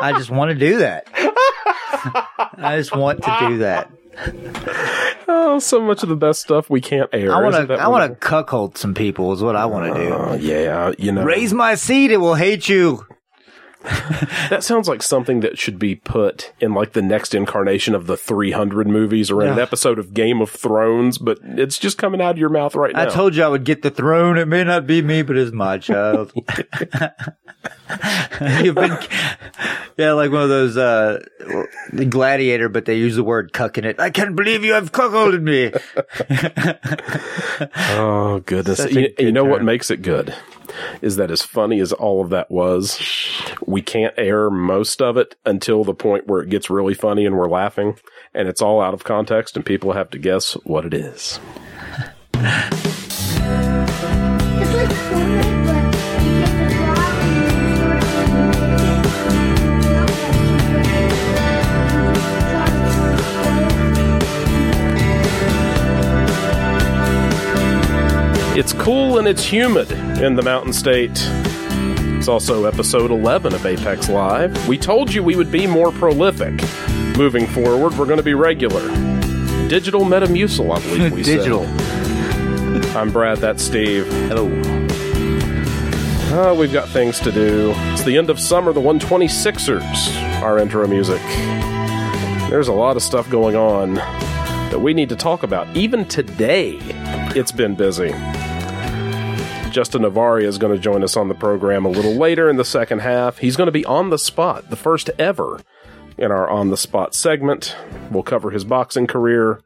I just want to do that. I just want to do that. Oh, so much of the best stuff we can't air. I want to. I want to cuckold some people. Is what I want to do. Oh, yeah, you know. Raise my seed. It will hate you. That sounds like something that should be put in like the next incarnation of the 300 movies or in an episode of Game of Thrones, but it's just coming out of your mouth right now. I told you I would get the throne. It may not be me, but it's my child. You've been, yeah, like one of those, uh, gladiator, but they use the word cuck in it. I can't believe you have cuckolded me. oh, goodness. You, you good know what makes it good? Is that as funny as all of that was, we can't air most of it until the point where it gets really funny and we're laughing, and it's all out of context, and people have to guess what it is. It's cool and it's humid in the Mountain State. It's also episode 11 of Apex Live. We told you we would be more prolific. Moving forward, we're going to be regular. Digital Metamucil, I believe we said. Digital. said. I'm Brad, that's Steve. Hello. Uh, we've got things to do. It's the end of summer, the 126ers, our intro music. There's a lot of stuff going on that we need to talk about. Even today, it's been busy. Justin Novaria is going to join us on the program a little later in the second half. He's going to be on the spot, the first ever in our on the spot segment. We'll cover his boxing career.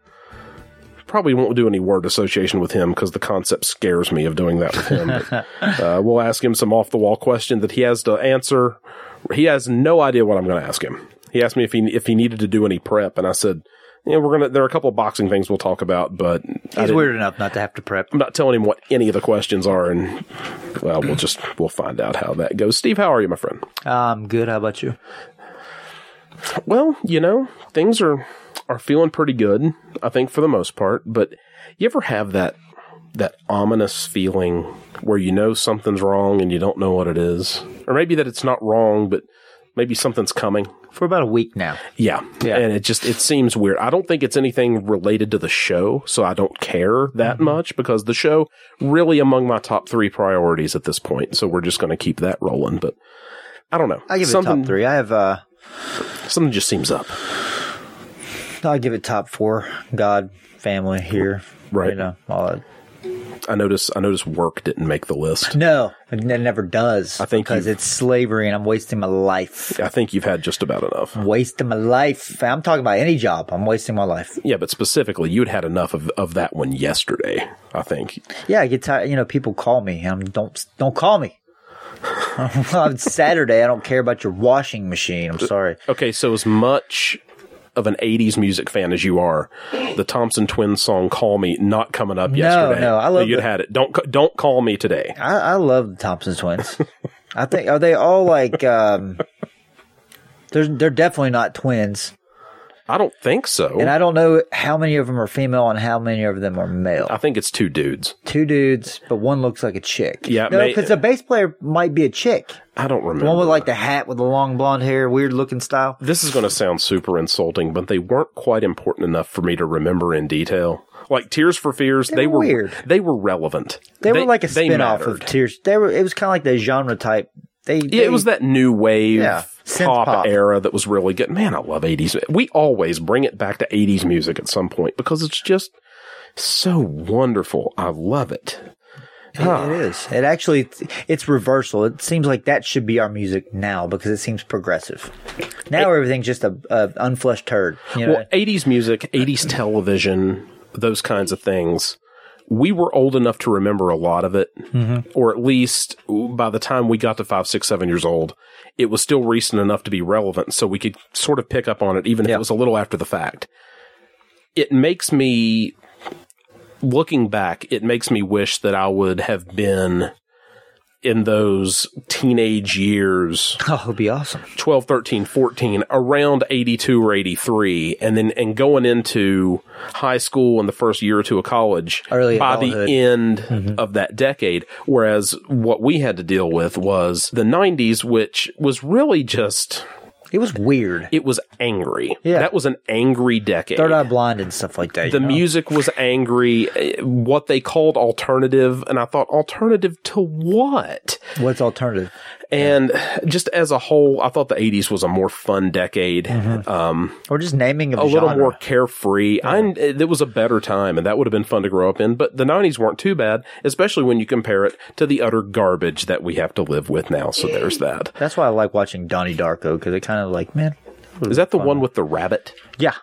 Probably won't do any word association with him because the concept scares me of doing that with him. But, uh, we'll ask him some off the wall question that he has to answer. He has no idea what I'm going to ask him. He asked me if he if he needed to do any prep, and I said, "Yeah, we're gonna. There are a couple of boxing things we'll talk about, but He's weird enough not to have to prep. I'm not telling him what any of the questions are, and well, we'll just we'll find out how that goes. Steve, how are you, my friend? I'm good. How about you? Well, you know, things are are feeling pretty good, I think for the most part, but you ever have that that ominous feeling where you know something's wrong and you don't know what it is? Or maybe that it's not wrong, but maybe something's coming. For about a week now. Yeah. Yeah. And it just it seems weird. I don't think it's anything related to the show, so I don't care that Mm-hmm. much because the show really among my top 3 priorities at this point. So we're just going to keep that rolling, but I don't know. I give it something, top three. I have, uh, Something just seems up. I'll give it top four. God, family here. Right. You know, all that. I notice I notice work didn't make the list. No, it never does. I think because it's slavery and I'm wasting my life. I think you've had just about enough. Wasting my life. I'm talking about any job. I'm wasting my life. Yeah, but specifically, you'd had enough of, of that one yesterday. I think. Yeah, I get tired. You know, people call me. Um, don't don't call me. on Saturday, I don't care about your washing machine. I'm sorry. Okay, so as much of an '80s music fan as you are, the Thompson Twins song "Call Me" not coming up yesterday. no, I love you'd the- had it. Don't don't call me today. I, I love the Thompson twins. I think are they all like? um They're they're definitely not twins, I don't think so. and I don't know how many of them are female and how many of them are male. I think it's two dudes. Two dudes, but one looks like a chick. Yeah, no, because the bass player might be a chick. I don't remember. The one with like the hat with the long blonde hair, weird looking style. this is going to sound super insulting, but they weren't quite important enough for me to remember in detail. Like Tears for Fears, they, were were weird. They were relevant. They, were like a they spin off of. Tears. They were. It was kind of like the genre type. They. Yeah, it was that new wave Yeah, pop, pop. era that was really good. Man, I love 80s. We always bring it back to 80s music at some point because it's just so wonderful. I love it. It, it is. It actually, it's reversal. It seems like that should be our music now because it seems progressive. Now everything's just a, a unfleshed turd. You know, Well, 80s music, 80s television, those kinds of things. We were old enough to remember a lot of it, Mm-hmm. or at least by the time we got to five, six, seven years old, it was still recent enough to be relevant, so we could sort of pick up on it, even if it was a little after the fact. It makes me, looking back, it makes me wish that I would have been in those teenage years oh, it'd be awesome. 12, 13, 14, around 82 or 83, and then and going into high school and the first year or two of college Early by adulthood. the end mm-hmm. of that decade. Whereas what we had to deal with was the 90s, which was really just It was weird. It was angry. Yeah. That was an angry decade. Third Eye Blind and stuff like that. the know? music was angry. eh, What they called alternative, and I thought alternative to what? What's alternative? And just as a whole, I thought the '80s was a more fun decade. Mm-hmm. Um, Or just naming of a little more carefree. I, it was a better time, and that would have been fun to grow up in. But the '90s weren't too bad, especially when you compare it to the utter garbage that we have to live with now. So there's that. That's why I like watching Donnie Darko because it kind of like, man. Is that the one with the rabbit? Yeah,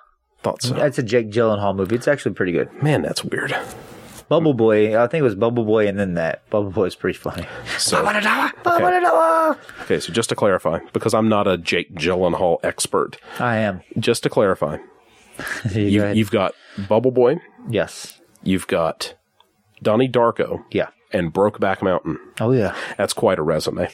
Thought so. that's a Jake Gyllenhaal movie. It's actually pretty good. Man, that's weird. Bubble Boy, I think it was Bubble Boy, and then that Bubble Boy is pretty funny. So okay, so just to clarify, because I'm not a Jake Gyllenhaal expert, I am. just to clarify, You you, go ahead. you've got Bubble Boy, yes. you've got Donnie Darko, Yeah. And Brokeback Mountain. Oh yeah. That's quite a resume.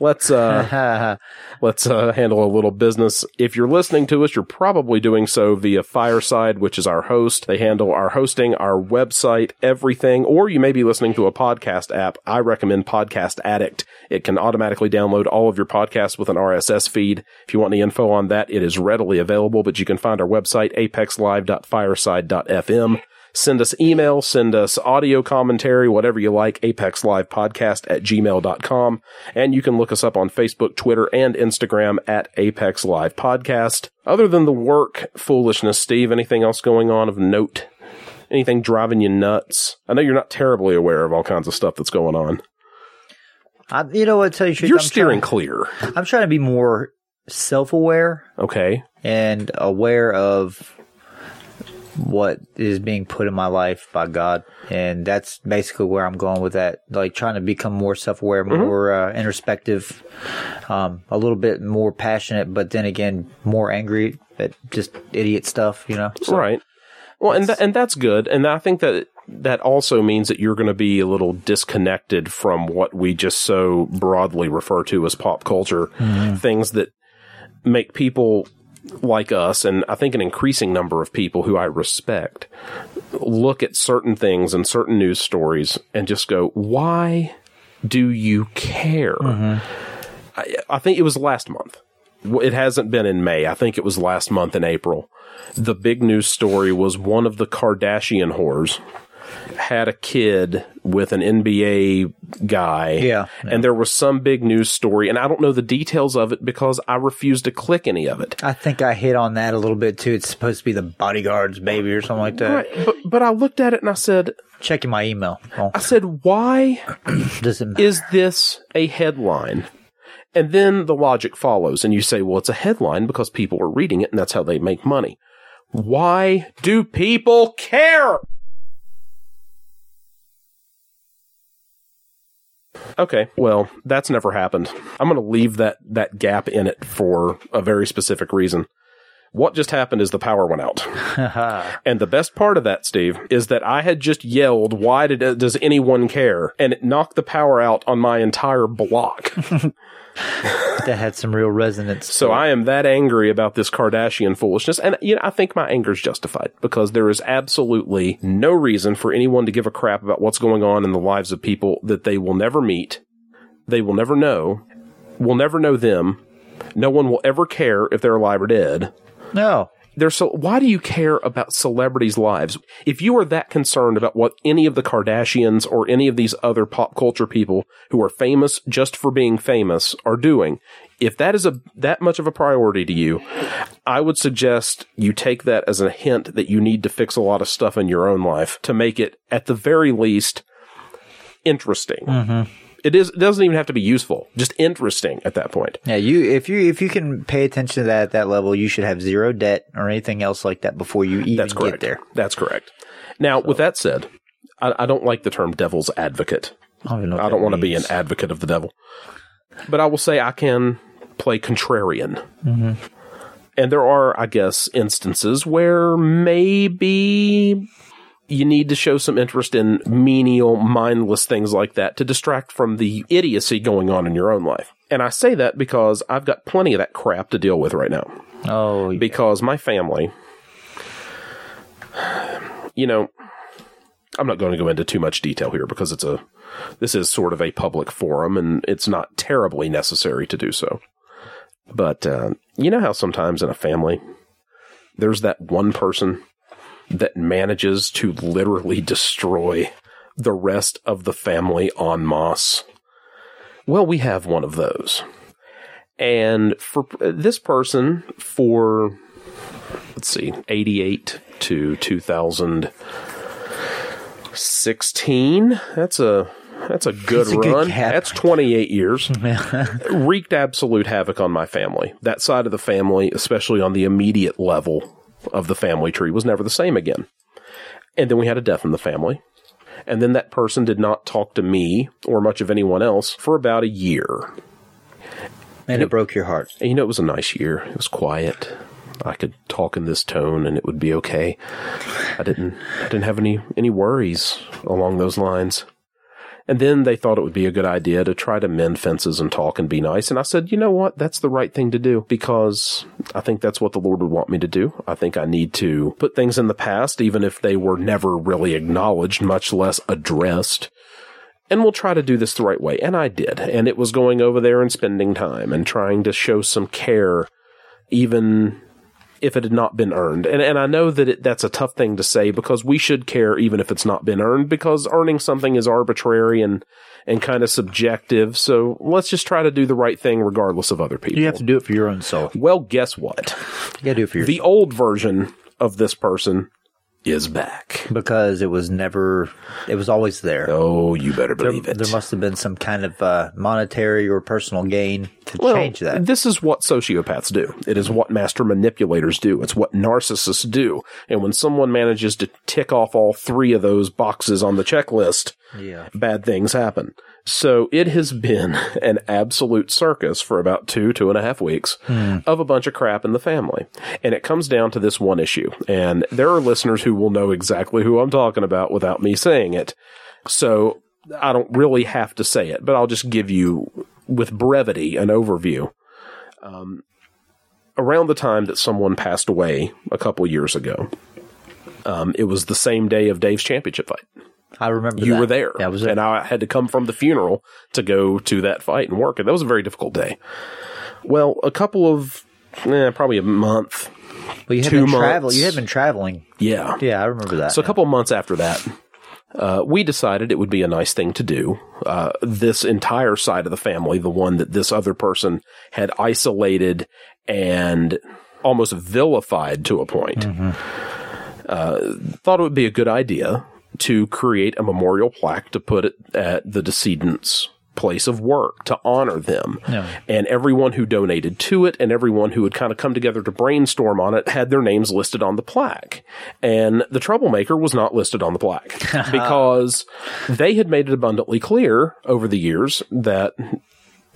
Let's uh let's uh handle a little business. If you're listening to us, you're probably doing so via Fireside, which is our host. They handle our hosting, our website, everything, or you may be listening to a podcast app. I recommend Podcast Addict. It can automatically download all of your podcasts with an RSS feed. If you want any info on that, it is readily available, but you can find our website apexlive.fireside.fm. Send us email, send us audio commentary, whatever you like, apexlivepodcast at gmail.com. And you can look us up on Facebook, Twitter, and Instagram at Apex Live Podcast. Other than the work foolishness, Steve, anything else going on of note? Anything driving you nuts? I know you're not terribly aware of all kinds of stuff that's going on. I, you know what? Tell you truth, You're I'm steering Trying, clear. I'm trying to be more self-aware Okay. and aware of what is being put in my life by God, and that's basically where I'm going with that. Like trying to become more self-aware, more uh, introspective, um, a little bit more passionate, but then again, more angry at just idiot stuff. You know, So- right. Well, and tha- and that's good, and I think that that also means that you're going to be a little disconnected from what we just so broadly refer to as pop culture, things that make people like us, and I think an increasing number of people who I respect look at certain things and certain news stories and just go, "Why do you care?" Mm-hmm. I, I think it was last month. It hasn't been in May. I think it was last month in April. The big news story was one of the Kardashian whores had a kid with an NBA guy. Yeah. And there was some big news story, and I don't know the details of it because I refused to click any of it. I think I hit on that a little bit too. It's supposed to be the bodyguard's baby or something like that. Right. But, but I looked at it and I said, Checking my email. Oh, I said, why is this a headline? And then the logic follows, and you say, well, it's a headline because people are reading it, and that's how they make money. Why do people care? Okay, well, that's never happened. I'm going to leave that, that gap in it for a very specific reason. What just happened is the power went out. And the best part of that, Steve, is that I had just yelled, why did, does anyone care? And it knocked the power out on my entire block. that had some real resonance. so I am that angry about this Kardashian foolishness. And, you know, I think my anger is justified because there is absolutely no reason for anyone to give a crap about what's going on in the lives of people that they will never meet. They will never know, will never know them. No one will ever care if they're alive or dead. no. There's so why do you care about celebrities' lives? If you are that concerned about what any of the Kardashians or any of these other pop culture people who are famous just for being famous are doing, if that is a that much of a priority to you, I would suggest you take that as a hint that you need to fix a lot of stuff in your own life to make it at the very least interesting. Mm-hmm. It is it doesn't even have to be useful, just interesting at that point. Yeah, you if you if you can pay attention to that at that level, you should have zero debt or anything else like that before you even That's get correct. there. That's correct. Now, with that said, I, I don't like the term devil's advocate. I don't, even know what I don't want to be an advocate of the devil. But I will say I can play contrarian. Mm-hmm. And there are, I guess, instances where maybe you need to show some interest in menial, mindless things like that to distract from the idiocy going on in your own life. And I say that because I've got plenty of that crap to deal with right now Oh, yeah. because my family, you know, I'm not going to go into too much detail here because it's a, this is sort of a public forum and it's not terribly necessary to do so. But uh, you know how sometimes in a family, there's that one person that manages to literally destroy the rest of the family en masse. Well, we have one of those. And for this person, for let's see, 88 to 2016, that's a that's a good That's a run. gap. that's 28 years. Wreaked absolute havoc on my family. That side of the family, especially on the immediate level of the family tree, was never the same again. And then we had a death in the family. And then that person did not talk to me or much of anyone else for about a year. And it broke your heart. And you know, it was a nice year. It was quiet. I could talk in this tone and it would be okay. I didn't, I didn't have any, any worries along those lines. And then they thought it would be a good idea to try to mend fences and talk and be nice. And I said, you know what? That's the right thing to do because I think that's what the Lord would want me to do. I think I need to put things in the past, even if they were never really acknowledged, much less addressed. And we'll try to do this the right way. And I did. And it was going over there and spending time and trying to show some care, even if it had not been earned. And, and I know that it, that's a tough thing to say because we should care even if it's not been earned because earning something is arbitrary and, and kind of subjective. So let's just try to do the right thing regardless of other people. You have to do it for your own soul. well, guess what? You gotta do it for your The old version of this person is back. because it was never, it was always there. Oh, you better There, believe it. there must have been some kind of uh, monetary or personal gain to Well, change that. This is what sociopaths do. It is what master manipulators do. It's what narcissists do. And when someone manages to tick off all three of those boxes on the checklist, Yeah. bad things happen. So it has been an absolute circus for about two, two and a half weeks of a bunch of crap in the family. And it comes down to this one issue. And there are listeners who will know exactly who I'm talking about without me saying it. So I don't really have to say it, but I'll just give you with brevity an overview. Um, around the time that someone passed away a couple years ago, um, it was the same day of Dave's championship fight I remember you that. were there. Yeah, I was there. And I had to come from the funeral to go to that fight and work. And that was a very difficult day. Well, a couple of, eh, probably a month. well, you had been traveling. You had been traveling. Yeah. Yeah, I remember that. So a couple of months after that, uh, we decided it would be a nice thing to do. Uh, this entire side of the family, the one that this other person had isolated and almost vilified to a point, uh, thought it would be a good idea to create a memorial plaque to put it at the decedent's place of work to honor them. Yeah. And everyone who donated to it and everyone who had kind of come together to brainstorm on it had their names listed on the plaque. And the troublemaker was not listed on the plaque because they had made it abundantly clear over the years that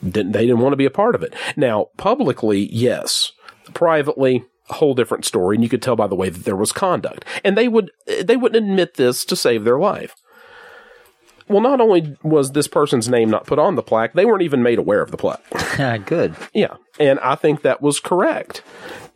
didn't, they didn't want to be a part of it. Now, publicly, yes. Privately, whole different story. And you could tell by the way that there was conduct. And they would, they wouldn't admit this to save their life. Well, not only was this person's name not put on the plaque, they weren't even made aware of the plaque. Good. Yeah. And I think that was correct.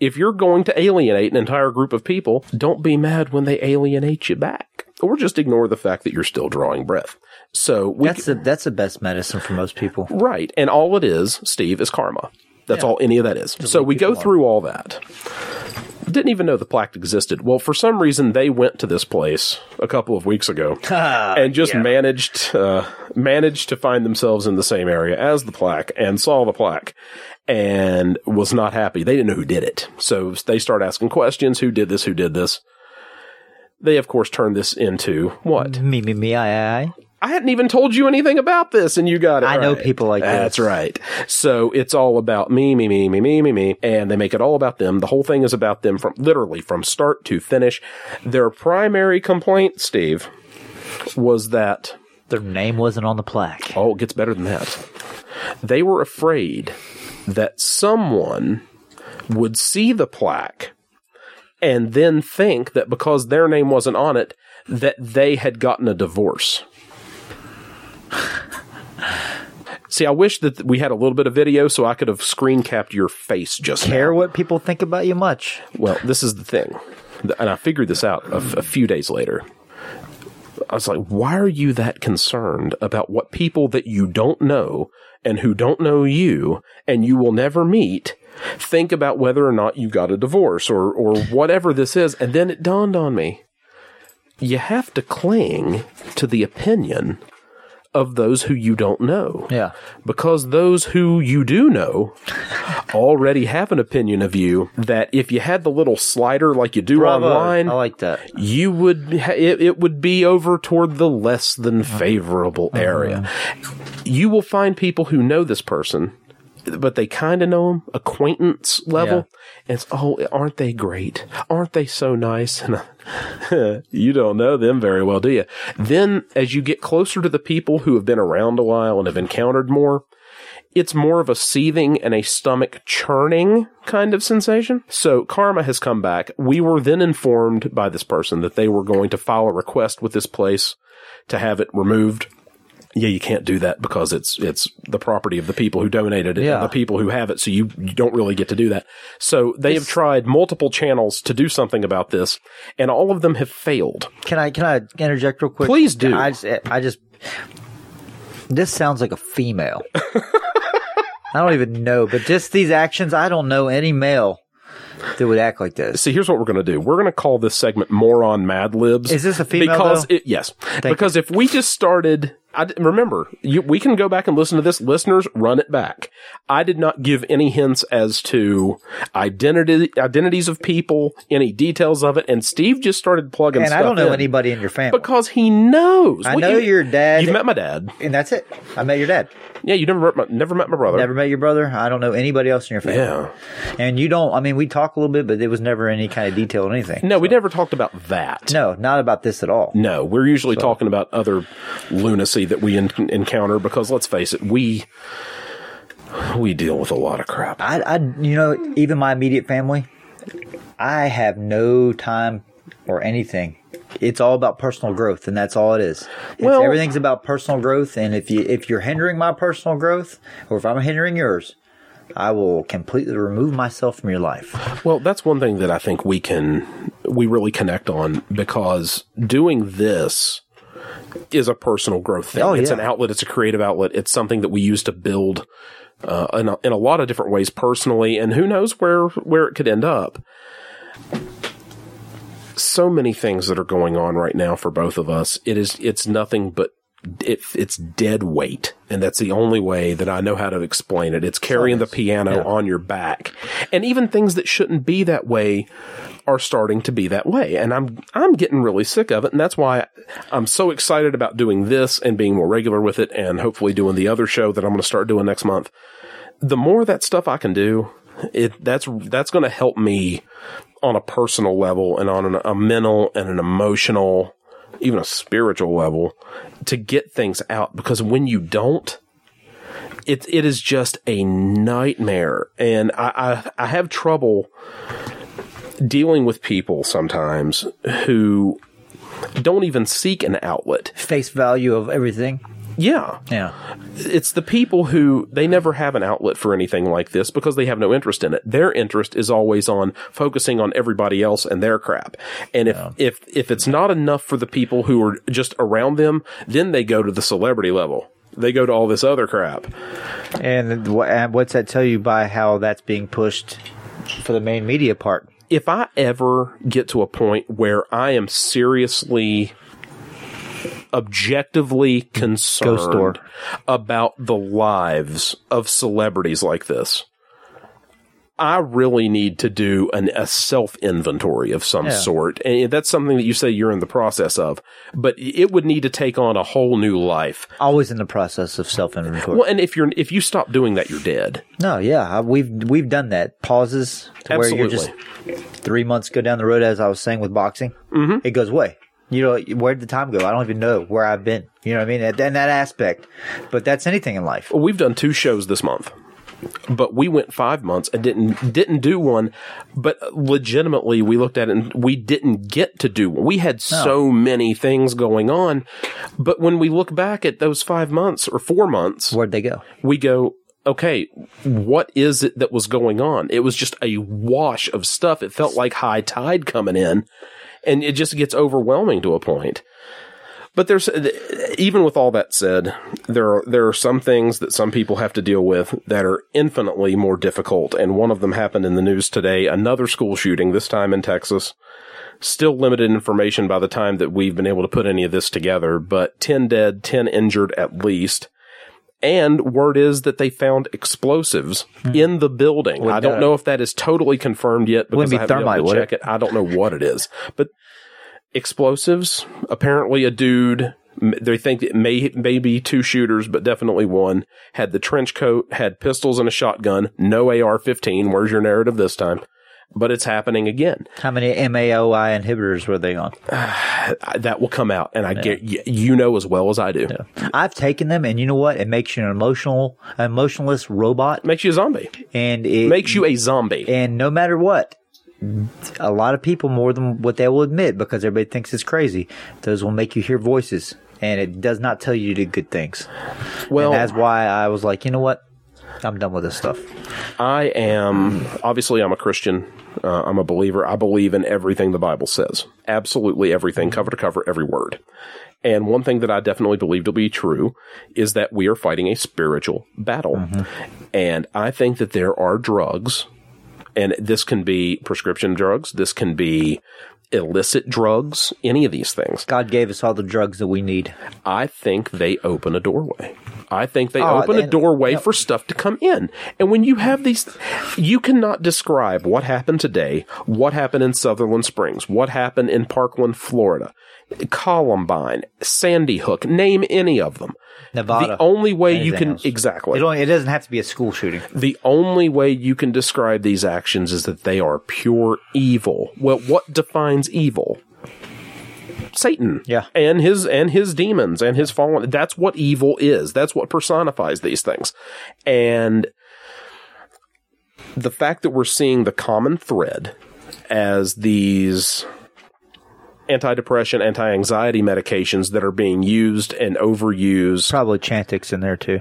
If you're going to alienate an entire group of people, don't be mad when they alienate you back. Or just ignore the fact that you're still drawing breath. So we That's the that's the best medicine for most people. Right. And all it is, Steve, is karma. That's all any of that is. so we go through all that. Didn't even know the plaque existed. Well, for some reason, they went to this place a couple of weeks ago and just managed uh, managed to find themselves in the same area as the plaque and saw the plaque and was not happy. They didn't know who did it, so they start asking questions: Who did this? Who did this? They, of course, turned this into what? Me, me, me, I, I. I hadn't even told you anything about this, and you got it. I know people like this. That's right. So it's all about me, me, me, me, me, me, me, and they make it all about them. The whole thing is about them from literally from start to finish. Their primary complaint, Steve, was that Their name wasn't on the plaque. oh, it gets better than that. They were afraid that someone would see the plaque and then think that because their name wasn't on it, that they had gotten a divorce. See, I wish that we had a little bit of video so I could have screen capped your face just Care now. what people think about you much. Well, this is the thing. And I figured this out a, a few days later. I was like, why are you that concerned about what people that you don't know and who don't know you and you will never meet think about whether or not you got a divorce or or whatever this is and then it dawned on me you have to cling to the opinion of those who you don't know Yeah. because those who you do know already have an opinion of you that if you had the little slider like you do Bravo. online I like that. you would it, it would be over toward the less than favorable uh-huh. area. You will find people who know this person, but they kind of know him, acquaintance level. And it's oh, aren't they great? Aren't they so nice? And you don't know them very well, do you? Then, as you get closer to the people who have been around a while and have encountered more, it's more of a seething and a stomach churning kind of sensation. So karma has come back. We were then informed by this person that they were going to file a request with this place to have it removed. Yeah, you can't do that because it's it's the property of the people who donated it, Yeah. and the people who have it. So you, you don't really get to do that. So they have tried multiple channels to do something about this, and all of them have failed. Can I can I interject real quick? Please do. I just, I just this sounds like a female. I don't even know, but just these actions, I don't know any male that would act like this. See, here's what we're going to do. We're going to call this segment "Moron Mad Libs." Is this a female, Because it, yes, because if we just started, I remember you, we can go back and listen to this. Listeners, run it back. I did not give any hints as to identity identities of people, any details of it, and Steve just started plugging. And I don't know in anybody in your family. because he knows. I Well, know you- your dad. You've met my dad. and that's it. I met your dad. Yeah, you never met my, never met my brother. Never met your brother. I don't know anybody else in your family. Yeah. And you don't. I mean, we talk a little bit, but it was never any kind of detail or anything. No, we never talked about that. No, not about this at all. No, we're usually talking about other lunacy that we en- encounter because let's face it, we we deal with a lot of crap. I, I, you know, even my immediate family, I have no time or anything. It's all about personal growth, and that's all it is. It's, Well- everything's about personal growth, and if you if you're hindering my personal growth, or if I'm hindering yours, I will completely remove myself from your life. Well, that's one thing that I think we can we really connect on because doing this is a personal growth thing. Oh, it's yeah. an outlet. It's a creative outlet. It's something that we use to build uh, in, a, in a lot of different ways personally, and who knows where where it could end up. So many things that are going on right now for both of us. It is it's nothing but it, it's dead weight, and that's the only way that I know how to explain it. It's carrying the piano on your back, and even things that shouldn't be that way are starting to be that way. And I'm I'm getting really sick of it, and that's why I'm so excited about doing this and being more regular with it, and hopefully doing the other show that I'm going to start doing next month. The more that stuff I can do, it that's that's going to help me on a personal level and on an, a mental and an emotional, even a spiritual level, to get things out. Because when you don't, it it is just a nightmare, and I I, I have trouble dealing with people sometimes who don't even seek an outlet. Face value of everything. Yeah, Yeah. it's the people who they never have an outlet for anything like this because they have no interest in it. Their interest is always on focusing on everybody else and their crap. And if if if it's not enough for the people who are just around them, then they go to the celebrity level. They go to all this other crap. And and what's that tell you by how that's being pushed for the main media part? If I ever get to a point where I am seriously objectively concerned about the lives of celebrities like this. I really need to do an, a self inventory of some Yeah. sort. And that's something that you say you're in the process of, but it would need to take on a whole new life. Always in the process of self inventory. Well, and if you're, if you stop doing that, you're dead. No, yeah, I- we've we've done that. Pauses to where you're just three months go down the road, as I was saying with boxing. Mm-hmm. It goes away. You know, where did the time go? I don't even know where I've been. You know what I mean? And that, that aspect. But that's anything in life. Well, we've done two shows this month, but we went five months and didn't didn't do one. But legitimately, we looked at it and we didn't get to do one. We had so many things going on, but when we look back at those five months or four months, Where'd they go? we go. Okay, what is it that was going on? It was just a wash of stuff. It felt like high tide coming in, and it just gets overwhelming to a point. But there's uh, even with all that said, there are there are some things that some people have to deal with that are infinitely more difficult. And one of them happened in the news today. Another school shooting, this time in Texas. Still limited information by the time that we've been able to put any of this together, but 10 dead, 10 injured at least. And word is that they found explosives hmm. in the building. I don't know if that is totally confirmed yet because be I haven't been able thermite, to would check it? it. I don't know what it is, but explosives. Apparently, a dude. They think it may maybe two shooters, but definitely one had the trench coat, had pistols and a shotgun. No AR-15. Where's your narrative this time? But it's happening again. How many MAOI inhibitors were they on? I- That will come out, and I get you know as well as I do. I've taken them, and you know what? It makes you an emotional, emotionless robot, Makes you a zombie. and it Makes you a zombie. And no matter what, a lot of people more than what they will admit because everybody thinks it's crazy. Those will make you hear voices, and it does not tell you to do good things. Well, and that's why I was like, you know what? I'm done with this stuff. I am obviously I'm a Christian. Uh, I'm a believer. I believe in everything the Bible says. Absolutely everything, cover to cover, every word. And one thing that I definitely believe to be true is that we are fighting a spiritual battle. And I think that there are drugs, and this can be prescription drugs, this can be illicit drugs, any of these things. God gave us all the drugs that we need. I think they open a doorway. I think they Oh, open a doorway no. for stuff to come in. And when you have these, you cannot describe what happened today, what happened in Sutherland Springs, what happened in Parkland, Florida, Columbine, Sandy Hook, name any of them. Nevada. The only way you can, else. exactly. It, only, it doesn't have to be a school shooting. The only way you can describe these actions is that they are pure evil. Well, what defines evil? Satan. Yeah. And his and his demons and his fallen that's what evil is. That's what personifies these things. And the fact that we're seeing the common thread as these antidepressant, anti-anxiety medications that are being used and overused. Probably Chantix in there too.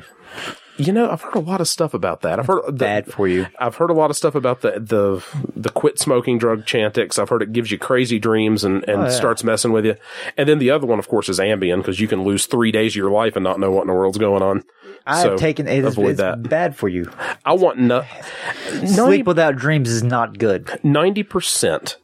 You know, I've heard a lot of stuff about that. I've heard the, Bad for you. I've heard a lot of stuff about the the the quit smoking drug Chantix. I've heard it gives you crazy dreams and and Oh, yeah. starts messing with you. And then the other one, of course, is Ambien because you can lose three days of your life and not know what in the world's going on. I So, have taken it. Avoid it's that. bad for you. I want no, Sleep without dreams is not good. ninety percent.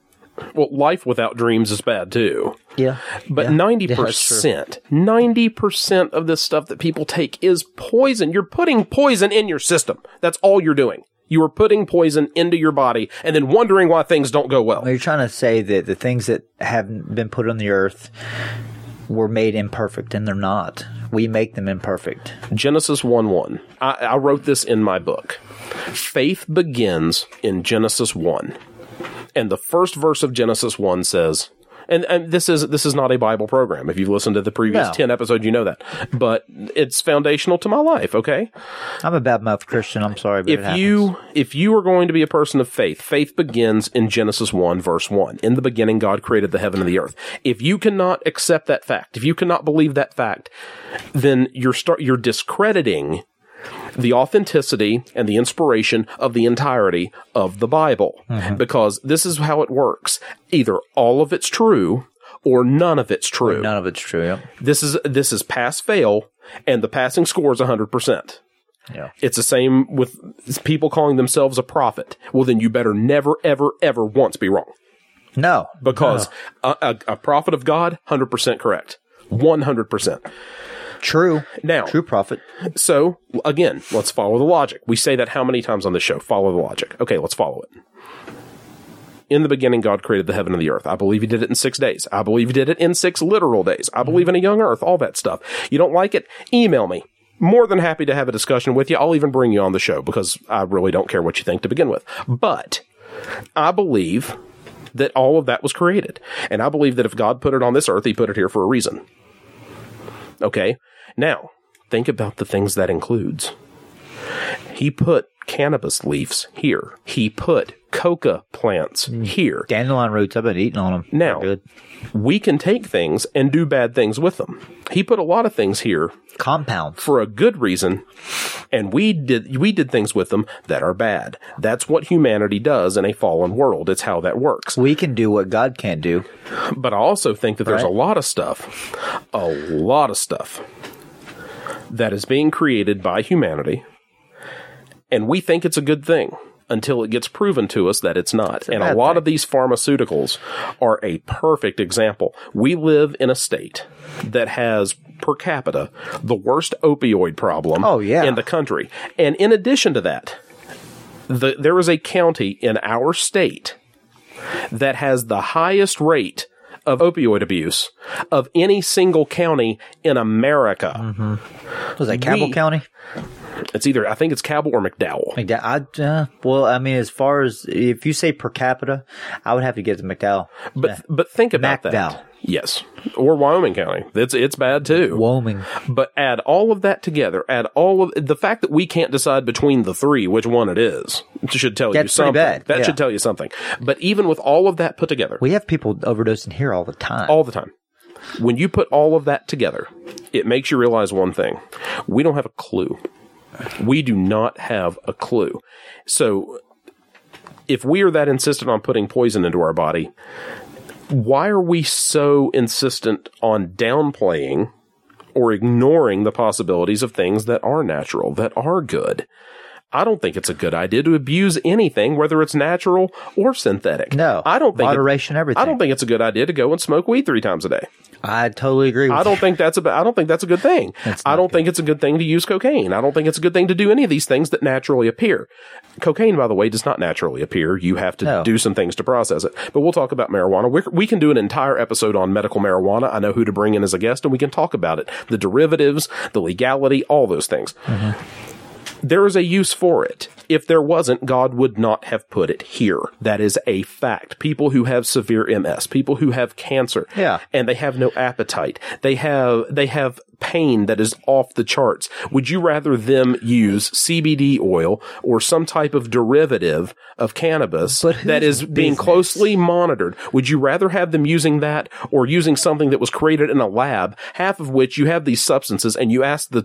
Well, life without dreams is bad too. Yeah. But Yeah. ninety percent, ninety percent of this stuff that people take is poison. You're putting poison in your system. That's all you're doing. You are putting poison into your body and then wondering why things don't go well. You're trying to say that the things that have been put on the earth were made imperfect, and they're not. We make them imperfect. Genesis 1 1. I, I wrote this in my book. Faith begins in Genesis 1. And the first verse of Genesis 1 says, and, and this is this is not a Bible program. If you've listened to the previous No. 10 episodes, you know that. But it's foundational to my life, okay? I'm a bad mouth Christian. I'm sorry, but if you if you are going to be a person of faith, faith begins in Genesis 1 verse 1. In the beginning God created the heaven and the earth. If you cannot accept that fact, if you cannot believe that fact, then you're start you're discrediting the authenticity and the inspiration of the entirety of the Bible. Mm-hmm. Because this is how it works. Either all of it's true or none of it's true. none of it's true. Yeah. This is this is pass fail and the passing score is 100%. yeah. It's the same with people calling themselves a prophet. Well, then you better never, ever, ever once be wrong. No, Because a, a, a prophet of God, 100% correct. 100%. True. Now, True prophet. so again, let's follow the logic. We say that how many times on this show? Follow the logic. Okay, let's follow it. In the beginning, God created the heaven and the earth. I believe He did it in six days. I believe He did it in six literal days. I believe in a young earth, all that stuff. You don't like it? Email me. More than happy to have a discussion with you. I'll even bring you on the show because I really don't care what you think to begin with. But I believe that all of that was created. And I believe that if God put it on this earth, He put it here for a reason. Okay? Now, think about the things that includes. He put cannabis leaves here. He put coca plants mm. here. Dandelion roots. I've been eating on them. Now, we can take things and do bad things with them. He put a lot of things here compounds. for a good reason, and we did we did things with them that are bad. That's what humanity does in a fallen world. It's how that works. We can do what God can't do. But I also think that there's a lot of stuff, a lot of stuff that is being created by humanity, and we think it's a good thing until it gets proven to us that it's not. a and a lot thing. of these pharmaceuticals are a perfect example. We live in a state that has per capita the worst opioid problem Oh, yeah. in the country. And in addition to that, the, there is a county in our state that has the highest rate of opioid abuse of any single county in America. Mm-hmm. Was that Cabell County? It's either I think it's Cabell or McDowell. McDowell. I, uh, well, I mean, as far as if you say per capita, I would have to get to McDowell. But but think about McDowell. that. Yes, or Wyoming County. It's it's bad too. Wyoming. But add all of that together. Add all of the fact that we can't decide between the three which one it is. Should tell you That's pretty something. bad, That yeah. should tell you something. But even with all of that put together, We have people overdosing here all the time. all the time. When you put all of that together, it makes you realize one thing. We don't have a clue. We do not have a clue. So if we are that insistent on putting poison into our body, why are we so insistent on downplaying or ignoring the possibilities of things that are natural, that are good? I don't think it's a good idea to abuse anything, whether it's natural or synthetic. No. I don't think it- Moderation, everything. I don't think it's a good idea to go and smoke weed three times a day. I totally agree with I don't think that's a. I don't think that's a good thing. I don't think it's a good thing to use cocaine. I don't think it's a good thing to do any of these things that naturally appear. Cocaine, by the way, does not naturally appear. You have to No. do some things to process it. But we'll talk about marijuana. we we can do an entire episode on medical marijuana. I know who to bring in as a guest, and we can talk about it. The derivatives, the legality, all those things. Mm-hmm. There is a use for it. If there wasn't, God would not have put it here. That is a fact. People who have severe MS, people who have cancer, Yeah. and they have no appetite. They have they have pain that is off the charts. Would you rather them use CBD oil or some type of derivative of cannabis that is being business? closely monitored? Would you rather have them using that or using something that was created in a lab, half of which you have these substances and you ask the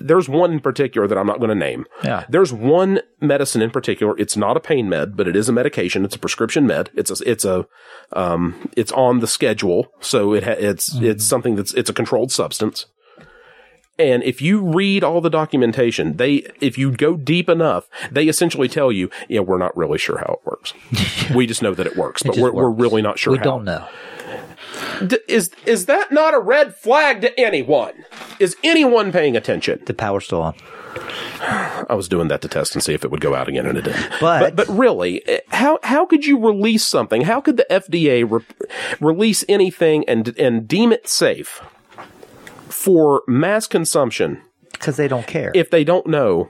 there's one in particular that I'm not going to name. Yeah. There's one medicine in particular. It's not a pain med, but it is a medication. It's a prescription med. It's a, it's a, um, it's on the schedule. So it ha- it's, it's something that's, it's a controlled substance. And if you read all the documentation, they, if you go deep enough, they essentially tell you, yeah, we're not really sure how it works. we just know that it works, but just we're, we're really not sure we don't know. D- is, is that not a red flag to anyone? Is anyone paying attention? The power's still on. I was doing that to test and see if it would go out again, and it didn't. But- but, really, eh, how how could you release something? How could the FDA re- release anything and and deem it safe for mass consumption Because they don't care. if they don't know,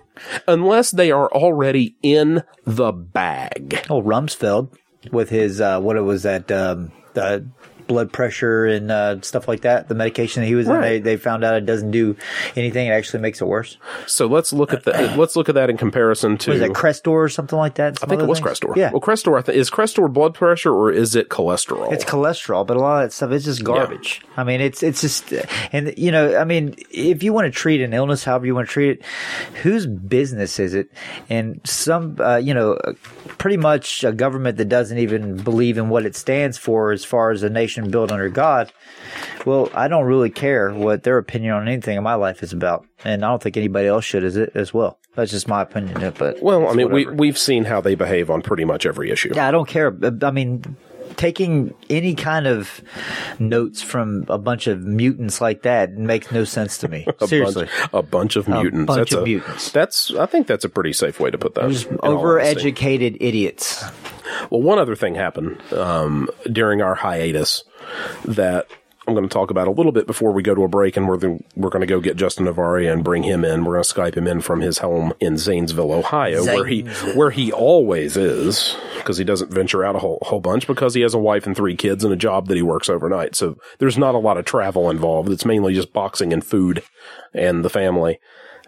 unless they are already in the bag? oh, Rumsfeld with his, uh, what it was that, um, the blood pressure and uh, stuff like that, the medication that he was in, Right. they, they found out it doesn't do anything. It actually makes it worse. So let's look at the let's look at that in comparison to. Was that Crestor or something like that? I think it was Crestor. Yeah. Well, Crestor I th- is Crestor blood pressure or is it cholesterol? It's cholesterol, but a lot of that stuff is just garbage. I mean, it's it's just, and you know, I mean, if you want to treat an illness, however you want to treat it, whose business is it? And some, uh, you know, pretty much a government that doesn't even believe in what it stands for, as far as a nation built under God. Well, I don't really care what their opinion on anything in my life is about, and I don't think anybody else should as it as well. That's just my opinion. But well, I mean, we we've seen how they behave on pretty much every issue. Yeah, I don't care. I mean, taking any kind of notes from a bunch of mutants like that makes no sense to me. a Seriously. bunch, a bunch of mutants. A bunch that's of a, mutants. That's I think that's a pretty safe way to put that. Just in all honesty. overeducated idiots. Well, one other thing happened um, during our hiatus that I'm going to talk about a little bit before we go to a break, and we're the, we're going to go get Justin Novaria and bring him in. We're going to Skype him in from his home in Zanesville, Ohio, where he where he always is because he doesn't venture out a whole whole bunch because he has a wife and three kids and a job that he works overnight. So there's not a lot of travel involved. It's mainly just boxing and food and the family.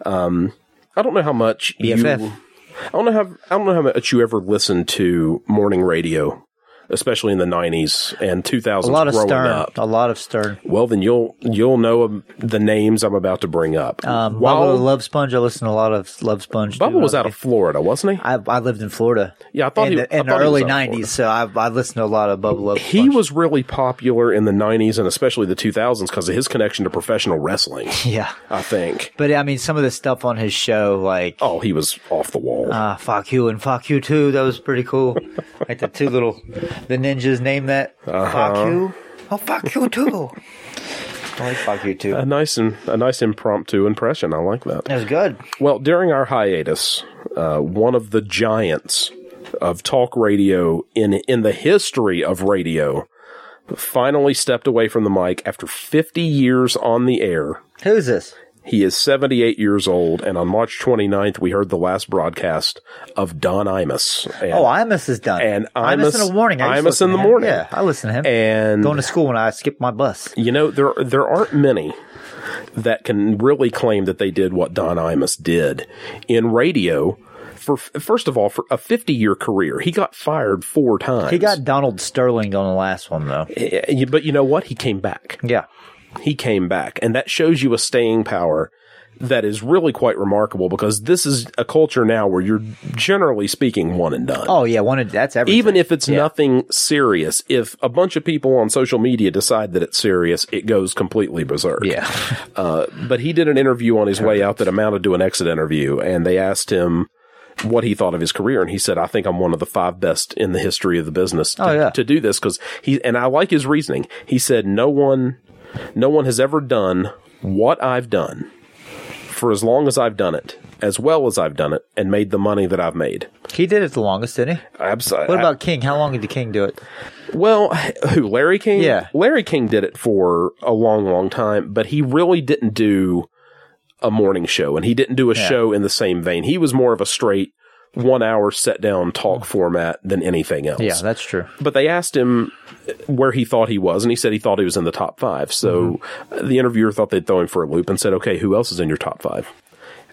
Um, I don't know how much BFF. you. I don't know how I don't know how much you ever listened to morning radio, especially in the '90s and 2000s. A lot of growing Stern. up. A lot of Stern. Well, then you'll you'll know the names I'm about to bring up. Um, While Bubba Love Sponge. I listened to a lot of Love Sponge. Bubba too. was out of Florida, wasn't he? I, I lived in Florida. Yeah, I thought in he- the, in the thought he was early out of Florida. '90s. So I, I listened to a lot of Bubba Love. He Sponge. was really popular in the 90s and especially the 2000s because of his connection to professional wrestling. Yeah, I think. but I mean, some of the stuff on his show, like Oh, he was off the wall. uh, "Fuck You" and "Fuck You Too," that was pretty cool. like the two little, the ninjas name that Uh-huh. "Fuck You." Oh, fuck you too. I like "Fuck You Too." a nice and a nice impromptu impression. I like that. It was good. Well, during our hiatus, uh, one of the giants of talk radio in in the history of radio finally stepped away from the mic after 50 years on the air. Who's this? He is 78 years old, and on March 29th, we heard the last broadcast of Don Imus. And, Oh, Imus is done. And Imus, Imus- in the morning. I Imus in the morning. Yeah, I listen to him. and Going to school when I skipped my bus. You know, there there aren't many that can really claim that they did what Don Imus did in radio. For first of all, for a 50 year career, he got fired four times. He got Donald Sterling on the last one though. Eh, but you know what? He came back. Yeah. He came back, and that shows you a staying power that is really quite remarkable because this is a culture now where you're generally speaking one and done. Oh yeah, one of that's everything. Even if it's Yeah. nothing serious, if a bunch of people on social media decide that it's serious, it goes completely berserk. Yeah. Uh, but he did an interview on his way out that amounted to an exit interview, and they asked him what he thought of his career, and he said, "I think I'm one of the five best in the history of the business to, Oh, yeah. to do this." Because he and I like his reasoning. He said, "No one, no one has ever done what I've done for as long as I've done it, as well as I've done it, and made the money that I've made." He did it the longest, didn't he? Absolutely. What about King? How long did King do it? Well, who? Larry King? Yeah. Larry King did it for a long, long time, but he really didn't do a morning show and he didn't do a Yeah. show in the same vein. He was more of a straight one hour set down talk hmm. format than anything else. Yeah, that's true. but they asked him where he thought he was and he said he thought he was in the top five. So hmm. the interviewer thought they'd throw him for a loop and said, okay, who else is in your top five?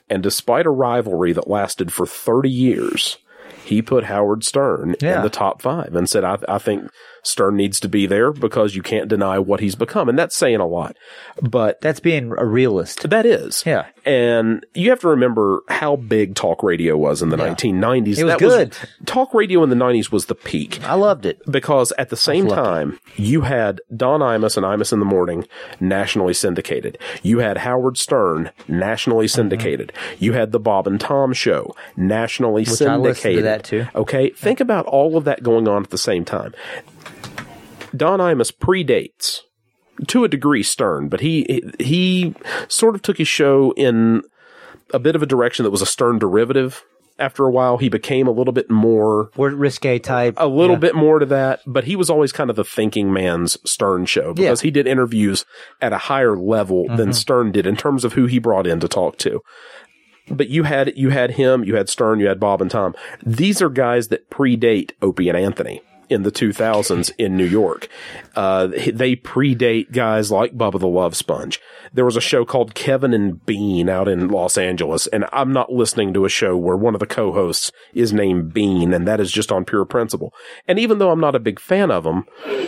And despite a rivalry that lasted for 30 years, he put Howard Stern Yeah. in the top five and said, I, I think Stern needs to be there because you can't deny what he's become. And that's saying a lot. But That's being a realist. that is. Yeah. And you have to remember how big talk radio was in the 1990s. It was that good. talk radio in the 90s was the peak I loved it. because at the same time, you had Don Imus and Imus in the Morning nationally syndicated. You had Howard Stern nationally Mm-hmm. syndicated. You had the Bob and Tom Show nationally I syndicated. that too. Okay, think about all of that going on at the same time. Don Imus predates to a degree Stern, but he he sort of took his show in a bit of a direction that was a Stern derivative. After a while, he became a little bit more risque type. a little Yeah. bit more to that, but he was always kind of the thinking man's Stern show because Yeah. Mm-hmm. he did interviews at a higher level than Stern did in terms of who he brought in to talk to. But you had you had him, you had Stern, you had Bob and Tom. These are guys that predate Opie and Anthony in the 2000s in New York. Uh, they predate guys like Bubba the Love Sponge. There was a show called Kevin and Bean out in Los Angeles, and I'm not listening to a show where one of the co-hosts is named Bean, and that is just on pure principle. And even though I'm not a big fan of them,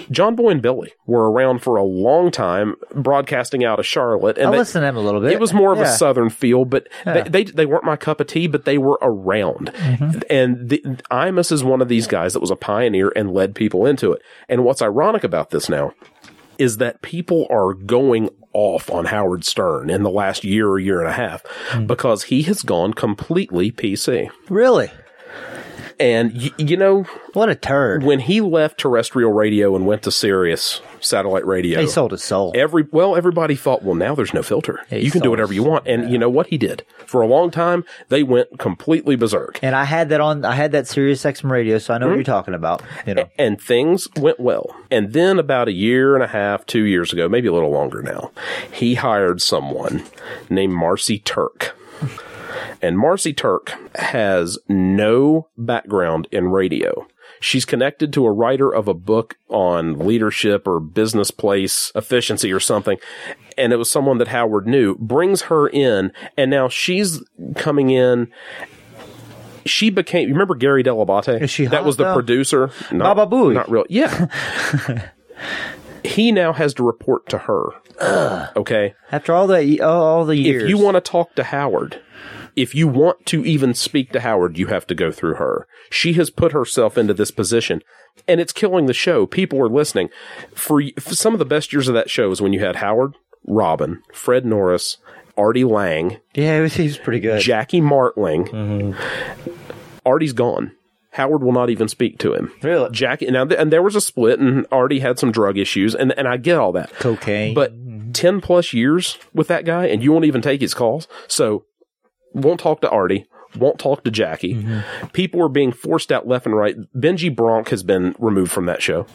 John Boy and Billy were around for a long time, broadcasting out of Charlotte, and I listened to them a little bit. it was more of a southern feel, but they, they they weren't my cup of tea, but they were around. Mm-hmm. And the, Imus is one of these guys that was a pioneer and led people into it. And what's ironic about this now is that people are going off on Howard Stern in the last year or year and a half Hmm. because he has gone completely PC. Really? And y- you know, What a turd. when he left terrestrial radio and went to Sirius satellite radio, He sold his soul. Every well, everybody thought, well, now there's no filter. he you can do whatever you want. And you know what he did? For a long time, they went completely berserk. And I had that on. I had that Sirius XM radio, so I know Hmm? what you're talking about. You know, And things went well. And then about a year and a half, two years ago, maybe a little longer now, he hired someone named Marci Turk. And Marci Turk has no background in radio. She's connected to a writer of a book on leadership or business place efficiency or something. And it was someone that Howard knew, brings her in, and now she's coming in. She became, you remember Gary Dell'Abate? Is she that was the though? producer. Not, Baba Booey. Not real. Yeah. he now has to report to her. Okay. After all the all the years, If you want to talk to Howard, if you want to even speak to Howard, you have to go through her. She has put herself into this position and it's killing the show. People are listening. For, for some of the best years of that show is when you had Howard, Robin, Fred Norris, Artie Lange, yeah, he was pretty good. Jackie Martling. Mm-hmm. Artie's gone. Howard will not even speak to him. Really? Jackie, now, th- and there was a split, and Artie had some drug issues, and, and I get all that. Cocaine. But 10 plus years with that guy, and you won't even take his calls. So, won't talk to Artie, won't talk to Jackie. Mm-hmm. People are being forced out left and right. Benji Bronk has been removed from that show.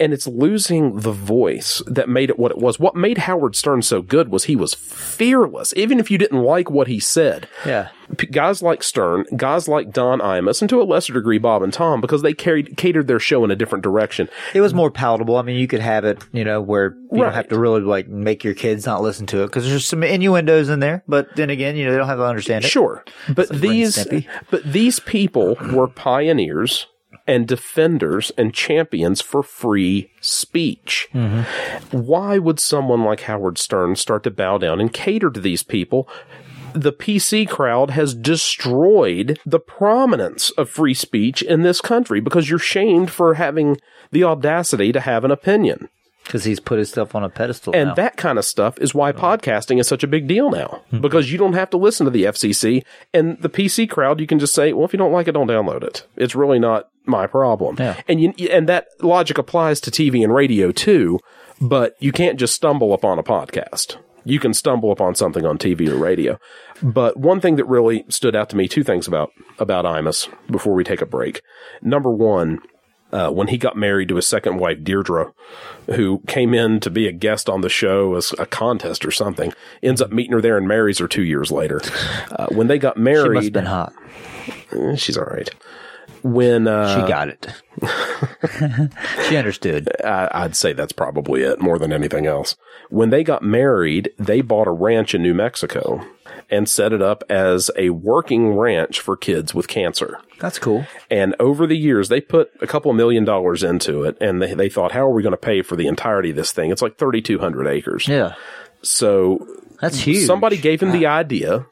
And it's losing the voice that made it what it was. What made Howard Stern so good was he was fearless, even if you didn't like what he said yeah, guys like Stern, guys like Don Imus, and to a lesser degree Bob and Tom, because they carried catered their show in a different direction. it was more palatable. I mean, you could have it, you know, where you Right. don't have to really like make your kids not listen to it because there's some innuendos in there. But then again, you know, they don't have to understand it. Sure, but these but these people were pioneers and defenders and champions for free speech. Mm-hmm. Why would someone like Howard Stern start to bow down and cater to these people? The PC crowd has destroyed the prominence of free speech in this country because you're shamed for having the audacity to have an opinion. because he's put his stuff on a pedestal. And now. that kind of stuff is why podcasting is such a big deal now mm-hmm. because you don't have to listen to the FCC and the PC crowd. You can just say, well, if you don't like it, don't download it. It's really not my problem. Yeah. And you, and that logic applies to TV and radio too, but you can't just stumble upon a podcast. You can stumble upon something on TV or radio. But one thing that really stood out to me, two things about, about Imus before we take a break. Number one, uh, when he got married to his second wife, Deirdre, who came in to be a guest on the show as a contest or something, ends up meeting her there and marries her two years later. Uh, when they got she must have married, been hot. eh, she's all right. When uh, She got it. she understood. I, I'd say that's probably it more than anything else. When they got married, they bought a ranch in New Mexico and set it up as a working ranch for kids with cancer. That's cool. And over the years, they put a couple million dollars into it, and they, they thought, how are we going to pay for the entirety of this thing? It's like 3,200 acres. Yeah, So that's huge. somebody gave him the idea.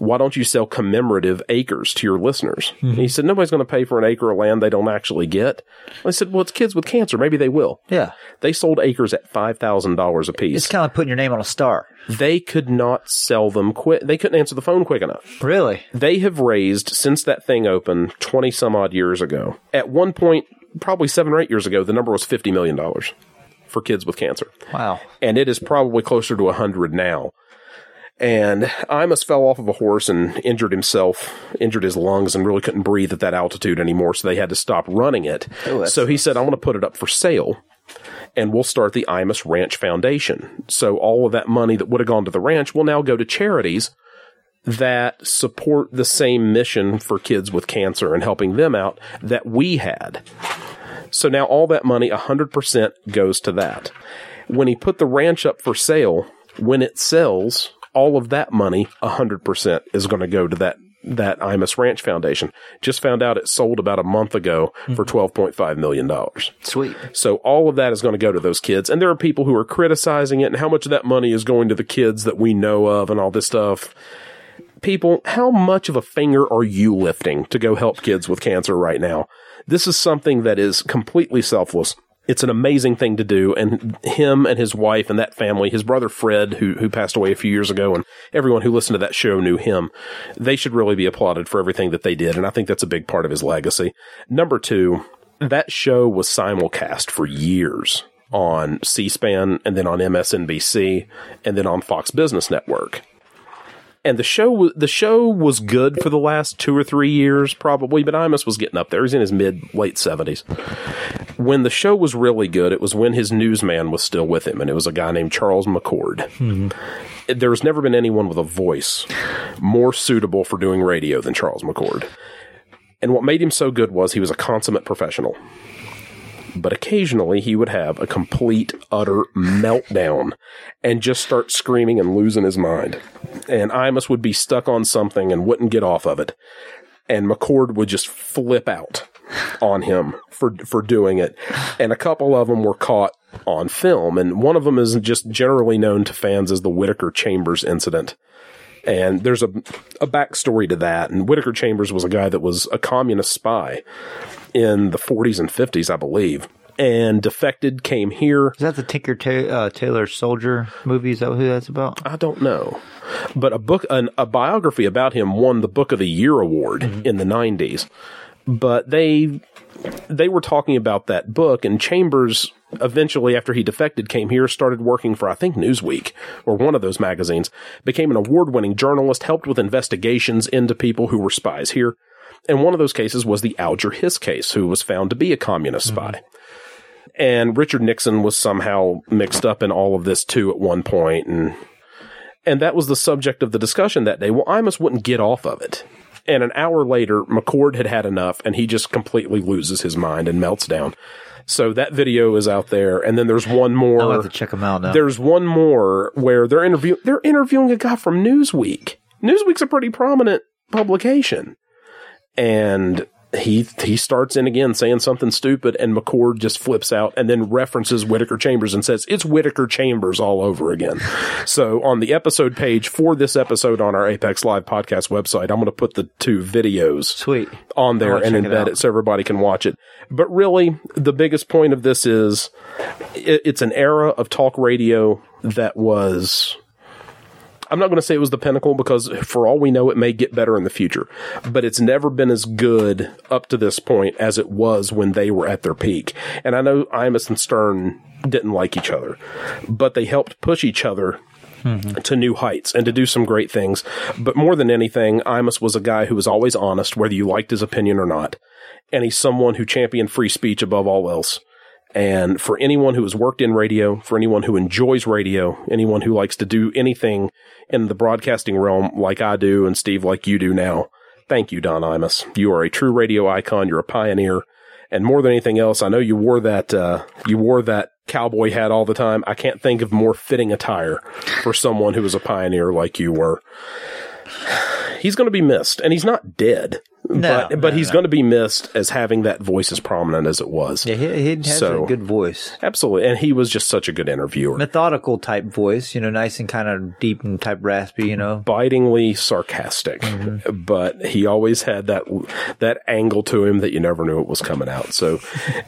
Why don't you sell commemorative acres to your listeners? And he said, nobody's going to pay for an acre of land they don't actually get. I said, well, it's kids with cancer. Maybe they will. Yeah, They sold acres at $5,000 a piece. it's kind of like putting your name on a star. they could not sell them quick. They couldn't answer the phone quick enough. Really? They have raised since that thing opened 20 some odd years ago. At one point, probably seven or eight years ago, the number was $50 million for kids with cancer. Wow. And it is probably closer to 100 now. And Imus fell off of a horse and injured himself, injured his lungs, and really couldn't breathe at that altitude anymore. So they had to stop running it. Oh, so he said, I want to put it up for sale and we'll start the Imus Ranch Foundation. So all of that money that would have gone to the ranch will now go to charities that support the same mission for kids with cancer and helping them out that we had. So now all that money, 100% goes to that. When he put the ranch up for sale, when it sells, all of that money, 100% is going to go to that that Imus Ranch Foundation. Just found out it sold about a month ago for mm-hmm. $12.5 million. Sweet. So all of that is going to go to those kids. And there are people who are criticizing it and how much of that money is going to the kids that we know of and all this stuff. People, how much of a finger are you lifting to go help kids with cancer right now? This is something that is completely selfless. It's an amazing thing to do. And him and his wife and that family, his brother Fred, who, who passed away a few years ago, and everyone who listened to that show knew him. They should really be applauded for everything that they did. And I think that's a big part of his legacy. Number two, that show was simulcast for years on C-SPAN and then on MSNBC and then on Fox Business Network. And the show the show was good for the last two or three years, probably, but Imus was getting up there. He's in his mid late seventies. When the show was really good, it was when his newsman was still with him, and it was a guy named Charles McCord. Hmm. There has never been anyone with a voice more suitable for doing radio than Charles McCord. And what made him so good was he was a consummate professional. But occasionally he would have a complete, utter meltdown and just start screaming and losing his mind. And Imus would be stuck on something and wouldn't get off of it. And McCord would just flip out on him for for doing it. And a couple of them were caught on film. And one of them is just generally known to fans as the Whittaker Chambers incident. And there's a, a backstory to that. And Whittaker Chambers was a guy that was a communist spy in the 40s and 50s, I believe, and defected, came here. Is that the Tinker Ta- uh, Taylor Soldier movie? Is that who that's about? I don't know. But a book, an, a biography about him won the Book of the Year award in the 90s. But they they were talking about that book, and Chambers eventually, after he defected, came here, started working for I think Newsweek or one of those magazines, became an award-winning journalist, helped with investigations into people who were spies here. And one of those cases was the Alger Hiss case, who was found to be a communist mm-hmm. spy. And Richard Nixon was somehow mixed up in all of this too at one point, and and that was the subject of the discussion that day. Well, Imus wouldn't get off of it. And an hour later, McCord had had enough and he just completely loses his mind and melts down. So that video is out there. And then there's one more. I'll have to check them out now. There's one more where they're interview they're interviewing a guy from Newsweek. Newsweek's a pretty prominent publication. And he he starts in again saying something stupid and McCord just flips out and then references Whittaker Chambers and says it's Whittaker Chambers all over again. so on the episode page for this episode on our Apex Live podcast website, I'm going to put the two videos Sweet. on there and check it embed it, so everybody can watch it. But really, the biggest point of this is it, it's an era of talk radio that was. I'm not going to say it was the pinnacle because for all we know, it may get better in the future, but it's never been as good up to this point as it was when they were at their peak. And I know Imus and Stern didn't like each other, but they helped push each other mm-hmm. to new heights and to do some great things. But more than anything, Imus was a guy who was always honest, whether you liked his opinion or not. And he's someone who championed free speech above all else. And for anyone who has worked in radio, for anyone who enjoys radio, anyone who likes to do anything in the broadcasting realm like I do and Steve like you do now, thank you, Don Imus. You are a true radio icon. You're a pioneer. And more than anything else, I know you wore that, uh, you wore that cowboy hat all the time. I can't think of more fitting attire for someone who was a pioneer like you were. He's going to be missed, and he's not dead, No, but but no, he's no. going to be missed as having that voice as prominent as it was. Yeah, he, he has So- a good voice. Absolutely, and he was just such a good interviewer. Methodical type voice, you know, nice and kind of deep and type raspy, you know. bitingly sarcastic, Mm-hmm. but he always had that that angle to him that you never knew it was coming out. So,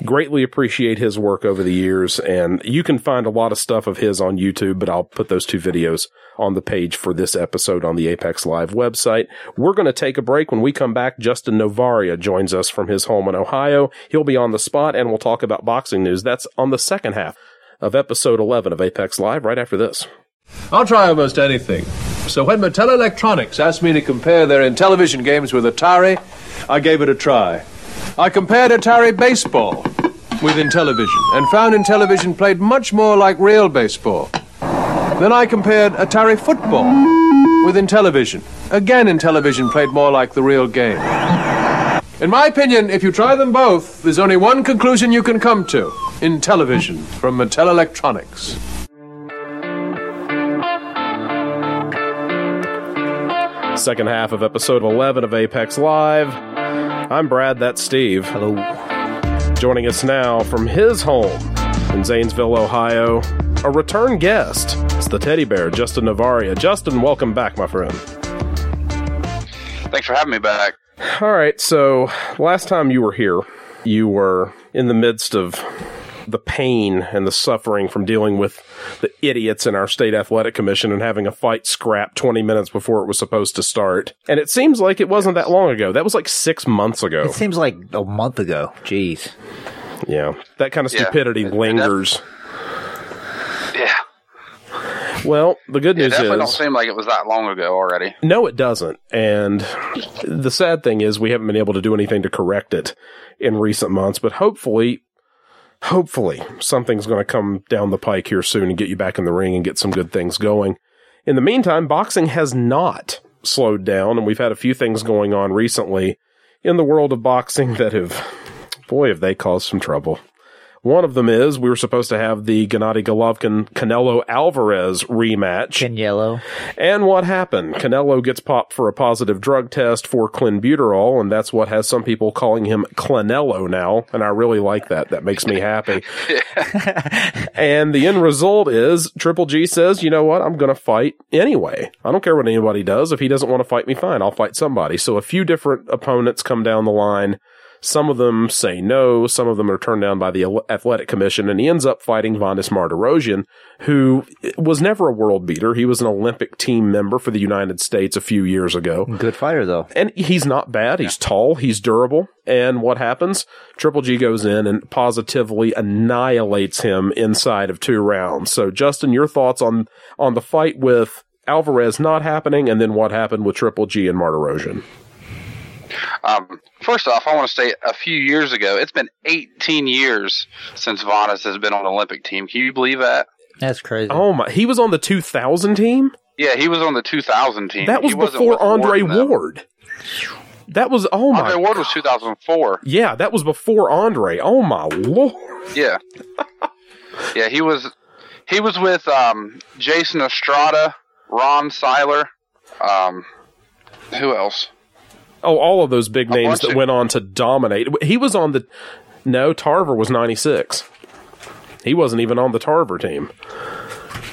greatly appreciate his work over the years, and you can find a lot of stuff of his on YouTube. But I'll put those two videos on the page for this episode on the Apex Live website. We're going to take a break. When we come back, Justin Novaria joins us from his home in Ohio. He'll be on the spot, and we'll talk about boxing news. That's on the second half of episode 11 of Apex Live. Right after this. I'll try almost anything. So when Mattel Electronics asked me to compare their Intellivision games with Atari, I gave it a try. I compared Atari baseball with Intellivision and found Intellivision played much more like real baseball. Then I compared Atari football with Intellivision. Again, Intellivision played more like the real game. In my opinion, if you try them both, there's only one conclusion you can come to Intellivision from Mattel Electronics. Second half of episode 11 of Apex Live. I'm Brad, that's Steve. Hello. Joining us now from his home in Zanesville, Ohio, a return guest. It's the teddy bear, Justin Novaria. Justin, welcome back, my friend. Thanks for having me back. All right, so last time you were here, you were in the midst of the pain and the suffering from dealing with the idiots in our state athletic commission and having a fight scrap 20 minutes before it was supposed to start. And it seems like it wasn't that long ago. That was like six months ago. It seems like a month ago. Jeez. Yeah. That kind of stupidity It- it lingers. Yeah, Well, the good news is. it definitely don't seem like it was that long ago already. no, it doesn't. And the sad thing is we haven't been able to do anything to correct it in recent months, but hopefully, hopefully something's going to come down the pike here soon and get you back in the ring and get some good things going. In the meantime, boxing has not slowed down, and we've had a few things going on recently in the world of boxing that have, boy, have they caused some trouble. One of them is we were supposed to have the Gennady Golovkin Canelo Alvarez rematch. Yellow. And what happened? Canelo gets popped for a positive drug test for clenbuterol, and that's what has some people calling him Clenello now. And I really like that. That makes me happy. and the end result is Triple G says, you know what? I'm going to fight anyway. I don't care what anybody does. If he doesn't want to fight me, fine. I'll fight somebody. So a few different opponents come down the line. Some of them say no. Some of them are turned down by the athletic commission, and he ends up fighting Vanes Martirosyan, who was never a world beater. He was an Olympic team member for the United States a few years ago. Good fighter though. And he's not bad. He's tall. He's durable. And what happens? Triple G goes in and positively annihilates him inside of two rounds. So, Justin, your thoughts on on the fight with Alvarez not happening, and then what happened with Triple G and Martirosyan? Um, first off, I want to say a few years ago, it's been 18 years since Vanes has been on the Olympic team. Can you believe that? That's crazy. Oh my! He was on the 2000 team. Yeah, he was on the 2000 team. That was He before Andre Ward. Ward. That was oh my. Andre Ward was 2004. Yeah, that was before Andre. Oh my lord. Yeah. yeah, he was he was with um, Jason Estrada, Ron Siler, um, who else? Oh, all of those big names that went on to dominate. He was on the. No, Tarver was 96. He wasn't even on the Tarver team.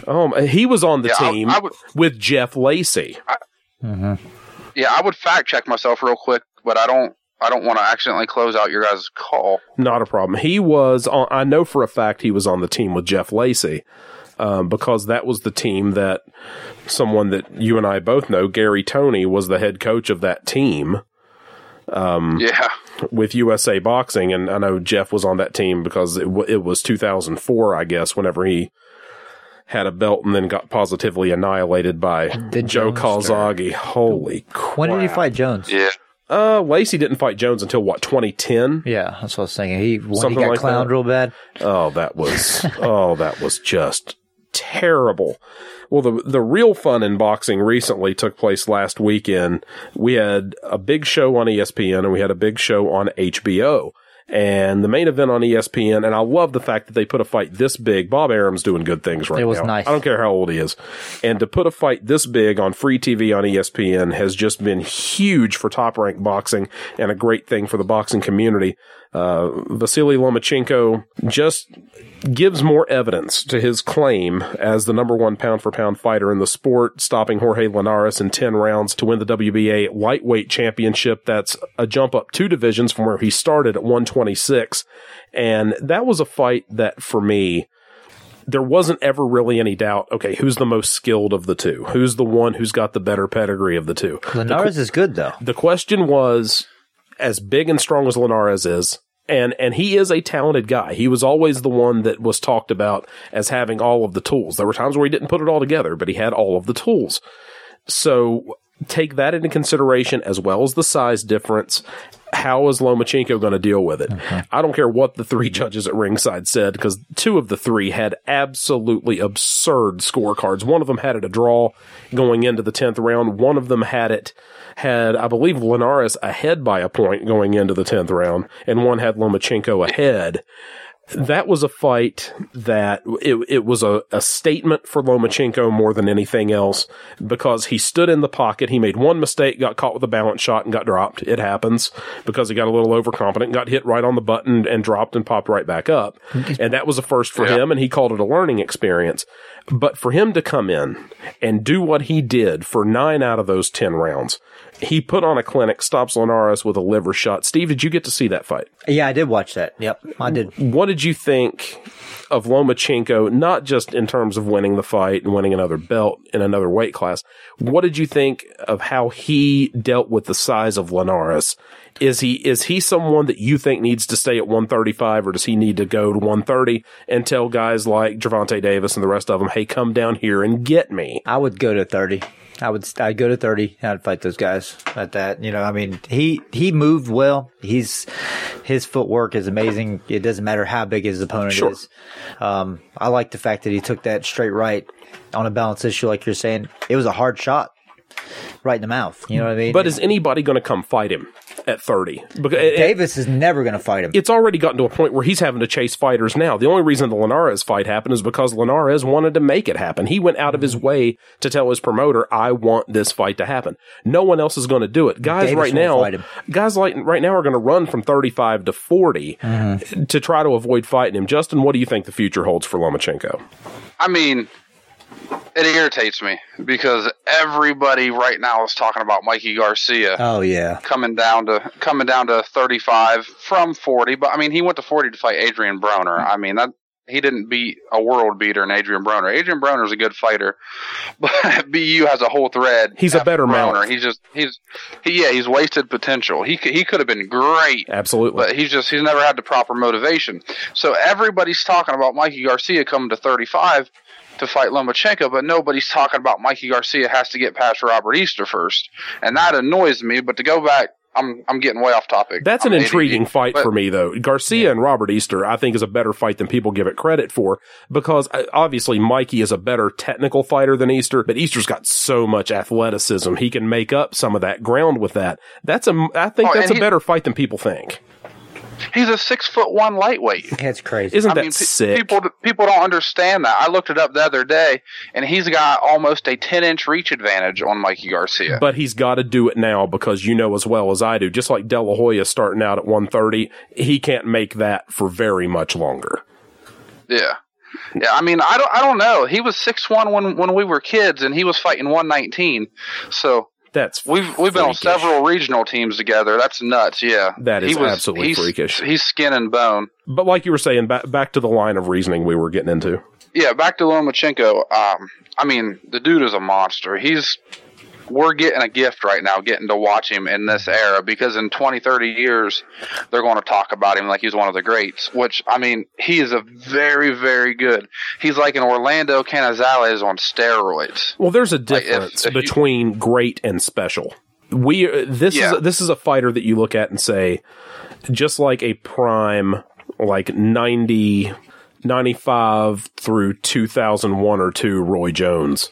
Oh, he was on the Yeah, team I would- with Jeff Lacey. Yeah, I would fact check myself real quick, but I don't I don't want to accidentally close out your guys' call. Not a problem. He was on. I know for a fact he was on the team with Jeff Lacey. Um, because that was the team that someone that you and I both know, Gary Tony, was the head coach of that team. Yeah. with USA Boxing, and I know Jeff was on that team because it, w- it was 2004, I guess, whenever he had a belt and then got positively annihilated by The Joe Jones Calzaghe. Holy crap! when did he fight Jones? Yeah. Uh, Lacey didn't fight Jones until what 2010. Yeah, that's what I was thinking. He when Something he got like clowned that. real bad. Oh, that was oh, that was just terrible. Well, the the real fun in boxing recently took place last weekend. We had a big show on ESPN and we had a big show on HBO. And the main event on ESPN, and I love the fact that they put a fight this big. Bob Arum's doing good things right It was now. nice. I don't care how old he is. And to put a fight this big on free TV on ESPN has just been huge for top ranked boxing and a great thing for the boxing community. Uh, Vasily Lomachenko just gives more evidence to his claim as the number one pound for pound fighter in the sport, stopping Jorge Linares in 10 rounds to win the WBA lightweight championship. That's a jump up two divisions from where he started at 126. And that was a fight that for me, there wasn't ever really any doubt. Okay, who's the most skilled of the two? Who's the one who's got the better pedigree of the two? Linares is good though. The question was, as big and strong as Linares is, and and he is a talented guy. He was always the one that was talked about as having all of the tools. There were times where he didn't put it all together, but he had all of the tools. So take that into consideration as well as the size difference. How is Lomachenko going to deal with it? I don't care what the three judges at ringside said because two of the three had absolutely absurd scorecards. One of them had it a draw going into the 10th round. One of them had it, had, I believe, Linares ahead by a point going into the 10th round, and one had Lomachenko ahead that was a fight that it, it was a, a statement for Lomachenko more than anything else because he stood in the pocket. He made one mistake, got caught with a balance shot and got dropped. It happens because he got a little overconfident, got hit right on the button and dropped and popped right back up. And that was a first for him and he called it a learning experience. But for him to come in and do what he did for nine out of those 10 rounds, he put on a clinic, stops Linares with a liver shot. Steve, did you get to see that fight? Yeah, I did watch that. Yep, I did. what did you think of Lomachenko, not just in terms of winning the fight and winning another belt in another weight class? What did you think of how he dealt with the size of Linares? Is he is he someone that you think needs to stay at 135, or does he need to go to 130 and tell guys like Gervonta Davis and the rest of them, "Hey, come down here and get me"? I would go to thirty. I would. I'd go to thirty. I'd fight those guys at that. You know, I mean, he he moved well. He's his footwork is amazing. It doesn't matter how big his opponent Sure. is. Um, I like the fact that he took that straight right on a balance issue, like you're saying. It was a hard shot. Right in the mouth. You know what I mean? But is anybody going to come fight him at 30? Because it- it- Davis is never going to fight him. it's already gotten to a point where he's having to chase fighters now. The only reason the Linares fight happened is because Linares wanted to make it happen. He went out of his way to tell his promoter, "I want this fight to happen." No one else is going to do it. Guys Davis right won't now, him. guys like right now are going to run from 35 to 40 Mm-hmm. to try to avoid fighting him. Justin, what do you think the future holds for Lomachenko? I mean, it irritates me because everybody right now is talking about Mikey Garcia oh yeah. coming down to coming down to 35 from 40. But I mean, he went to 40 to fight Adrian Broner. I mean that. He didn't beat a world beater in Adrian Broner. Adrian Broner's a good fighter, but BU has a whole thread. He's a better Broner. mouth. He's just he's he, yeah he's wasted potential. He could, he could have been great Absolutely. but he's just he's never had the proper motivation. So everybody's talking about Mikey Garcia coming to 35 to fight Lomachenko, but nobody's talking about Mikey Garcia has to get past Robert Easter first, and that annoys me. But to go back, I'm I'm getting way off topic. That's I'm an ADD. intriguing fight but- for me, though. Garcia and Robert Easter, I think, is a better fight than people give it credit for because uh, obviously Mikey is a better technical fighter than Easter, but Easter's got so much athleticism. He can make up some of that ground with that. That's a, I think Oh, that's a he- better fight than people think. He's a six foot one lightweight. That's crazy. Isn't I that mean, pe- sick? people people don't understand that. I looked it up the other day, and he's got almost a 10 inch reach advantage on Mikey Garcia. but he's got to do it now because you know as well as I do, just like De La Hoya starting out at 130, he can't make that for very much longer. Yeah. Yeah, I mean, I don't, I don't know. He was six one when when we were kids, and he was fighting one nineteen. So That's we've we've been on several regional teams together. That's nuts. Yeah, That is he was, absolutely he's, freakish. He's skin and bone. But like you were saying, back back to the line of reasoning we were getting into. Yeah, back to Lomachenko. Um, I mean, the dude is a monster. He's we're getting a gift right now, getting to watch him in this era because in 20, 30 years, they're going to talk about him like he's one of the greats. Which I mean, he is a very, very good. He's like an Orlando Canizales on steroids. Well, there's a Like, if- difference if you- between great and special. We uh, this Yeah. is this is a fighter that you look at and say, just like a prime, like 90, 95 through 2001 or 2 Roy Jones.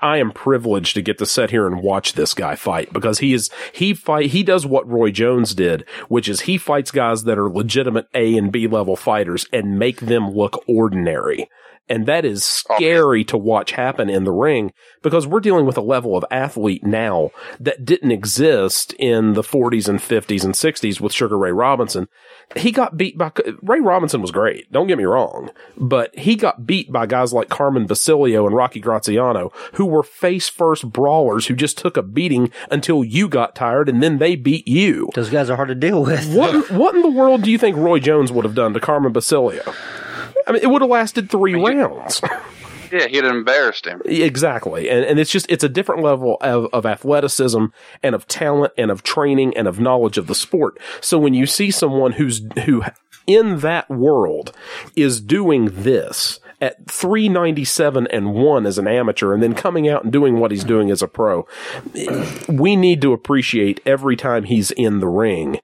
I am privileged to get to sit here and watch this guy fight because he is he fight he does what Roy Jones did, which is he fights guys that are legitimate A and B level fighters and make them look ordinary. And that is oh. scary to watch happen in the ring because we're dealing with a level of athlete now that didn't exist in the 40s and 50s and 60s with Sugar Ray Robinson. He got beat by, Ray Robinson was great. Don't get me wrong, but he got beat by guys like Carmen Basilio and Rocky Graziano who were face first brawlers who just took a beating until you got tired and then they beat you. Those guys are hard to deal with. What, what in the world do you think Roy Jones would have done to Carmen Basilio? I mean, it would have lasted three rounds. Yeah, he'd embarrassed him. Exactly. And, and it's just, it's a different level of, of athleticism and of talent and of training and of knowledge of the sport. So when you see someone who's, who in that world is doing this at 397 and one as an amateur and then coming out and doing what he's doing as a pro, we need to appreciate every time he's in the ring.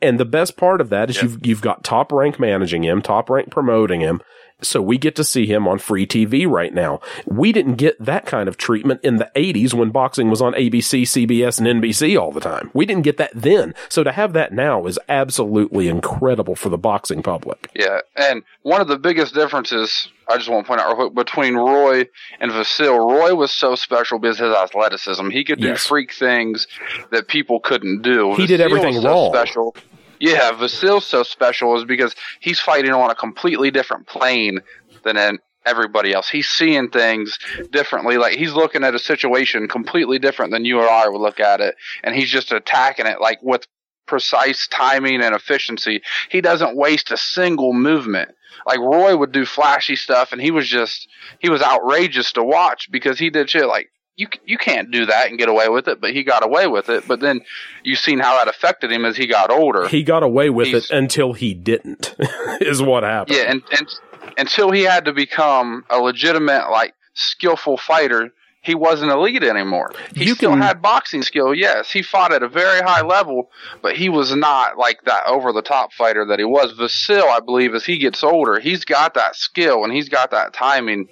And the best part of that is you've you've got top rank managing him, top rank promoting him. So we get to see him on free TV right now. We didn't get that kind of treatment in the 80s when boxing was on ABC, CBS, and NBC all the time. We didn't get that then. So to have that now is absolutely incredible for the boxing public. Yeah, and one of the biggest differences I just want to point out real quick between Roy and Vasil. Roy was so special because his athleticism. He could do Yes. freak things that people couldn't do. He did everything was so wrong. Special. Yeah, Vasil's so special is because he's fighting on a completely different plane than everybody else. He's seeing things differently. Like he's looking at a situation completely different than you or I would look at it, and he's just attacking it like with precise timing and efficiency. He doesn't waste a single movement. Like Roy would do flashy stuff, and he was just he was outrageous to watch because he did shit like you you can't do that and get away with it, but he got away with it. But then you've seen how that affected him as he got older. He got away with He's- it until he didn't, is what happened. Yeah, and, and until he had to become a legitimate, like skillful fighter, he wasn't elite anymore. He You still can- had boxing skill. Yes, he fought at a very high level, but he was not like that over the top fighter that he was. Vasil, I believe, as he gets older, he's got that skill and he's got that timing,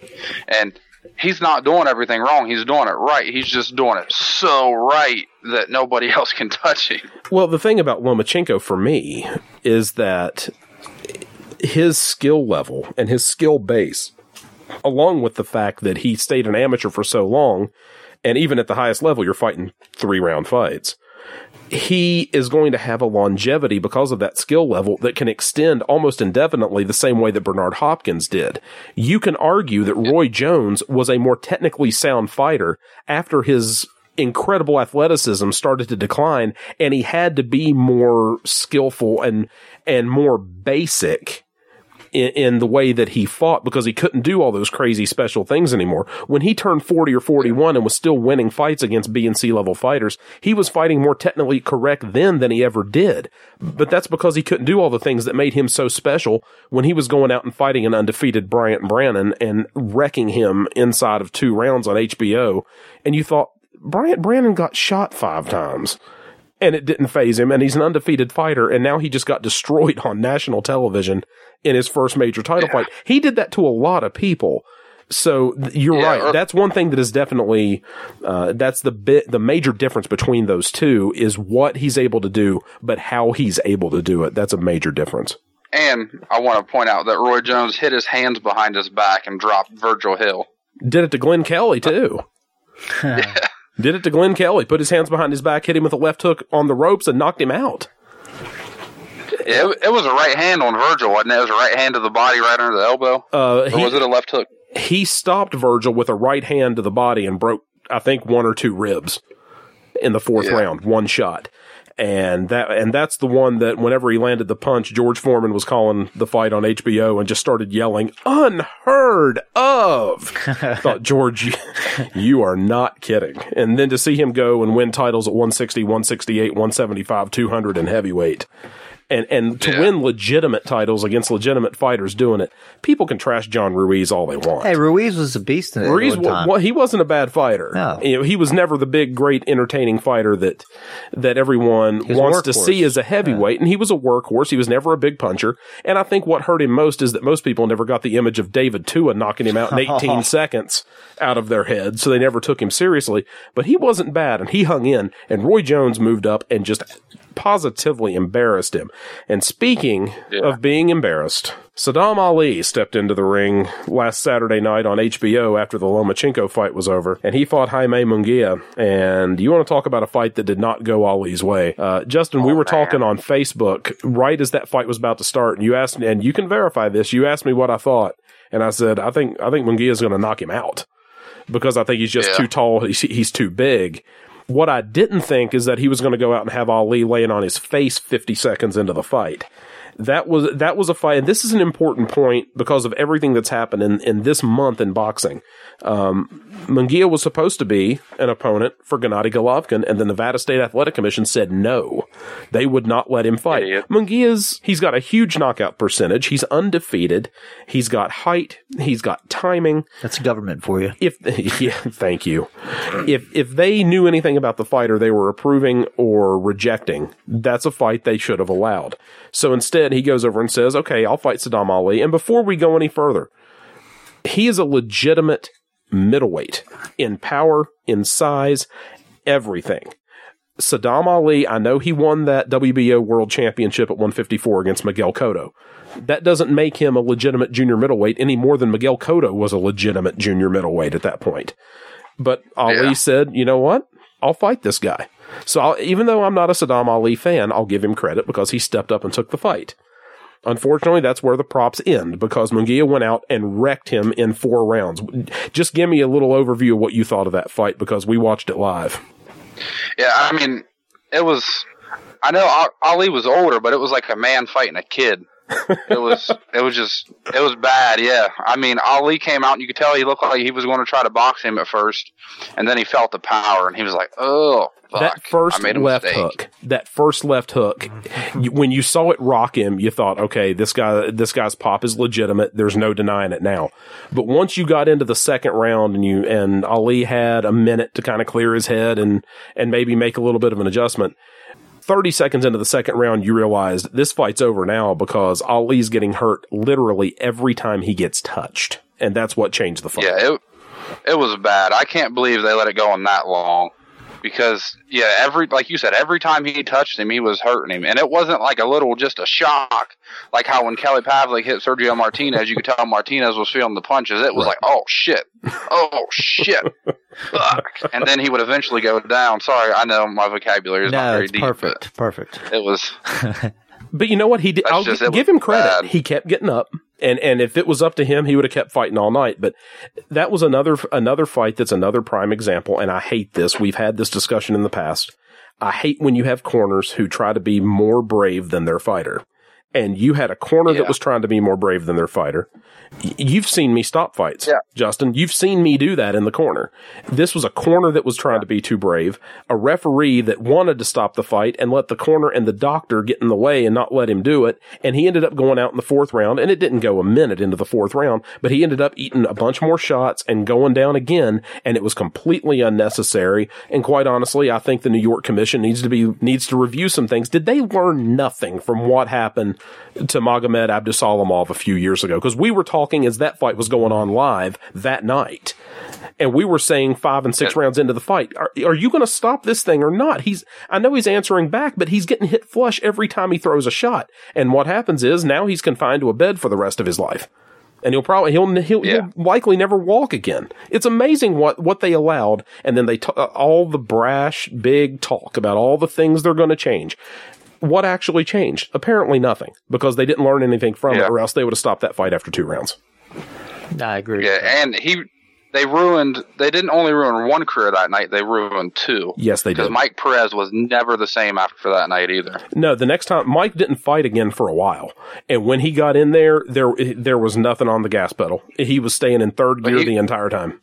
and he's not doing everything wrong. He's doing it right. He's just doing it so right that nobody else can touch him. Well, the thing about Lomachenko for me is that his skill level and his skill base, along with the fact that he stayed an amateur for so long, and even at the highest level, you're fighting three round fights. He is going to have a longevity because of that skill level that can extend almost indefinitely the same way that Bernard Hopkins did. You can argue that Roy Jones was a more technically sound fighter after his incredible athleticism started to decline and he had to be more skillful and, and more basic in, in the way that he fought because he couldn't do all those crazy special things anymore. When he turned 40 or 41 and was still winning fights against B and C level fighters, he was fighting more technically correct then than he ever did. But that's because he couldn't do all the things that made him so special when he was going out and fighting an undefeated Bryant Brannon and wrecking him inside of two rounds on HBO. And you thought, Bryant Brannon got shot five times and it didn't phase him and he's an undefeated fighter and now he just got destroyed on national television in his first major title fight. He did that to a lot of people. So you're Yeah, right. that's one thing that is definitely uh, that's the bit the major difference between those two is what he's able to do, but how he's able to do it. That's a major difference. And I want to point out that Roy Jones hit his hands behind his back and dropped Virgil Hill. Did it to Glenn Kelly too. Did it to Glenn Kelly. Put his hands behind his back, hit him with a left hook on the ropes, and knocked him out. It, it was a right hand on Virgil, wasn't it? It was a right hand to the body right under the elbow. Uh, or he- was it a left hook? he stopped Virgil with a right hand to the body and broke, I think, one or two ribs in the fourth Yeah. round, one shot. And that, and that's the one that whenever he landed the punch, George Foreman was calling the fight on HBO and just started yelling, unheard of. Thought, George, you, you are not kidding. And then to see him go and win titles at 160, 168, 175, 200 and heavyweight and and to Yeah. win legitimate titles against legitimate fighters doing it. People can trash John Ruiz all they want. Hey, Ruiz was a beast in it. Ruiz, one time. wa- wa- he wasn't a bad fighter. No. You know, he was never the big, great, entertaining fighter that that everyone wants to see as a heavyweight. And he was a workhorse. He was never a big puncher. And I think what hurt him most is that most people never got the image of David Tua knocking him out in 18 seconds out of their head, so they never took him seriously. But he wasn't bad, and he hung in. And Roy Jones moved up and just positively embarrassed him. And speaking of being embarrassed, Sadam Ali stepped into the ring last Saturday night on HBO after the Lomachenko fight was over, and he fought Jaime Munguia. And you want to talk about a fight that did not go Ali's way? Uh, Justin, we were talking on Facebook right as that fight was about to start, and you asked me, and you can verify this. You asked me what I thought, and I said I think I think Munguia is going to knock him out because I think he's just Yeah. too tall. He's, he's too big. What I didn't think is that he was going to go out and have Ali laying on his face 50 seconds into the fight. That was that was a fight, and this is an important point because of everything that's happened in, in this month in boxing. Um, Munguia was supposed to be an opponent for Gennady Golovkin, and the Nevada State Athletic Commission said no. They would not let him fight. Idiot. Munguia's he's got a huge knockout percentage. He's undefeated. He's got height. He's got timing That's government for you. if yeah, thank you. If if they knew anything about the fighter they were approving or rejecting, that's a fight they should have allowed. So instead, he goes over and says, "Okay, I'll fight Sadam Ali." And before we go any further, he is a legitimate middleweight in power, in size, everything. Sadam Ali, I know he won that WBO World Championship at 154 against Miguel Cotto. That doesn't make him a legitimate junior middleweight any more than Miguel Cotto was a legitimate junior middleweight at that point. But Ali Yeah. said, you know what? I'll fight this guy. So I'll, even though I'm not a Sadam Ali fan, I'll give him credit because he stepped up and took the fight. Unfortunately, that's where the props end because Munguia went out and wrecked him in four rounds. Just give me a little overview of what you thought of that fight because we watched it live. Yeah, I mean, it was. I know Ali was older, but it was like a man fighting a kid. It was. it was just. It was bad. Yeah. I mean, Ali came out and you could tell he looked like he was going to try to box him at first, and then he felt the power and he was like, "Oh, fuck, that first I made a left mistake." hook, that first left hook, you, when you saw it rock him, you thought, okay, this guy, this guy's pop is legitimate. There's no denying it now. But once you got into the second round and you and Ali had a minute to kind of clear his head and and maybe make a little bit of an adjustment. 30 seconds into the second round, you realized this fight's over now because Ali's getting hurt literally every time he gets touched. And that's what changed the fight. Yeah, it, It was bad. I can't believe they let it go on that long. Because yeah, every like you said, every time he touched him, he was hurting him, and it wasn't like a little just a shock, like how when Kelly Pavlik hit Sergio Martinez, you could tell Martinez was feeling the punches. It was like, oh shit, oh shit, fuck, and then he would eventually go down. Sorry, I know my vocabulary is not No, very it's deep, perfect. Perfect. it was But you know what? He did. That's I'll just- gi- it give him credit. bad. He kept getting up, and and if it was up to him, he would have kept fighting all night. But that was another another fight. That's another prime example. And I hate this. We've had this discussion in the past. I hate when you have corners who try to be more brave than their fighter. And you had a corner that was trying to be more brave than their fighter. You've seen me stop fights, Yeah. Justin. You've seen me do that in the corner. This was a corner that was trying to be too brave, a referee that wanted to stop the fight and let the corner and the doctor get in the way and not let him do it. And he ended up going out in the fourth round, and it didn't go a minute into the fourth round, but he ended up eating a bunch more shots and going down again, and it was completely unnecessary. And quite honestly, I think the New York Commission needs to be needs to review some things. Did they learn nothing from what happened to Magomed Abdusalamov a few years ago? Because we were talking as that fight was going on live that night and we were saying five and six rounds into the fight, are, are you going to stop this thing or not? He's, I know he's answering back, but he's getting hit flush every time he throws a shot. And what happens is now he's confined to a bed for the rest of his life. And he'll probably, he'll, he'll, Yeah. he'll likely never walk again. It's amazing what, what they allowed. And then they, t- uh, all the brash, big talk about all the things they're going to change. What actually changed? Apparently nothing because they didn't learn anything from it or else they would have stopped that fight after two rounds. I agree. yeah, and he they ruined. They didn't only ruin one career that night; they ruined two. Yes, they did Because. Mike Perez was never the same after that night either. No, the next time Mike didn't fight again for a while, and when he got in there, there there was nothing on the gas pedal. He was staying in third gear he- the entire time.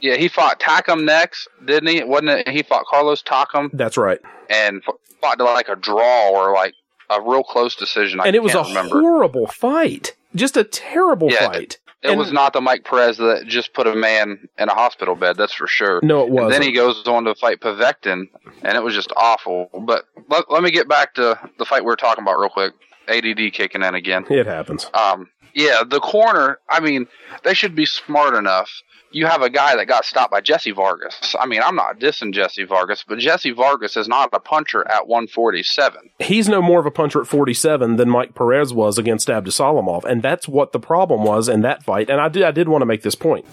Yeah, he fought Takam next, didn't he? Wasn't it? He fought Carlos Takam That's right, and fought to like a draw or like a real close decision. I and it was a remember. horrible fight, just a terrible Yeah, fight. It And- was not the Mike Perez that just put a man in a hospital bed. That's for sure. No, it wasn't. then he goes on to fight Povetkin, and it was just awful. But let, let me get back to the fight we were talking about real quick. ADD kicking in again. It happens. Um, yeah, the corner. I mean, they should be smart enough. You have a guy that got stopped by Jesse Vargas. I mean, I'm not dissing Jesse Vargas, but Jesse Vargas is not a puncher at 147. He's no more of a puncher at 47 than Mike Perez was against Abdusalamov, and that's what the problem was in that fight. And I did I did want to make this point.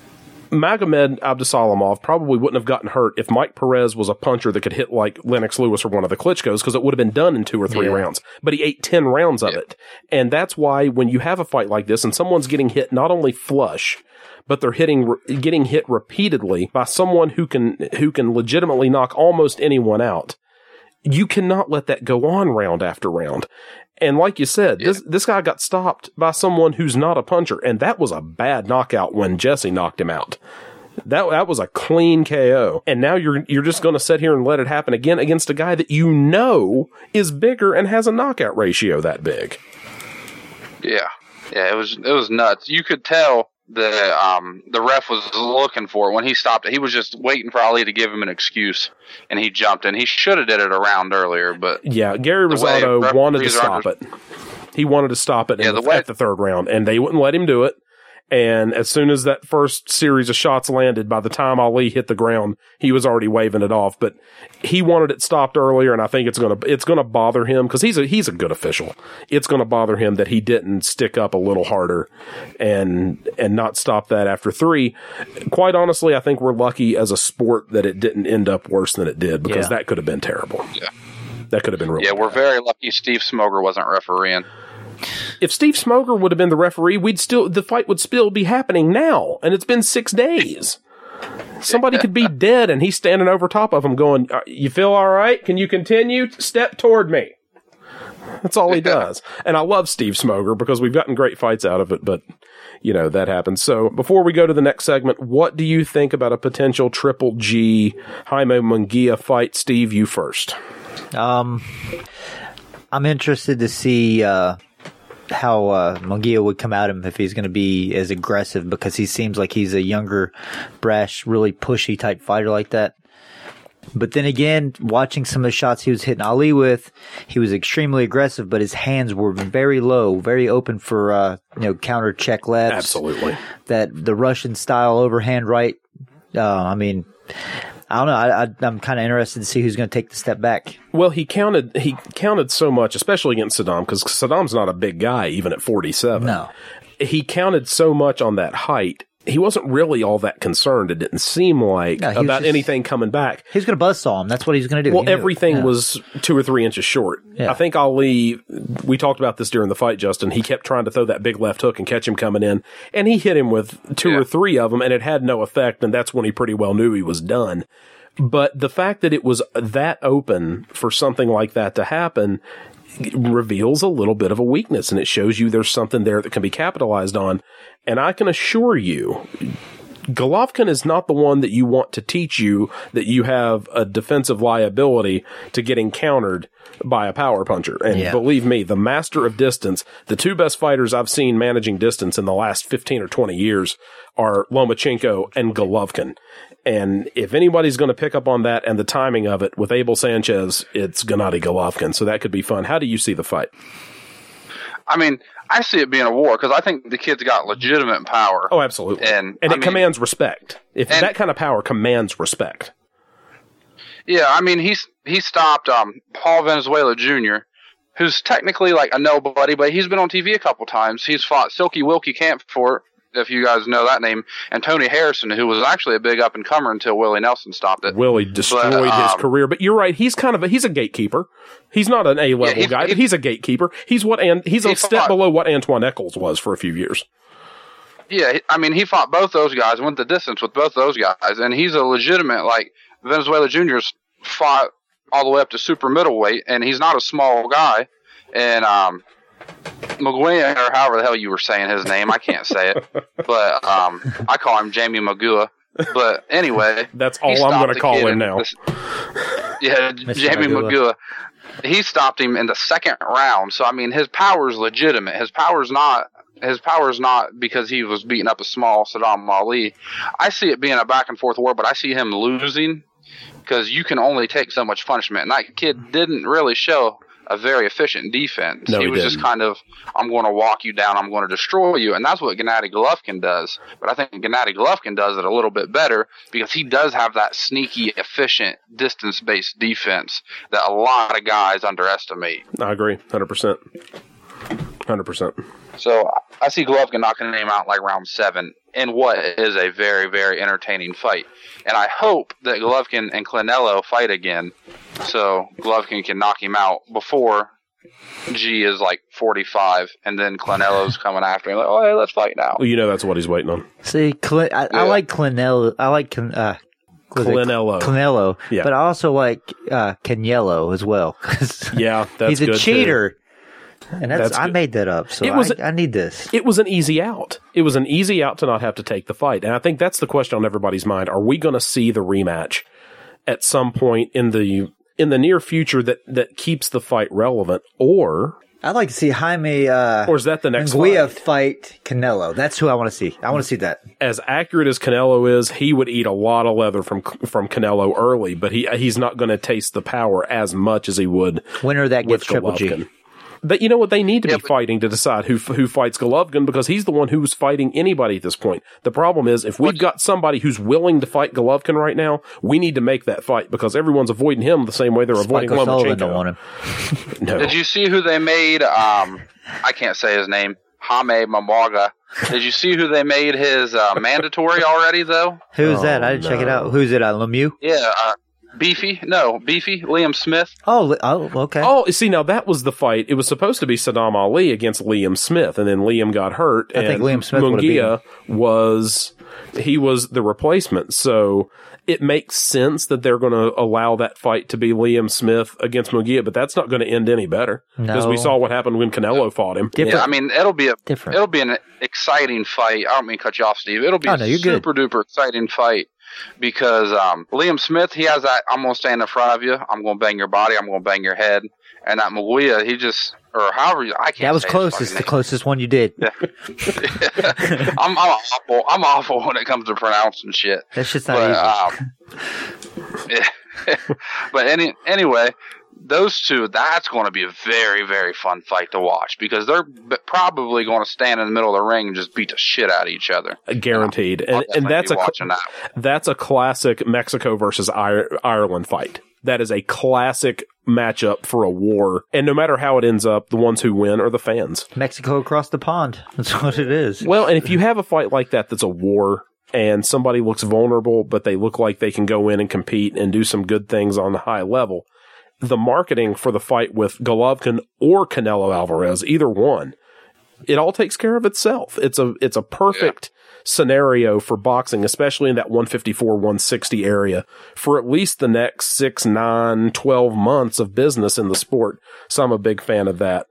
Magomed Abdusalamov probably wouldn't have gotten hurt if Mike Perez was a puncher that could hit like Lennox Lewis or one of the Klitschko's because it would have been done in two or three Yeah. rounds. But he ate 10 rounds of it. And that's why when you have a fight like this and someone's getting hit not only flush, but they're hitting, getting hit repeatedly by someone who can, who can legitimately knock almost anyone out you cannot let that go on round after round. And like you said, this this guy got stopped by someone who's not a puncher, and that was a bad knockout when Jesse knocked him out. That that was a clean KO. And now you're you're just going to sit here and let it happen again against a guy that you know is bigger and has a knockout ratio that big. Yeah, yeah, it was it was nuts. You could tell the um the ref was looking for it when he stopped it. He was just waiting for Ali to give him an excuse, and he jumped in. He should have did it around earlier, but Yeah, Gary Rosato wanted to stop it. He wanted to stop it in Yeah, the, the way- at the third round, and they wouldn't let him do it. And as soon as that first series of shots landed, by the time Ali hit the ground, he was already waving it off. But he wanted it stopped earlier, and I think it's gonna it's gonna bother him because he's a he's a good official. It's gonna bother him that he didn't stick up a little harder and and not stop that after three. Quite honestly, I think we're lucky as a sport that it didn't end up worse than it did because Yeah. that could have been terrible. Yeah. That could have been real. yeah, we're very lucky Steve Smoger wasn't refereeing. If Steve Smoger would have been the referee, we'd still the fight would still be happening now, and it's been six days. Somebody could be dead, and he's standing over top of him, going, "Uh, "You feel all right? Can you continue? Step toward me." That's all he does, and I love Steve Smoger because we've gotten great fights out of it. But you know that happens. So before we go to the next segment, what do you think about a potential Triple G Jaime Munguia fight? Steve, you first. Um, I'm interested to see uh, how uh, Munguia would come at him if he's going to be as aggressive because he seems like he's a younger, brash, really pushy type fighter like that. But then again, watching some of the shots he was hitting Ali with, he was extremely aggressive, but his hands were very low, very open for uh, you know counter check lefts. Absolutely. That the Russian style overhand right Uh, I mean, I don't know. I, I, I'm kind of interested to see who's going to take the step back. Well, he counted he counted so much, especially against Sadam, because Sadam's not a big guy, even at 47. No. He counted so much on that height. He wasn't really all that concerned. It didn't seem like No, about just- anything coming back. He's going to buzzsaw him. That's what he's going to do. Well, He knew it. everything Yeah. was two or three inches short. Yeah. I think Ali, we talked about this during the fight, Justin. He kept trying to throw that big left hook and catch him coming in, and he hit him with two Yeah. or three of them, and it had no effect, and that's when he pretty well knew he was done. But the fact that it was that open for something like that to happen reveals a little bit of a weakness, and it shows you there's something there that can be capitalized on. And I can assure you, Golovkin is not the one that you want to teach you that you have a defensive liability to getting countered by a power puncher. And Yeah. believe me, the master of distance, the two best fighters I've seen managing distance in the last 15 or 20 years are Lomachenko and Golovkin. And if anybody's going to pick up on that and the timing of it with Abel Sanchez, it's Gennady Golovkin. So that could be fun. How do you see the fight? I mean, I see it being a war because I think the kid's got legitimate power. Oh, absolutely. And, and I it mean- commands respect. If And- that kind of power commands respect. Yeah, I mean he's he stopped um Paul Valenzuela Jr., who's technically like a nobody, but he's been on TV a couple times. He's fought Silky Wilky Campfort, if you guys know that name, and Tony Harrison, who was actually a big up and comer until Willie Nelson stopped it. Willie destroyed his um, career, but you're right. He's kind of a, he's a gatekeeper. He's not an A level Yeah, guy, but he's a gatekeeper. He's what and he's a he step fought- below what Antoine Eccles was for a few years. Yeah, I mean he fought both those guys, went the distance with both those guys, and he's a legitimate like Valenzuela Jr.'s fought all the way up to super middleweight, and he's not a small guy. And um, Maguire, or however the hell you were saying his name, I can't say it, but um, I call him Jamie Magua. But anyway, That's all I'm going to call him in now. this- yeah, Jamie Magua. Magua. He stopped him in the second round. So I mean, his power's legitimate. His power's not. His power's not because he was beating up a small Sadam Ali. I see it being a back and forth war, but I see him losing because you can only take so much punishment. And that kid didn't really show a very efficient defense. No, he, he was just didn't. kind of, I'm going to walk you down. I'm going to destroy you. And that's what Gennady Golovkin does. But I think Gennady Golovkin does it a little bit better because he does have that sneaky, efficient, distance based defense that a lot of guys underestimate. I agree, hundred percent, hundred percent. So I see Golovkin knocking him out like round seven in what is a very, very entertaining fight. And I hope that Golovkin and Clinello fight again so Golovkin can knock him out before G is like 45 and then Clinello's coming after him like, oh, hey, let's fight now. Well, you know that's what he's waiting on. See, Cl- I, I like Clinello. I like Can- uh, Clinello. Clinello. Yeah. But I also like uh, Caniello as well. 'cause Yeah, that's he's a good, too. And that's, That's I made that up. So It was- I, I need this. It was an easy out. It was an easy out to not have to take the fight. And I think that's the question on everybody's mind. Are we going to see the rematch at some point in the in the near future that that keeps the fight relevant or I'd like to see Jaime uh, or is that the next Nguia fight? fight Canelo. That's who I want to see. I want to see that. As accurate as Canelo is, he would eat a lot of leather from from Canelo early, but he he's not going to taste the power as much as he would Winner that gets Triple G. Golovkin. That you know what they need to Yeah, be but- fighting to decide who who fights Golovkin because he's the one who's fighting anybody at this point. The problem is if we've got somebody who's willing to fight Golovkin right now, we need to make that fight because everyone's avoiding him the same way they're avoiding Spike O'Sullivan don't Lomachenko. want him. No. Did you see who they made? Um, I can't say his name. Hame Mamaga. Did you see who they made his uh, mandatory already, though? Who's Oh, that? I didn't check it out. Who's it? Uh, Lemieux? Yeah, uh, Beefy. No, Beefy. Liam Smith. Oh, oh, okay. Oh, see, now that was the fight. It was supposed to be Sadam Ali against Liam Smith, and then Liam got hurt. I and think Liam Smith would've was he was the replacement. So it makes sense that they're going to allow that fight to be Liam Smith against Munguia, but that's not going to end any better because we saw what happened when Canelo fought him. Different. Yeah, I mean it'll be a Different. it'll be an exciting fight. I don't mean cut you off, Steve. It'll be Oh, no, a you're good. super duper exciting fight because um, Liam Smith he has that I'm gonna stand in front of you. I'm gonna bang your body. I'm gonna bang your head. And that Maguia, he just or however you, I can't. that was closest. The closest one you did. name. I'm, I'm awful. I'm awful when it comes to pronouncing shit. That's just not but easy. um, but any anyway, those two, that's going to be a very, very fun fight to watch because they're b- probably going to stand in the middle of the ring and just beat the shit out of each other. Uh, guaranteed. I'll And, and that's a that. that's a classic Mexico versus Ir- Ireland fight. That is a classic matchup for a war. And no matter how it ends up, the ones who win are the fans. Mexico across the pond. That's what it is. Well, and if you have a fight like that that's a war and somebody looks vulnerable, but they look like they can go in and compete and do some good things on the high level, the marketing for the fight with Golovkin or Canelo Alvarez, either one, it all takes care of itself. It's a it's a perfect scenario for boxing, especially in that 154, 160 area for at least the next six, nine, 12 months of business in the sport. So I'm a big fan of that.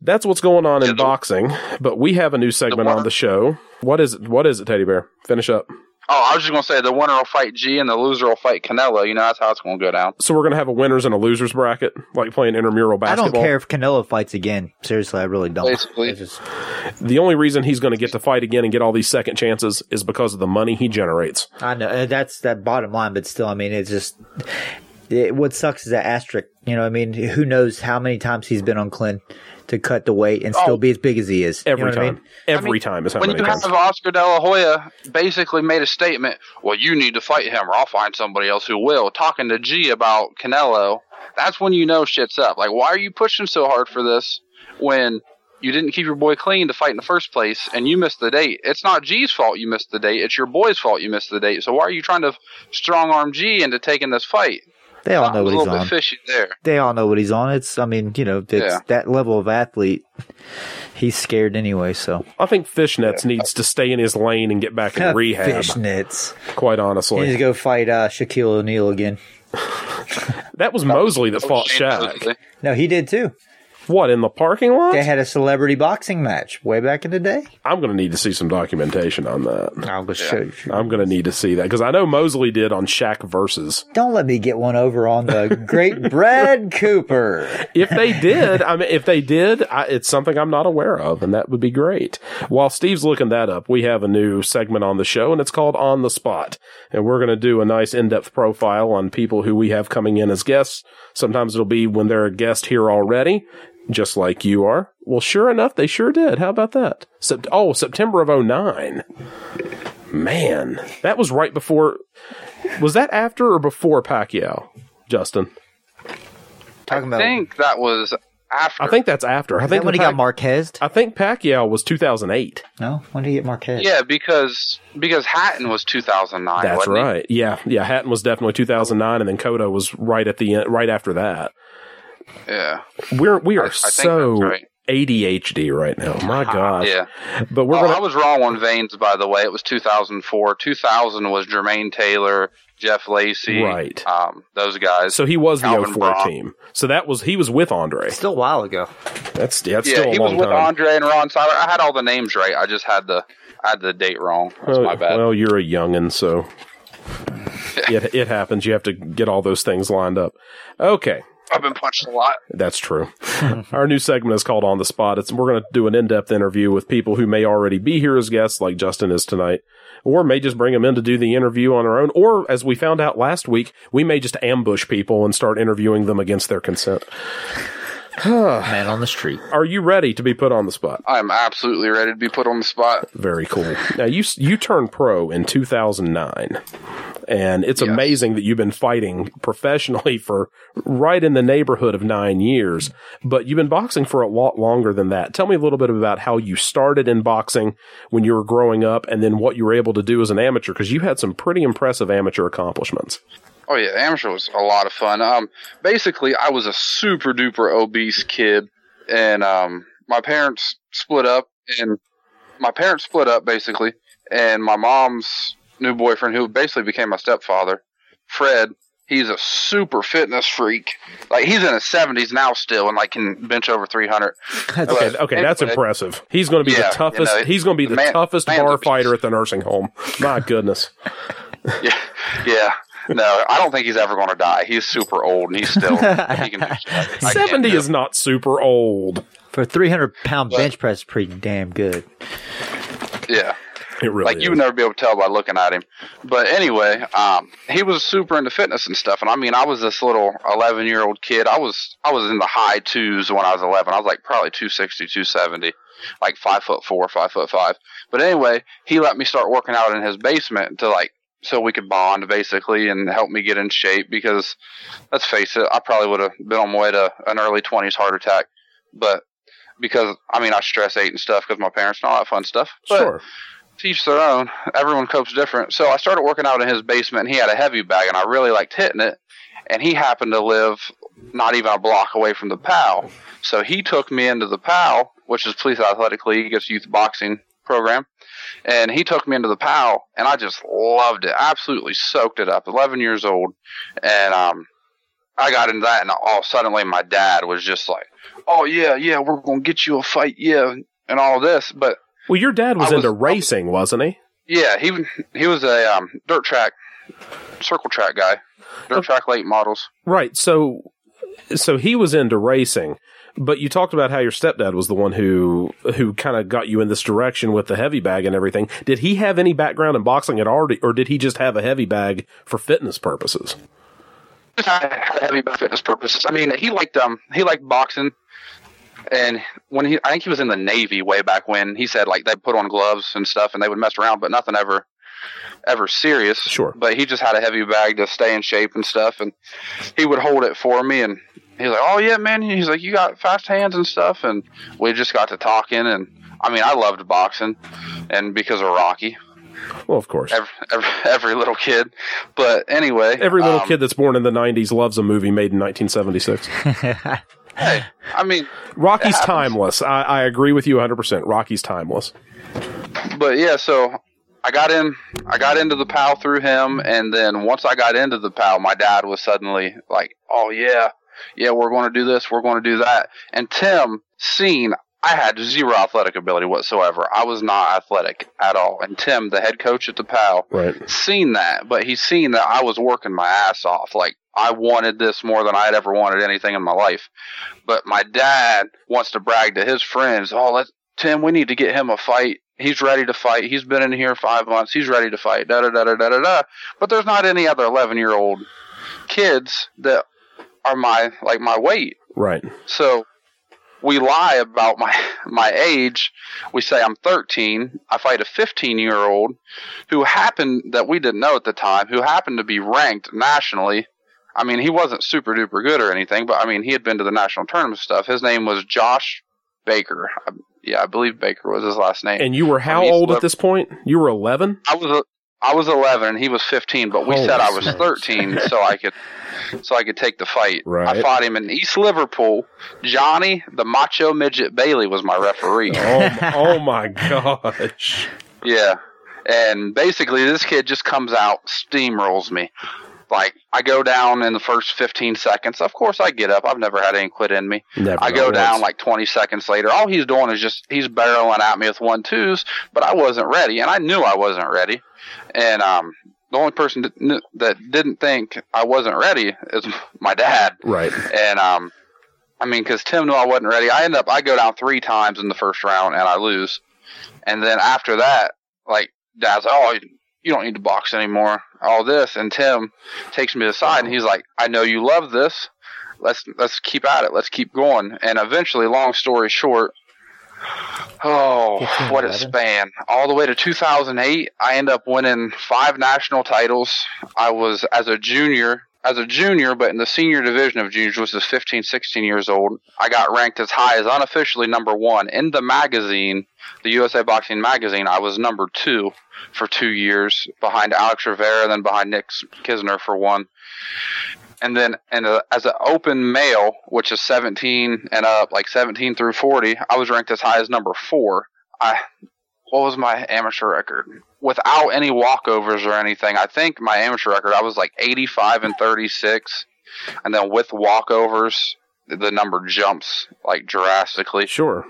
That's what's going on in boxing, but we have a new segment on the show. What is it? What is it, Teddy Bear? Finish up. Oh, I was just going to say the winner will fight G and the loser will fight Canelo. You know, that's how it's going to go down. So we're going to have a winners and a losers bracket, like playing intramural basketball. I don't care if Canelo fights again. Seriously, I really don't. Basically. Just- The only reason he's going to get to fight again and get all these second chances is because of the money he generates. I know uh, that's that bottom line, but still, I mean, it's just it, what sucks is that asterisk. You know, I mean, who knows how many times he's been on clen to cut the weight and still Oh. be as big as he is. You know Every I time. mean? Every I mean, time is how when many you times. have Oscar De La Hoya basically made a statement, well, you need to fight him or I'll find somebody else who will, talking to G about Canelo, that's when you know shit's up. Like, why are you pushing so hard for this when you didn't keep your boy clean to fight in the first place and you missed the date? It's not G's fault you missed the date, it's your boy's fault you missed the date. So why are you trying to strong arm G into taking this fight? They all know what he's on. fishy there. They all know what he's on. It's, I mean, you know, it's Yeah. that level of athlete. He's scared anyway. So I think Fishnets needs to stay in his lane and get back in rehab, fishnets. quite honestly, He needs to go fight uh, Shaquille O'Neal again. That was Mosley that fought Shaq. No, he did too. What, in the parking lot? They had a celebrity boxing match way back in the day. I'm going to need to see some documentation on that. I'll go show you. I'm going to need to see that because I know Mosley did on Shaq versus. Don't let me get one over on the great Brad Cooper. If they did, I mean, if they did, I, it's something I'm not aware of, and that would be great. While Steve's looking that up, we have a new segment on the show, and it's called On the Spot. And we're going to do a nice in-depth profile on people who we have coming in as guests. Sometimes it'll be when they're a guest here already, just like you are. Well, sure enough, they sure did. How about that? Sept- oh, September of 09. Man, that was right before. Was that after or before Pacquiao, Justin? Talking about. I think that was after. I think that's after. I Is think that when he Pac- got Marquez? I think Pacquiao was 2008. No, when did he get Marquez? Yeah, because because Hatton was 2009. That's wasn't he? right. Yeah, yeah. Hatton was definitely 2009, and then Cotto was right at the end, right after that. Yeah, We're we are I think so right. ADHD right now. My gosh. yeah. But we're Oh, gonna. I was wrong on Vanes, by the way. It was 2004. 2000 was Jermaine Taylor, Jeff Lacy, Right. Um, those guys. so he was the Calvin 04 Braun. team. So that was he was with Andre. Still a while ago. That's that's yeah, still a he was long with time. Andre and Ron Siler. I had all the names right. I just had the I had the date wrong. That's well, my bad. well, you're a youngin, so it it happens. You have to get all those things lined up. Okay. I've been punched a lot. That's true. Our new segment is called On the Spot. It's we're going to do an in-depth interview with people who may already be here as guests, like Justin is tonight, or may just bring them in to do the interview on our own. Or as we found out last week, we may just ambush people and start interviewing them against their consent. Man on the street. Are you ready to be put on the spot? I'm absolutely ready to be put on the spot. Very cool. Now you you turned pro in 2009, and it's Yes. amazing that you've been fighting professionally for right in the neighborhood of nine years. But you've been boxing for a lot longer than that. Tell me a little bit about how you started in boxing when you were growing up, and then what you were able to do as an amateur because you had some pretty impressive amateur accomplishments. Oh yeah, amateur was a lot of fun. Um, basically, I was a super duper obese kid, and um, my parents split up, and my parents split up basically, and my mom's new boyfriend, who basically became my stepfather, Fred. He's a super fitness freak. Like he's in his seventies now still, and like can bench over three hundred. That's Okay, okay, that's impressive. He's going to be Yeah, the toughest. you know, he's going to be the, the man- toughest man's bar a fighter at the nursing home. My goodness. Yeah, yeah. No, I don't think he's ever going to die. He's super old, and he's still he can do shit. I can't Seventy is not super old. For a 300 pound But- bench press, pretty damn good. Yeah. It really like you would never be able to tell by looking at him. But anyway, um, he was super into fitness and stuff. And I mean, I was this little 11 year old kid. I was I was in the high twos when I was 11. I was like probably 260, 270, like five foot four, five foot five. But anyway, he let me start working out in his basement to like so we could bond basically and help me get in shape because let's face it, I probably would have been on my way to an early 20s heart attack. But because I mean, I stress ate and stuff because my parents and all that fun stuff. But sure. To each their own. Everyone copes different. So I started working out in his basement. And he had a heavy bag, and I really liked hitting it. And he happened to live not even a block away from the PAL. So he took me into the PAL, which is Police Athletic it's youth boxing program. And he took me into the PAL, and I just loved it. Absolutely soaked it up. 11 years old. And um, I got into that, and all suddenly my dad was just like, oh, yeah, yeah, we're to get you a fight, yeah, and all this. But Well, your dad was was- into racing, wasn't he? yeah, he he was a um, dirt track, circle track guy, dirt Okay. track late models. Right. So, so he was into racing, but you talked about how your stepdad was the one who who kind of got you in this direction with the heavy bag and everything. Did he have any background in boxing at all, or- did he just have a heavy bag for fitness purposes? Just had heavy for fitness purposes. I mean, he liked um he liked boxing, and when he I think he was in the Navy way back when he said like they put on gloves and stuff and they would mess around, but nothing ever ever serious. Sure. But he just had a heavy bag to stay in shape and stuff, and he would hold it for me and. He's like, oh yeah, man. He's like, you got fast hands and stuff, and we just got to talking, and I mean, I loved boxing, and because of Rocky, Well, of course. every, every, every little kid. But anyway, Every little um, kid that's born in the 90s loves a movie made in 1976. Hey, I mean, Rocky's timeless. I, I agree with you 100%. Rocky's timeless. but yeah. So I got in. I got into the PAL through him, and then once I got into the PAL, my dad was suddenly like, "Oh yeah, yeah, we're going to do this. We're going to do that." And Tim, seen I had zero athletic ability whatsoever. I was not athletic at all. And Tim, the head coach at the PAL, Right. seen that, but he's seen that I was working my ass off. Like I wanted this more than I'd ever wanted anything in my life. But my dad wants to brag to his friends, "Oh, let Tim, we need to get him a fight. He's ready to fight. He's been in here five months. He's ready to fight." Da da da da da da da. But there's not any other 11 year old kids that are my like my weight. Right. So we lie about my my age. We say I'm 13. I fight a 15 year old who happened that we didn't know at the time, who happened to be ranked nationally. I mean, he wasn't super duper good or anything, but I mean, he had been to the national tournament stuff. His name was Josh Baker. I, yeah, I believe Baker was his last name. And you were how old at this point? You were 11? I was a, I was 11 and he was 15, but we Holy said I was smokes. 13 so I could so I could take the fight. Right. I fought him in East Liverpool. Johnny the Macho Midget Bailey was my referee. Oh, oh my gosh. Yeah. And basically this kid just comes out, steamrolls me. Like I go down in the first 15 seconds. Of course I get up. I've never had any quit in me. Never. I go not down once. like 20 seconds later. All he's doing is just he's barreling at me with one twos, but I wasn't ready, and I knew I wasn't ready. And um, the only person that, that didn't think I wasn't ready is my dad. Right. And um, I mean, because Tim knew I wasn't ready. I end up I go down three times in the first round and I lose. And then after that, like Dad's, like, oh, you don't need to box anymore. All this, and Tim takes me aside and he's like, I know you love this. Let's let's keep at it. Let's keep going. And eventually, long story short, oh, what a span! All the way to 2008, I end up winning five national titles. I was as a junior as a junior, but in the senior division of juniors, which is 15, 16 years old, I got ranked as high as unofficially number one in the magazine, the USA Boxing magazine. I was number two for two years, behind Alex Rivera, then behind Nick Kisner for one. And then, and uh, as an open male, which is 17 and up, like 17 through 40, I was ranked as high as number four. I, what was my amateur record? Without any walkovers or anything, I think my amateur record, I was like 85 and 36. And then with walkovers, the number jumps like drastically. Sure.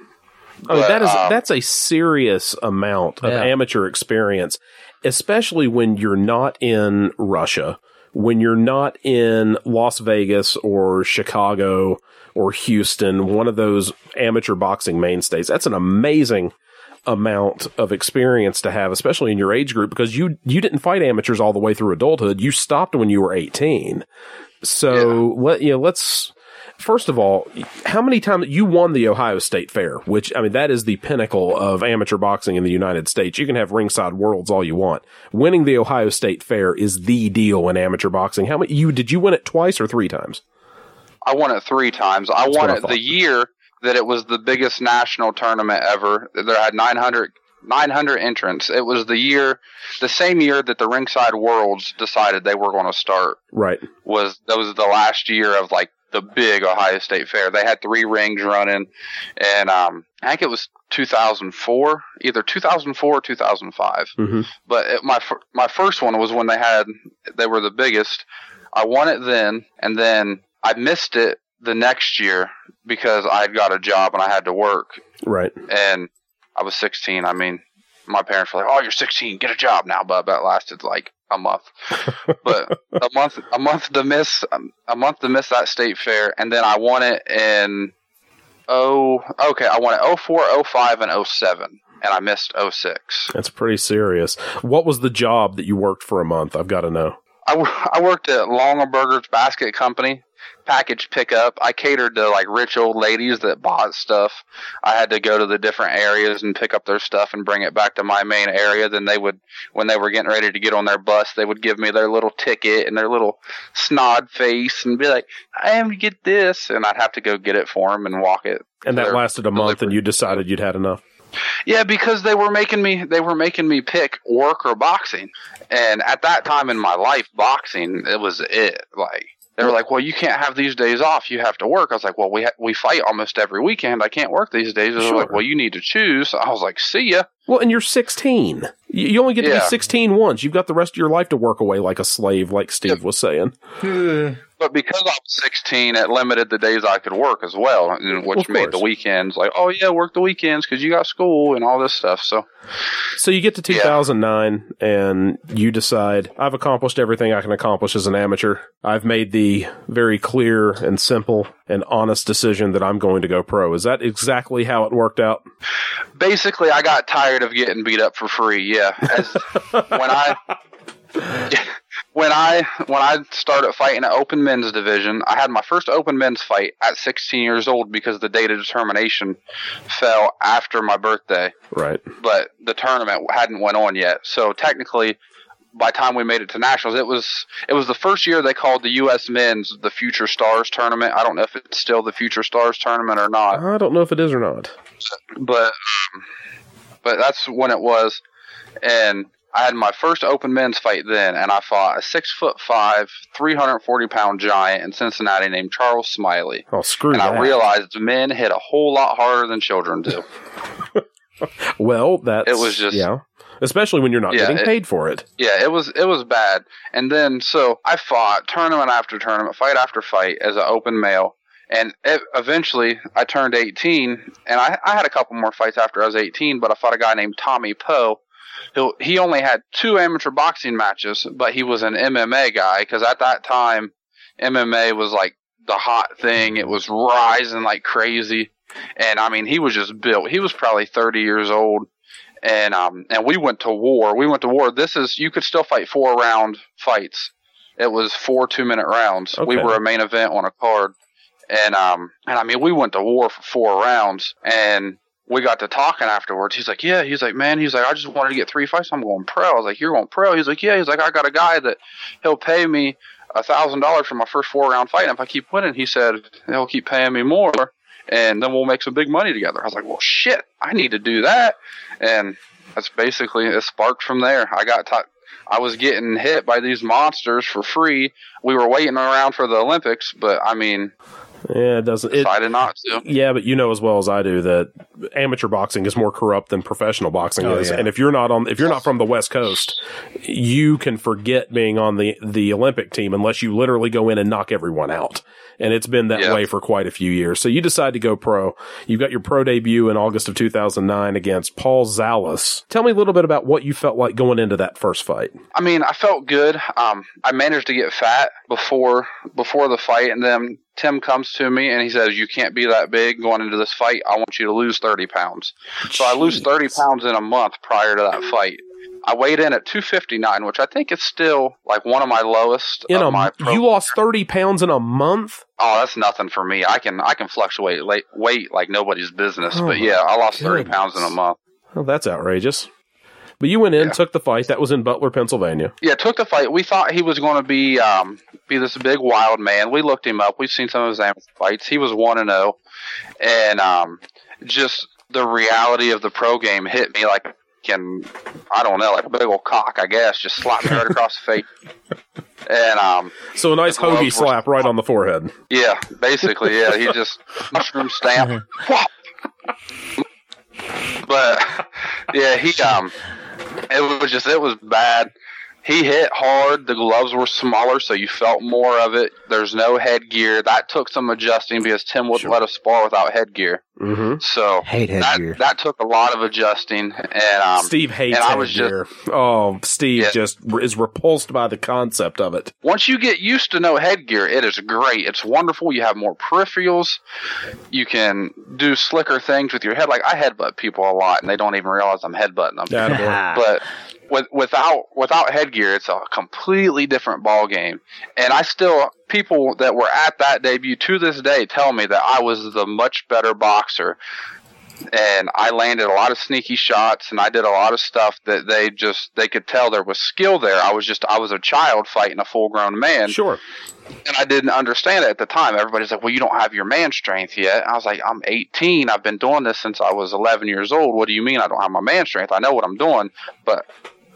I mean, that is um, that's a serious amount of Yeah. amateur experience, especially when you're not in Russia, when you're not in Las Vegas or Chicago or Houston, one of those amateur boxing mainstays. That's an amazing amount of experience to have, especially in your age group, because you you didn't fight amateurs all the way through adulthood. You stopped when you were eighteen. So let you know, let's first of all, how many times you won the Ohio State Fair, which I mean that is the pinnacle of amateur boxing in the United States. You can have ringside worlds all you want. Winning the Ohio State Fair is the deal in amateur boxing. How many you did you win it twice or three times? I won it three times. I That's won I it the year that it was the biggest national tournament ever. There had 900, 900 entrants. It was the year, the same year that the Ringside Worlds decided they were going to start. Right. Was that was the last year of like the big Ohio State Fair. They had three rings running, and um, I think it was 2004, either 2004 or 2005 hmm but it, my my first one was when they had they were the biggest. I won it then, and then I missed it the next year because I had got a job and I had to work, Right. and I was 16. I mean, my parents were like, "Oh, you're 16, get a job now." But that lasted like a month, but a month a month to miss um, a month to miss that state fair, and then I won it in oh okay I won it 04, 05, and 07, and I missed 06. That's pretty serious. What was the job that you worked for a month? I've got to know. I, I worked at Longaberger's Basket Company, package pickup. I catered to like rich old ladies that bought stuff. I had to go to the different areas and pick up their stuff and bring it back to my main area. Then they would, when they were getting ready to get on their bus, they would give me their little ticket and their little snod face and be like, "I am to get this," and I'd have to go get it for them and walk it. And that lasted a month, and you decided you'd had enough. Yeah, because they were making me they were making me pick work or boxing. And at that time in my life, boxing it was it. Like they were like, "Well, you can't have these days off. You have to work." I was like, "Well, we ha- we fight almost every weekend. I can't work these days." They were like, "Well, you need to choose." I was like, "See ya." Well, and you're 16. You you only get to be 16 once. You've got the rest of your life to work away like a slave, like Steve was saying. But because I was 16, it limited the days I could work as well, which Of made the weekends like, "Oh yeah, work the weekends because you got school and all this stuff." So So you get to Yeah. 2009 and you decide, I've accomplished everything I can accomplish as an amateur. I've made the very clear and simple and honest decision that I'm going to go pro. Is that exactly how it worked out? basically I got tired of getting beat up for free. Yeah, As, when I when I when I started fighting an open men's division, I had my first open men's fight at 16 years old because the date of determination fell after my birthday, Right. but the tournament hadn't went on yet. So technically. By the time we made it to nationals, it was it was the first year they called the U.S. Men's the Future Stars tournament. I don't know if it's still the Future Stars tournament or not I don't know if it is or not. but um, but that's when it was, and I had my first open men's fight then, and I fought a six foot five, three hundred forty pound giant in Cincinnati named Charles Smiley, Oh, screw and that. I realized men hit a whole lot harder than children do. well, that's It was just- yeah. Especially when you're not Yeah, getting it- paid for it. yeah, it was it was bad, and then so I fought tournament after tournament, fight after fight as an open male. And it, eventually, I turned 18, and I, I had a couple more fights after I was 18. But I fought a guy named Tommy Poe, who he only had two amateur boxing matches, but he was an MMA guy because at that time, MMA was like the hot thing. It was rising like crazy, and I mean, he was just built. He was probably 30 years old, and um, and we went to war. We went to war. This is you could still fight four round fights. It was four two minute rounds. We were a main event on a card, and um, and I mean, we went to war for four rounds, and we got to talking afterwards. He's like, yeah. He's like, man. He's like, I just wanted to get three fights. I'm going pro. I was like, you're going pro. He's like, yeah. He's like, I got a guy that he'll pay me a thousand dollars for my first four round fight. And if I keep winning, he said he'll keep paying me more, and then we'll make some big money together. I was like, well, shit. I need to do that, and that's basically it. Sparked from there. I got. T- I was getting hit by these monsters for free. We were waiting around for the Olympics, but I mean, Yeah, it doesn't. It, decided not to. yeah, but you know as well as I do that amateur boxing is more corrupt than professional boxing Oh, is. yeah. And if you're not on, if you're not from the West Coast, you can forget being on the the Olympic team unless you literally go in and knock everyone out. And it's been that Yeah. way for quite a few years. So you decide to go pro. You've got your pro debut in August of 2009 against Paul Zallis. Tell me a little bit about what you felt like going into that first fight. I mean, I felt good. Um, I managed to get fat before before the fight, and then Tim comes to me and he says, "You can't be that big going into this fight. I want you to lose thirty pounds." So I lose thirty pounds in a month prior to that fight. I weighed in at two fifty nine, which I think is still like one of my lowest. In of a, my pro- you lost 30 pounds in a month? Oh, that's nothing for me. I can I can fluctuate late, weight like nobody's business. Oh, but yeah, I lost thirty pounds in a month. Well, that's outrageous. But you went in, Yeah. took the fight. That was in Butler, Pennsylvania. Yeah, took the fight. We thought he was going to be um, be this big wild man. We looked him up. We've seen some of his amateur fights. He was one and zero, and um, just the reality of the pro game hit me like can I don't know like a big old cock. I guess just slapped me right across the face. And um, So a nice hoagie slap right on the forehead. yeah, basically, yeah, he just mushroom stamp. But yeah, he um, it was just it was bad. He hit hard. The gloves were smaller, so you felt more of it. There's no headgear. That took some adjusting because Tim wouldn't Sure. let us spar without headgear. hmm So Hate that, headgear. that took a lot of adjusting. And um, Steve hates and I was headgear. oh, Steve Yeah. just is repulsed by the concept of it. once you get used to no headgear, it is great. It's wonderful. You have more peripherals. You can do slicker things with your head. Like I headbutt people a lot, and they don't even realize I'm headbutting them. But with, without without headgear, it's a completely different ball game. And I still people that were at that debut to this day tell me that I was the much better boxer. And I landed a lot of sneaky shots, and I did a lot of stuff that they just they could tell there was skill there. I was just I was a child fighting a full grown man, Sure. and I didn't understand it at the time. Everybody's like, "Well, you don't have your man strength yet." I was like, "I'm 18. I've been doing this since I was 11 years old. What do you mean I don't have my man strength? I know what I'm doing, but."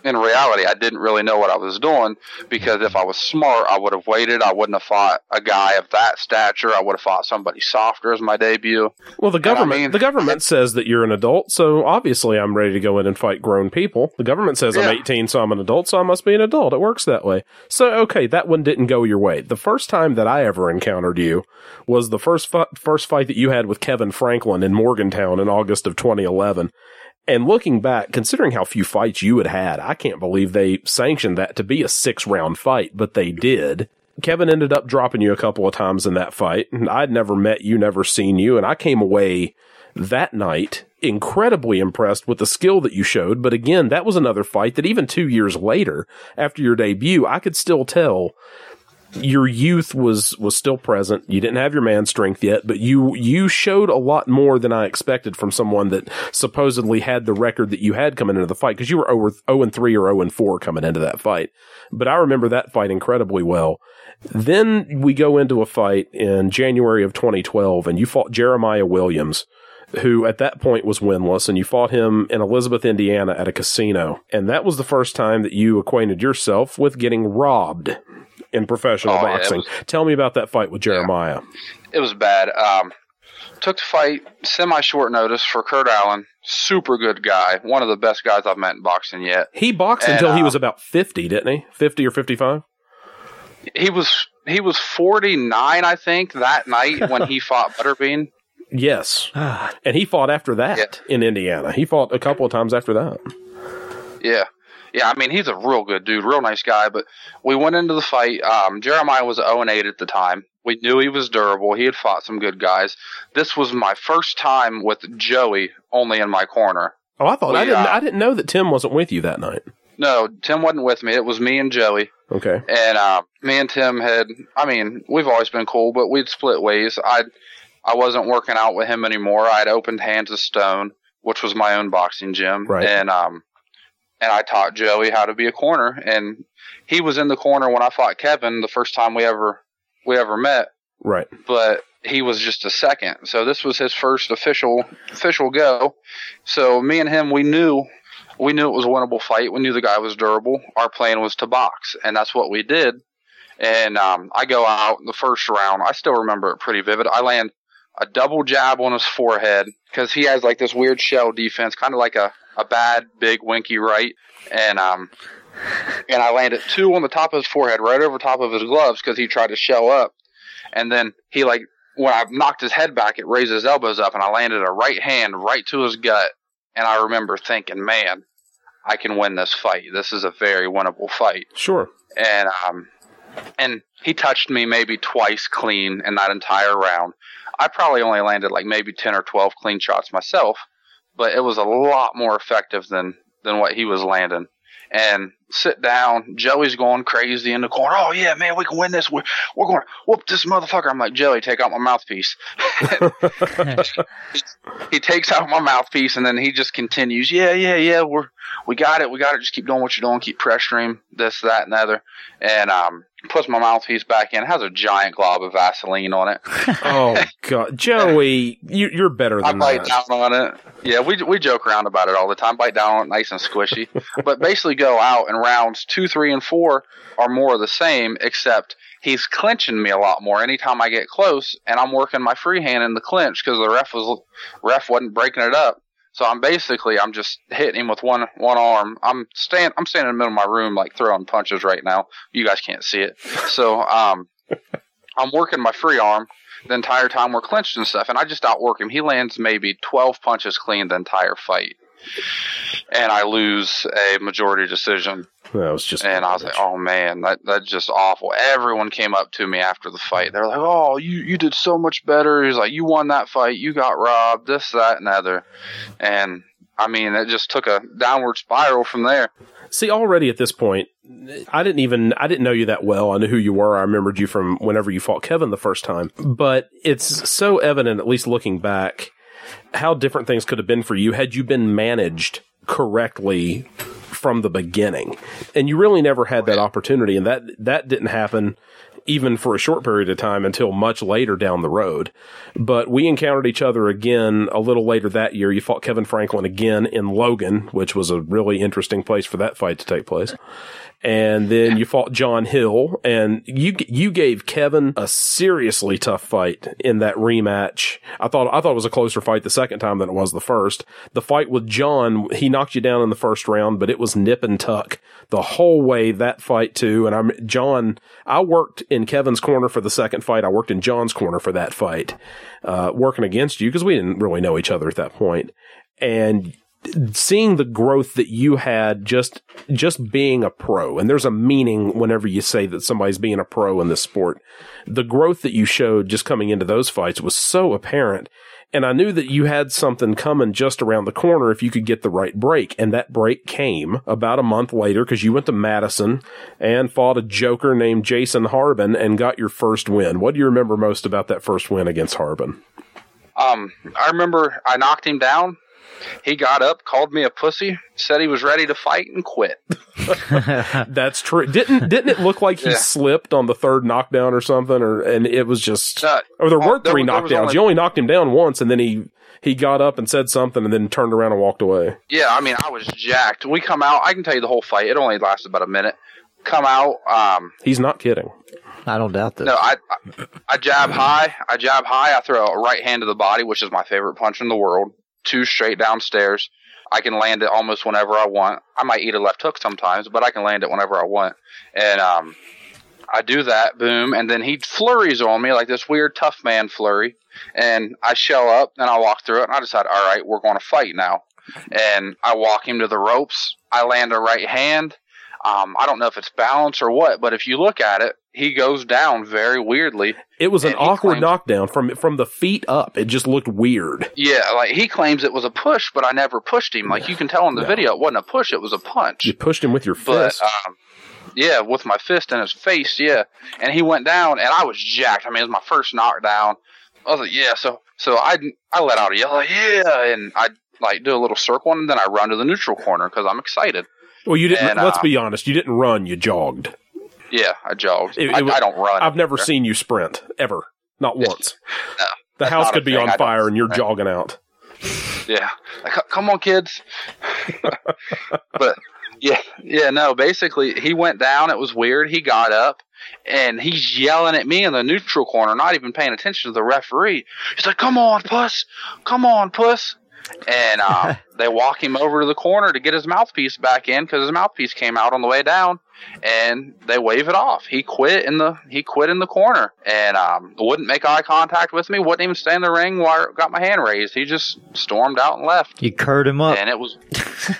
In reality, I didn't really know what I was doing because if I was smart, I would have waited. I wouldn't have fought a guy of that stature. I would have fought somebody softer as my debut. Well, the government mean- the government says that you're an adult, so obviously I'm ready to go in and fight grown people. The government says I'm 18, so I'm an adult, so I must be an adult. It works that way. So okay, that one didn't go your way. The first time that I ever encountered you was the first fu- first fight that you had with Kevin Franklin in Morgantown in August of 2011. And looking back, considering how few fights you had had, I can't believe they sanctioned that to be a six round fight, but they did. Kevin ended up dropping you a couple of times in that fight. and I'd never met you, never seen you, and I came away that night incredibly impressed with the skill that you showed. But again, that was another fight that even two years later, after your debut, I could still tell your youth was was still present. You didn't have your man strength yet, but you you showed a lot more than I expected from someone that supposedly had the record that you had coming into the fight because you were 0, 0 and 3 or 0 and 4 coming into that fight. But I remember that fight incredibly well. Then we go into a fight in January of 2012 and you fought Jeremiah Williams who at that point was winless, and you fought him in Elizabeth, Indiana at a casino. And that was the first time that you acquainted yourself with getting robbed in professional Oh, yeah, boxing. was- Tell me about that fight with Jeremiah. It was bad. Um, took the fight semi short notice for Kurt Allen. Super good guy. One of the best guys I've met in boxing yet. He boxed And, until he uh, was about 50, didn't he? 50 or 55? He was he was 49, I think, that night when he fought Butterbean. Yes. Ah, And he fought after that in Indiana. He fought a couple of times after that. Yeah. Yeah, I mean he's a real good dude, real nice guy. But we went into the fight. Um, Jeremiah was 0 and 8 at the time. We knew he was durable. He had fought some good guys. This was my first time with Joey only in my corner. Oh, I thought I didn't. uh, I didn't know that Tim wasn't with you that night. No, Tim wasn't with me. It was me and Joey. Okay. and uh, me and Tim had. I mean, we've always been cool, but we'd split ways. I I wasn't working out with him anymore. I'd opened Hands of Stone, which was my own boxing gym, Right. and um, and I taught Joey how to be a corner, and he was in the corner when I fought Kevin the first time we ever we ever met, Right. but he was just a second. So this was his first official official go. So me and him, we knew we knew it was a winnable fight. We knew the guy was durable. Our plan was to box, and that's what we did. And um, I go out in the first round. I still remember it pretty vivid. I land a double jab on his forehead because he has like this weird shell defense, kind of like a, a bad big Winky Wright. And um, and I landed two on the top of his forehead, right over top of his gloves because he tried to shell up. and then he like when I knocked his head back, it raised his elbows up, and I landed a right hand right to his gut. And I remember thinking, man, I can win this fight. This is a very winnable fight. Sure. And um, and he touched me maybe twice clean in that entire round. I probably only landed like maybe ten or twelve clean shots myself, but it was a lot more effective than than what he was landing. And sit down, Joey's going crazy in the corner. Oh yeah, man, we can win this. We're, we're going to whoop this motherfucker. I'm like, Joey, take out my mouthpiece. he takes out my mouthpiece and then he just continues, yeah, yeah, yeah, we're we got it, we got it. Just keep doing what you're doing, keep pressuring him, this, that, and the other. And um, puts my mouthpiece back in, has a giant glob of Vaseline on it. Oh God, Joey, you, you're better than I bite that. down on it. Yeah, we we joke around about it all the time. Bite down on it, nice and squishy. but basically, go out and rounds two, three, and four are more of the same, except he's clinching me a lot more anytime I get close, and I'm working my free hand in the clinch because the ref was ref wasn't breaking it up. So I'm basically I'm just hitting him with one one arm. I'm stand I'm standing in the middle of my room like throwing punches right now. You guys can't see it. So um I'm working my free arm the entire time we're clinched and stuff, and I just outwork him. He lands maybe 12 punches clean the entire fight. And I lose a majority decision. That was just. And I was like, oh man, that, that's just awful. Everyone came up to me after the fight. They're like, oh, you, you did so much better. He's like, you won that fight. You got robbed, this, that, and other. And I mean, it just took a downward spiral from there. See, already at this point, I didn't even I didn't know you that well. I knew who you were. I remembered you from whenever you fought Kevin the first time. But it's so evident, at least looking back, how different things could have been for you had you been managed correctly from the beginning. And you really never had that opportunity, and that that didn't happen even for a short period of time until much later down the road. But we encountered each other again a little later that year. You fought Kevin Franklin again in Logan, which was a really interesting place for that fight to take place. And then you fought John Hill and you, you gave Kevin a seriously tough fight in that rematch. I thought, I thought it was a closer fight the second time than it was the first. The fight with John, he knocked you down in the first round, but it was nip and tuck the whole way that fight too. And I'm, John, I worked in Kevin's corner for the second fight. I worked in John's corner for that fight, uh, working against you because we didn't really know each other at that point. And seeing the growth that you had just just being a pro and there's a meaning whenever you say that somebody's being a pro in this sport the growth that you showed just coming into those fights was so apparent and I knew that you had something coming just around the corner if you could get the right break. And that break came about a month later because you went to Madison and fought a joker named Jason Harbin and got your first win. What do you remember most about that first win against Harbin? Um, I remember I knocked him down. He got up, called me a pussy, said he was ready to fight, and quit. That's true. Didn't didn't it look like he Yeah. slipped on the third knockdown or something? Or and it was just Uh, or there weren't there three there knockdowns. only- you only knocked him down once, and then he he got up and said something, and then turned around and walked away. Yeah, I mean, I was jacked. We come out. I can tell you the whole fight. It only lasted about a minute. Come out. Um, He's not kidding. I don't doubt this. no, I, I I jab high. I jab high. I throw a right hand to the body, which is my favorite punch in the world. Two straight downstairs. I can land it almost whenever I want. I might eat a left hook sometimes, but I can land it whenever I want. And um, I do that, boom, and then he flurries on me like this weird tough man flurry. And I shell up and I walk through it, and I decide, all right, we're going to fight now. And I walk him to the ropes. I land a right hand. Um, I don't know if it's balance or what, but if you look at it, he goes down very weirdly. It was an awkward claims- knockdown from from the feet up. It just looked weird. Yeah, like he claims it was a push, but I never pushed him. Like you can tell in the No. video, it wasn't a push; it was a punch. You pushed him with your but fist. um, yeah, with my fist in his face, yeah. And he went down, and I was jacked. I mean, it was my first knockdown. I was like, yeah. So, so I I let out a yell, like, yeah, and I like do a little circle, and then I run to the neutral corner because I'm excited. well, you didn't. and, let's uh, be honest. You didn't run. You jogged. Yeah, I jogged. It- it I, was- I don't run. I've never either. seen you sprint ever. Not once. No, the house could be thing. on fire and you're jogging out. Yeah. Like, come on, kids. but yeah, yeah, no, basically he went down. It was weird. He got up and he's yelling at me in the neutral corner, not even paying attention to the referee. He's like, come on, puss. Come on, puss. And uh, they walk him over to the corner to get his mouthpiece back in because his mouthpiece came out on the way down, and they wave it off. He quit in the he quit in the corner and um, wouldn't make eye contact with me. Wouldn't even stay in the ring while I got my hand raised. He just stormed out and left. You curd him up. And it was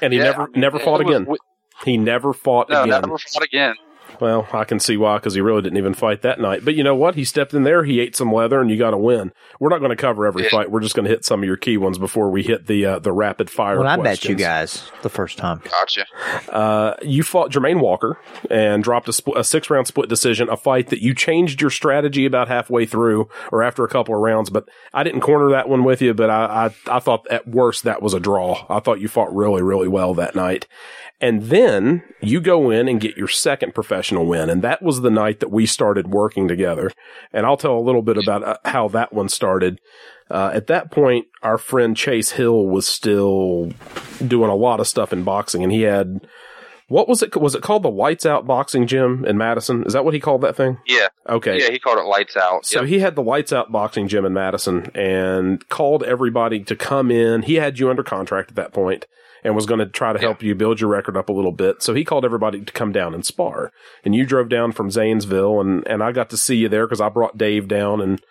And he yeah, never never it fought was- again. He never fought No, again. never fought again. Well, I can see why because he really didn't even fight that night. But you know what? He stepped in there, he ate some leather, and you got to win. We're not going to cover every Yeah. fight. We're just going to hit some of your key ones before we hit the uh, the rapid fire. When I bet you guys the first time. Gotcha. Uh, you fought Jermaine Walker and dropped a, spl- a six round split decision, a fight that you changed your strategy about halfway through or after a couple of rounds. But I didn't corner that one with you, but I, I, I thought at worst that was a draw. I thought you fought really, really well that night. And then you go in and get your second professional win. And that was the night that we started working together. And I'll tell a little bit about uh, how that one started. Uh, at that point, our friend Chase Hill was still doing a lot of stuff in boxing and he had, what was it? Was it called the Lights Out Boxing Gym in Madison? Is that what he called that thing? Yeah. Okay. Yeah, he called it lights out. So Yep. he had the lights out boxing gym in Madison and called everybody to come in. He had you under contract at that point and was going to try to help you build your record up a little bit. So he called everybody to come down and spar. And you drove down from Zanesville and, and I got to see you there because I brought Dave down and,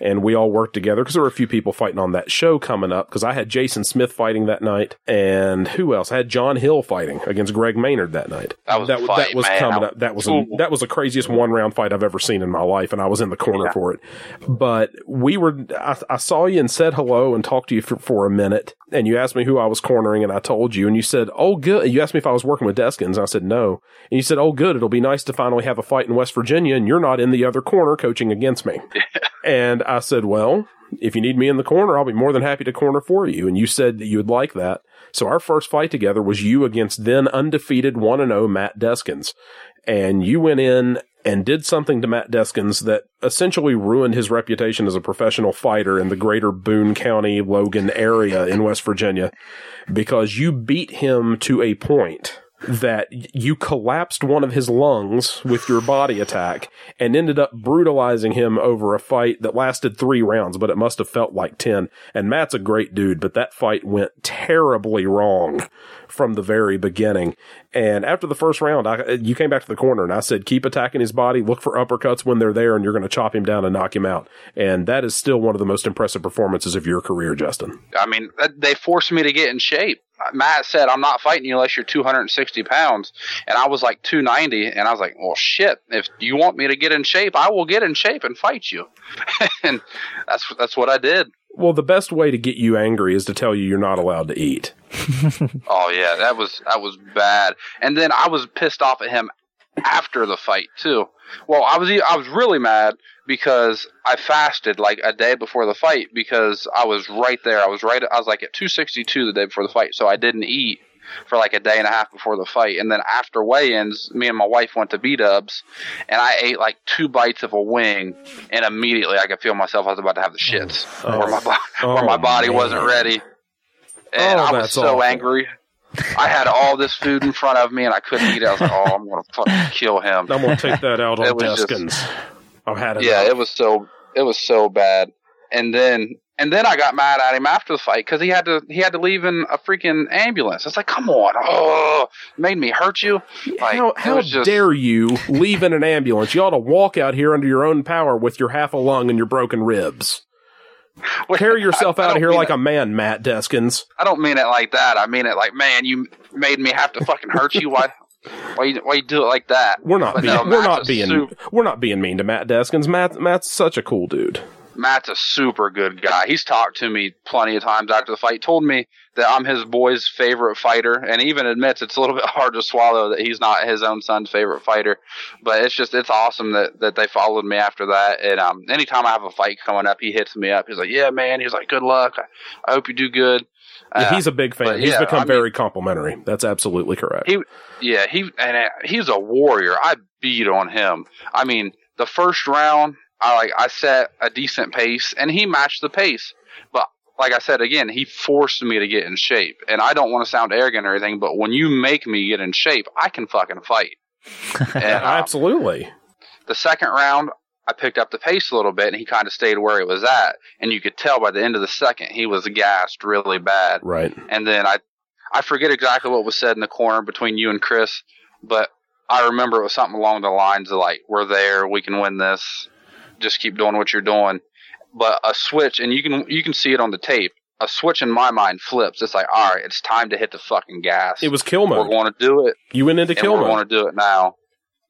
and we all worked together because there were a few people fighting on that show coming up because I had Jason Smith fighting that night and who else? I had John Hill fighting against Greg Maynard that night. That was a that, fight, that was man. coming up. That was Ooh. that was the craziest one round fight I've ever seen in my life, and I was in the corner for it. But we were, I, I saw you and said hello and talked to you for, for a minute, and you asked me who I was cornering, and I told you, and you said, "Oh, good." You asked me if I was working with Deskins, and I said no, and you said, "Oh, good. It'll be nice to finally have a fight in West Virginia, and you're not in the other corner coaching against me." and I said, "Well." If you need me in the corner, I'll be more than happy to corner for you. And you said that you would like that. So our first fight together was you against then undefeated 1 0 Matt Deskins. And you went in and did something to Matt Deskins that essentially ruined his reputation as a professional fighter in the greater Boone County, Logan area in West Virginia because you beat him to a point that you collapsed one of his lungs with your body attack and ended up brutalizing him over a fight that lasted three rounds, but it must have felt like 10. And Matt's a great dude, but that fight went terribly wrong from the very beginning. And after the first round, I, you came back to the corner and I said, keep attacking his body, look for uppercuts when they're there, and you're going to chop him down and knock him out. And that is still one of the most impressive performances of your career, Justin. I mean, they forced me to get in shape. Matt said, I'm not fighting you unless you're 260 pounds. And I was like 290. And I was like, well, shit, if you want me to get in shape, I will get in shape and fight you. and that's, that's what I did. Well, the best way to get you angry is to tell you you're not allowed to eat. Oh yeah, that was that was bad. And then I was pissed off at him after the fight too. Well, I was I was really mad because I fasted like a day before the fight because I was right there. I was right. I was like at 262 the day before the fight, so I didn't eat for like a day and a half before the fight. And then after weigh-ins, me and my wife went to B Dubs, and I ate like two bites of a wing, and immediately I could feel myself. I was about to have the shits oh. where my bo- where oh, my Oh, body man. wasn't ready, and Oh, I was so awful. angry. I had all this food in front of me and I couldn't eat it. I was like, "Oh, I'm gonna fucking kill him." I'm going to take that out on Deskins. I've had it. Yeah, it was so it was so bad. And then and then I got mad at him after the fight because he had to he had to leave in a freaking ambulance. It's like, come on, oh, made me hurt you. Like, how how just- dare you leave in an ambulance? You ought to walk out here under your own power with your half a lung and your broken ribs. Carry yourself I- I out of here like it- a man, Matt Deskins. I don't mean it like that. I mean it like, man, you made me have to fucking hurt you. Why? Why you, why you do it like that? We're not But being no, we're Matt's not being sup- we're not being mean to Matt Deskins. Matt Matt's such a cool dude. Matt's a super good guy. He's talked to me plenty of times after the fight. Told me that I'm his boy's favorite fighter, and even admits it's a little bit hard to swallow that he's not his own son's favorite fighter. But it's just it's awesome that that they followed me after that. And um, anytime I have a fight coming up, he hits me up. He's like, "Yeah, man." He's like, "Good luck. I, I hope you do good." Yeah, Uh, he's a big fan. but He's yeah, become I mean- very complimentary. That's absolutely correct. He, yeah, he and uh, he's a warrior. I beat on him. I mean, the first round, I like I set a decent pace, and he matched the pace. But like I said again, he forced me to get in shape, and I don't want to sound arrogant or anything, but when you make me get in shape, I can fucking fight. and, um, Absolutely. the second round, I picked up the pace a little bit, and he kind of stayed where he was at, and you could tell by the end of the second he was gassed really bad. Right. And then I, I forget exactly what was said in the corner between you and Chris, but I remember it was something along the lines of like, "We're there, we can win this. Just keep doing what you're doing." But a switch, and you can you can see it on the tape. A switch in my mind flips. It's like, all right, it's time to hit the fucking gas. It was kill we're going to do it You went into kill we're mode. going to do it now.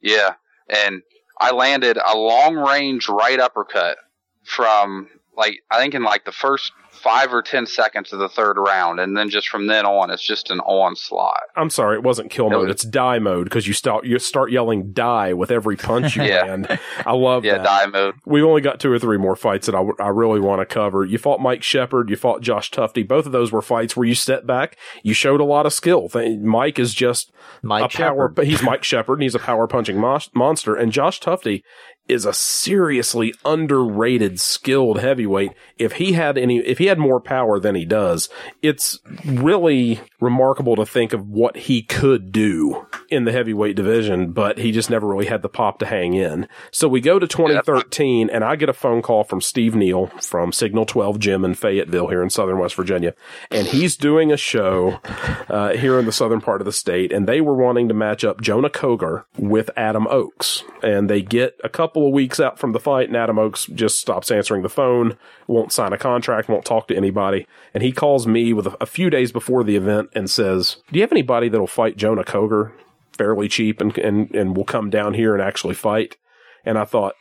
Yeah, and I landed a long range right uppercut from like I think in like the first five or ten seconds of the third round, and then just from then on, it's just an onslaught. I'm sorry, it wasn't kill It mode. was- It's die mode because you start you start yelling die with every punch you Yeah. land. I love Yeah, that. die mode. We've only got two or three more fights that I, w- I really want to cover. You fought Mike Shepard. You fought Josh Tufty. Both of those were fights where you stepped back. You showed a lot of skill. Th- Mike is just Mike a power. Shepard. He's Mike Shepard. And he's a power punching mos- monster. And Josh Tufty is a seriously underrated, skilled heavyweight. If he had any, if he had more power than he does, it's really remarkable to think of what he could do in the heavyweight division, but he just never really had the pop to hang in. So we go to 2013 and I get a phone call from Steve Neal from Signal 12 Gym in Fayetteville here in Southern West Virginia. And he's doing a show, uh, here in the southern part of the state and they were wanting to match up Jonah Koger with Adam Oakes. And they get a couple of weeks out from the fight and Adam Oakes just stops answering the phone, won't sign a contract, won't talk to anybody. And he calls me with a, a few days before the event and says, do you have anybody that'll fight Jonah Koger fairly cheap and, and, and will come down here and actually fight? And I thought,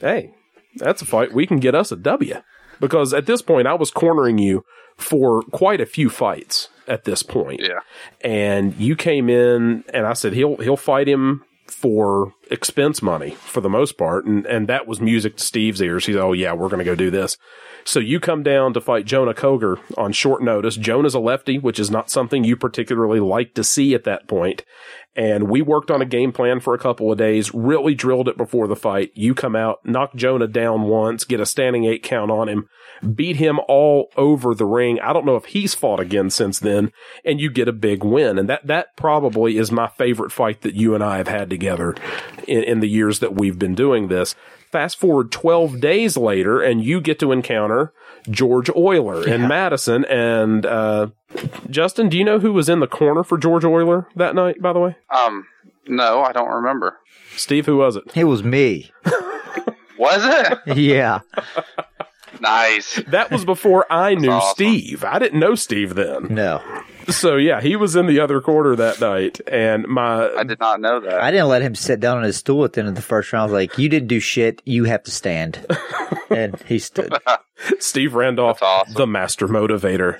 hey, that's a fight. We can get us a W. Because at this point, I was cornering you for quite a few fights at this point. Yeah. And you came in and I said, he'll, he'll fight him for expense money for the most part. And, and that was music to Steve's ears. He's, oh yeah, we're going to go do this. So you come down to fight Jonah Koger on short notice. Jonah's a lefty, which is not something you particularly like to see at that point. And we worked on a game plan for a couple of days, really drilled it before the fight. You come out, knock Jonah down once, get a standing eight count on him, beat him all over the ring. I don't know if he's fought again since then, and you get a big win. And that, that probably is my favorite fight that you and I have had together in, in the years that we've been doing this. Fast forward 12 days later, and you get to encounter George Euler in Madison. And, uh, Justin, do you know who was in the corner for George Euler that night, by the way? Um, no, I don't remember. Steve, who was it? It was me. Was it? Yeah. Nice. That was before I knew awesome. Steve. I didn't know Steve then. No. So yeah, he was in the other quarter that night, and my I did not know that. I didn't let him sit down on his stool at the end of the first round. I was like, you didn't do shit. You have to stand. and he stood. Steve Randolph, awesome. the master motivator.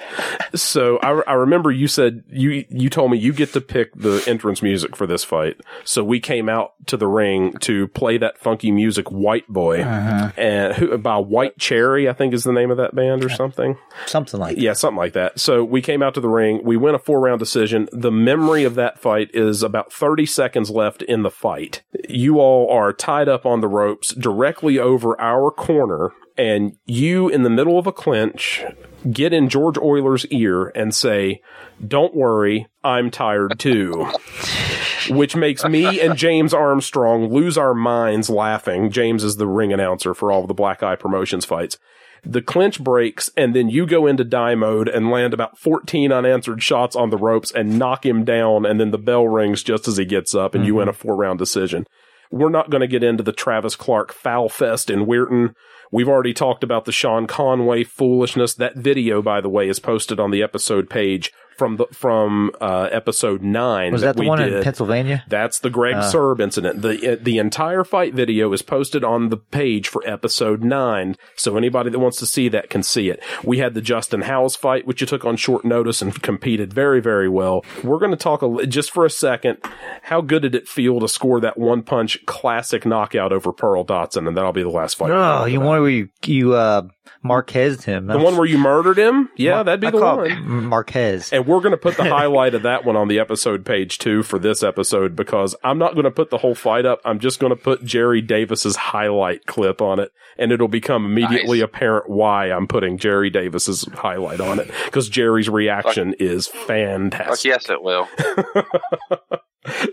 So I, I remember you said you you told me you get to pick the entrance music for this fight. So we came out to the ring to play that funky music, White Boy, uh-huh. and who, by White Cherry, I think is the name of that band or something. Something like Yeah, something like that. So we came out to the ring. We win a four round decision. The memory of that fight is about 30 seconds left in the fight. You all are tied up on the ropes directly over our corner and you in the middle of a clinch get in George Euler's ear and say, don't worry, I'm tired too. Which makes me and James Armstrong lose our minds laughing. James is the ring announcer for all of the Black Eye Promotions fights the clinch breaks and then you go into die mode and land about 14 unanswered shots on the ropes and knock him down and then the bell rings just as he gets up and you mm-hmm. win a four round decision. We're not going to get into the Travis Clark foul fest in Weirton. We've already talked about the Sean Conway foolishness. That video, by the way, is posted on the episode page from the from uh, episode nine. Was that the we one did. in Pennsylvania? That's the Greg Serb incident. The the entire fight video is posted on the page for episode nine, so anybody that wants to see that can see it. We had the Justin Howes fight, which you took on short notice and competed very very well. We're going to talk a, just for a second. How good did it feel to score that one punch classic knockout over Pearl Dotson, and that'll be the last fight. Oh, you where you, you, uh, Marquez him. the one where you murdered him? Yeah, that'd be I the call one. Marquez. And we're going to put the highlight of that one on the episode page too for this episode because I'm not going to put the whole fight up. I'm just going to put Jerry Davis's highlight clip on it and it'll become immediately Nice. apparent why I'm putting Jerry Davis's highlight on it because Jerry's reaction is Fuck fantastic. yes, it will.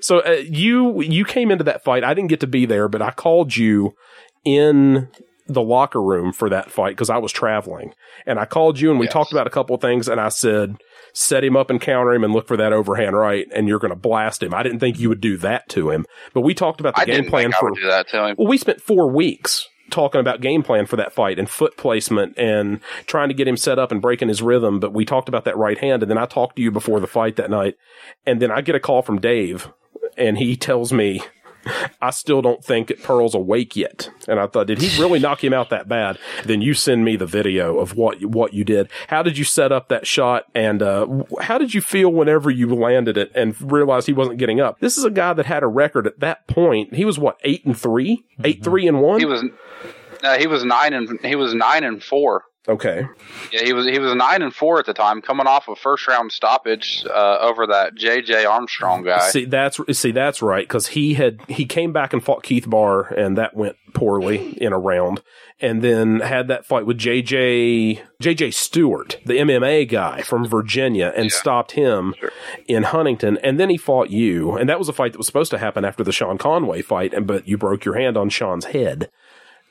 So uh, you you came into that fight. I didn't get to be there, but I called you in the locker room for that fight because I was traveling. And I called you and we Yes. talked about a couple of things and I said, set him up and counter him and look for that overhand right and you're going to blast him. I didn't think you would do that to him, but we talked about the I game plan for, do that to him. well, we spent four weeks talking about game plan for that fight and foot placement and trying to get him set up and breaking his rhythm. But we talked about that right hand. And then I talked to you before the fight that night. And then I get a call from Dave and he tells me, I still don't think Pearl's awake yet. And I thought, did he really knock him out that bad? Then you send me the video of what what you did. How did you set up that shot? And uh, how did you feel whenever you landed it and realized he wasn't getting up? This is a guy that had a record at that point. He was what eight and 3 eight three and one. He was, no, he was nine and he was nine and four. Okay. Yeah, he was he was nine and four at the time, coming off a first round stoppage uh, over that J.J. Armstrong guy. See that's see that's right because he had he came back and fought Keith Barr and that went poorly in a round, and then had that fight with JJ JJ Stewart, the MMA guy from Virginia, and Yeah. stopped him Sure. in Huntington, and then he fought you, and that was a fight that was supposed to happen after the Sean Conway fight, and but you broke your hand on Sean's head.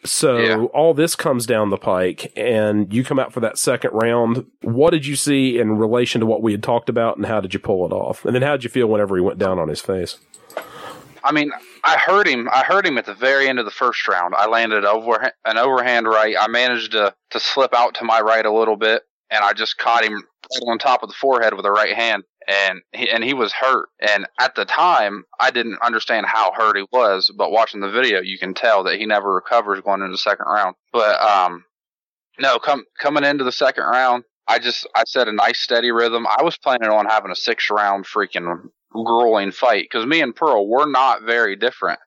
So Yeah. all this comes down the pike, and you come out for that second round. What did you see in relation to what we had talked about, and how did you pull it off? And then how did you feel whenever he went down on his face? I mean, I heard him. I heard him at the very end of the first round. I landed over an overhand right. I managed to to slip out to my right a little bit, and I just caught him right on top of the forehead with the right hand. And he, and he was hurt. And at the time, I didn't understand how hurt he was. But watching the video, you can tell that he never recovers going into the second round. But um, no, come coming into the second round, I just I set a nice steady rhythm. I was planning on having a six round freaking grueling fight because me and Pearl we're not very different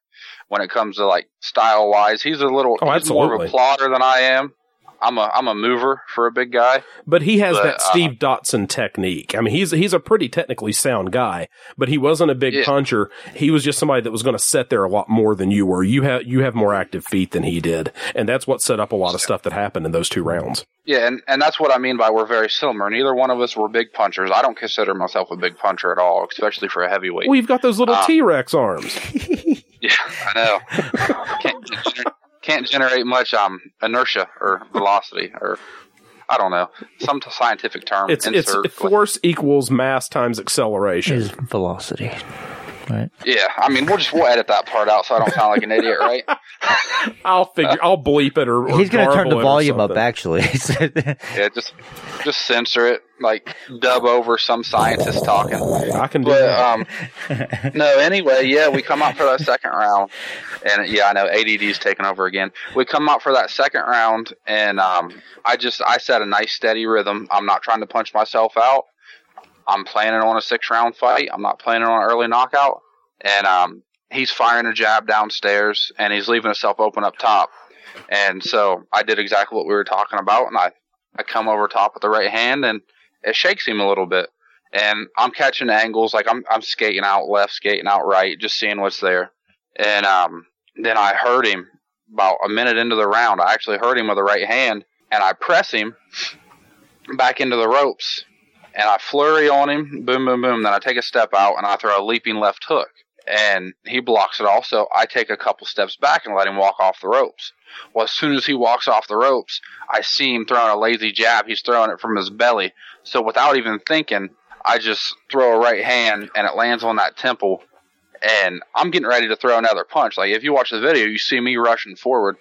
when it comes to like style wise. He's a little Oh, he's more of a plotter than I am. I'm a I'm a mover for a big guy. But he has But, that uh, Steve Dotson technique. I mean, he's he's a pretty technically sound guy, but he wasn't a big Yeah. puncher. He was just somebody that was going to set there a lot more than you were. You have you have more active feet than he did, and that's what set up a lot of stuff that happened in those two rounds. Yeah, and, and that's what I mean by we're very similar. Neither one of us were big punchers. I don't consider myself a big puncher at all, especially for a heavyweight. Well, you've got those little Uh, T Rex arms. Yeah, I know. can't, generate much um inertia or velocity or I don't know some t- scientific term. It's it's force equals mass times acceleration. Is velocity. Right. yeah, I mean we'll just we'll edit that part out so I don't sound like an idiot, right? I'll figure. I'll bleep it or, or He's going to turn the volume up, actually. Yeah, just just censor it, like dub over some scientist talking. I can do But that. um, no. Anyway, yeah, we come out for that second round, and yeah, I know ADD's taking over again. We come out for that second round, and um, I just I set a nice steady rhythm. I'm not trying to punch myself out. I'm planning on a six round fight. I'm not planning on an early knockout. And um, he's firing a jab downstairs, and he's leaving himself open up top. And so I did exactly what we were talking about, and I I come over top with the right hand, and it shakes him a little bit and I'm catching angles like I'm I'm skating out left, skating out right, just seeing what's there. And um, then I heard him about a minute into the round. I actually heard him with the right hand, and I press him back into the ropes, and I flurry on him, boom, boom, boom. Then I take a step out and I throw a leaping left hook, and he blocks it. Also, I take a couple steps back and let him walk off the ropes. Well, as soon as he walks off the ropes, I see him throwing a lazy jab. He's throwing it from his belly. So without even thinking, I just throw a right hand and it lands on that temple. And I'm getting ready to throw another punch. Like if you watch the video, you see me rushing forward,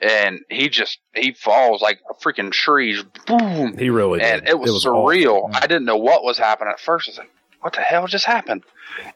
and he just he falls like a freaking tree. Boom! He really did. and it was, awful. surreal. I didn't know what was happening at first. I was like, "What the hell just happened?"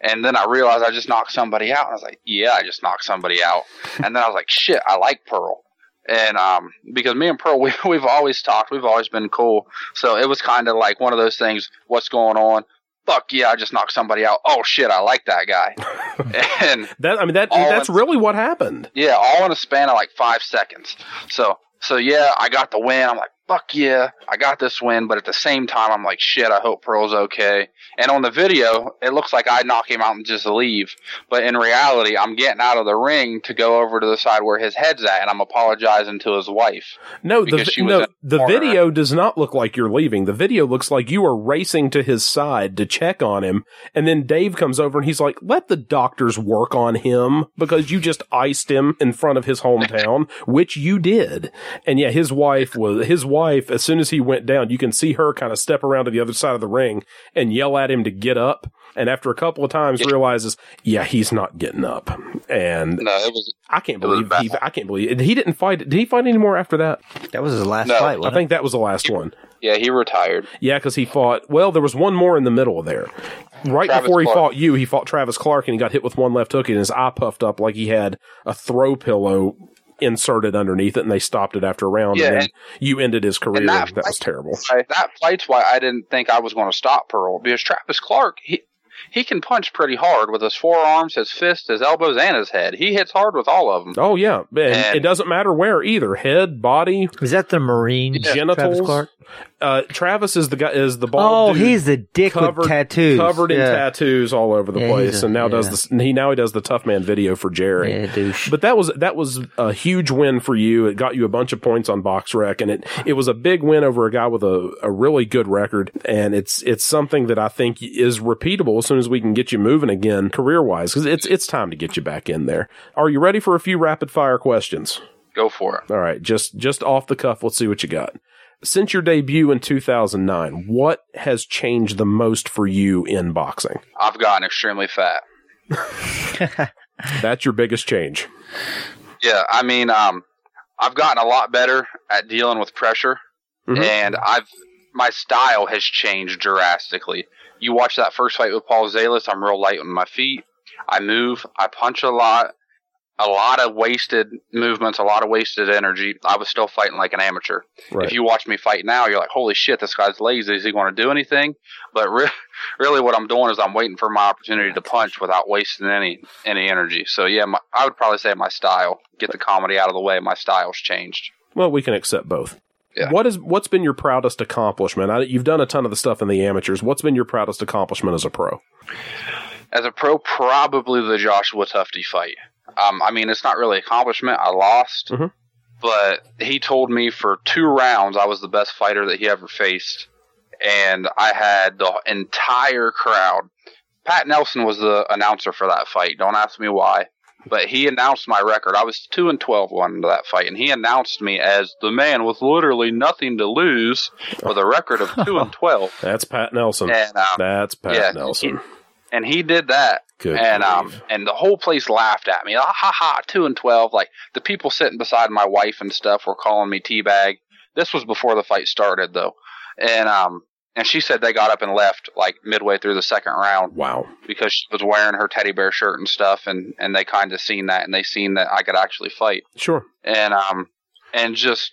And then I realized I just knocked somebody out. And I was like, "Yeah, I just knocked somebody out." and then I was like, "Shit, I like Pearl." And um, because me and Pearl, we, we've always talked, we've always been cool. So it was kind of like one of those things. What's going on? Fuck yeah, I just knocked somebody out. Oh shit, I like that guy. and That I mean that that's in- really what happened. yeah, all in a span of like five seconds. So, so yeah, I got the win. I'm like, fuck yeah, I got this win. But at the same time, I'm like, shit, I hope Pearl's okay. And on the video, it looks like I knock him out and just leave. But in reality, I'm getting out of the ring to go over to the side where his head's at, and I'm apologizing to his wife. No, the, was no, the the video does not look like you're leaving. The video looks like you are racing to his side to check on him. And then Dave comes over and he's like, let the doctors work on him because you just iced him in front of his hometown, which you did. And yeah, his wife was, his wife, as soon as he went down, you can see her kind of step around to the other side of the ring and yell at him to get up. And after a couple of times realizes, yeah, he's not getting up. And No, it was I can't It was believe he, bad. I can't believe he didn't fight. Did he fight anymore after that? That was his last No, fight. I Wasn't think that was the last one. yeah, he retired. Yeah, because he fought. Well, there was one more in the middle there. Right Travis before he Clark. fought you, he fought Travis Clark, and he got hit with one left hook, and his eye puffed up like he had a throw pillow inserted underneath it, and they stopped it after a round. Yeah, and then and- you ended his career. That, that was terrible. I, that fight's why I didn't think I was going to stop Pearl because Travis Clark, he he can punch pretty hard with his forearms, his fists, his elbows, and his head. He hits hard with all of them. Oh yeah, and And- it doesn't matter where either. Head, body, Is that the Marine Travis genitals. Clark? Uh, Travis is the guy. Is the Oh, bald? dude. he's the dick covered with tattoos. covered in tattoos all over the Yeah, place, a- and now yeah. does the he now he does the tough man video for Jerry. Yeah, douche. But that was that was a huge win for you. It got you a bunch of points on BoxRec, and it it was a big win over a guy with a, a really good record. And it's it's something that I think is repeatable as soon as we can get you moving again career wise, because it's it's time to get you back in there. Are you ready for a few rapid fire questions? Go for it. All right, just just off the cuff, let's see what you got. Since your debut in 2009, what has changed the most for you in boxing? I've gotten extremely fat. That's your biggest change. Yeah, I mean, um, I've gotten a lot better at dealing with pressure, Mhm. and I've my style has changed drastically. You watch that first fight with Paul Zalis, I'm real light on my feet. I move, I punch a lot, a lot of wasted movements, a lot of wasted energy. I was still fighting like an amateur. Right. If you watch me fight now, you're like, holy shit, this guy's lazy. Is he going to do anything? But re- really, what I'm doing is I'm waiting for my opportunity to punch without wasting any any energy. So yeah, my, I would probably say my style. Get the comedy out of the way. My style's changed. Well, we can accept both. Yeah. What is what's been your proudest accomplishment? I, you've done a ton of the stuff in the amateurs. What's been your proudest accomplishment as a pro? As a pro, probably the Joshua Tufty fight. Um, I mean, it's not really accomplishment. I lost, Mhm. but he told me for two rounds I was the best fighter that he ever faced, and I had the entire crowd. Pat Nelson was the announcer for that fight. Don't ask me why, but he announced my record. I was two and twelve going into that fight, and he announced me as the man with literally nothing to lose, with a record of two and twelve. That's Pat Nelson. And um, That's Pat yeah, Nelson. and he did that Good and um grief. and the whole place laughed at me. Ah, ha ha two and 12 like the people sitting beside my wife and stuff were calling me teabag. This was before the fight started though. And um and she said they got up and left like midway through the second round Wow. because she was wearing her teddy bear shirt and stuff and and they kind of seen that and they seen that I could actually fight. Sure. and um and just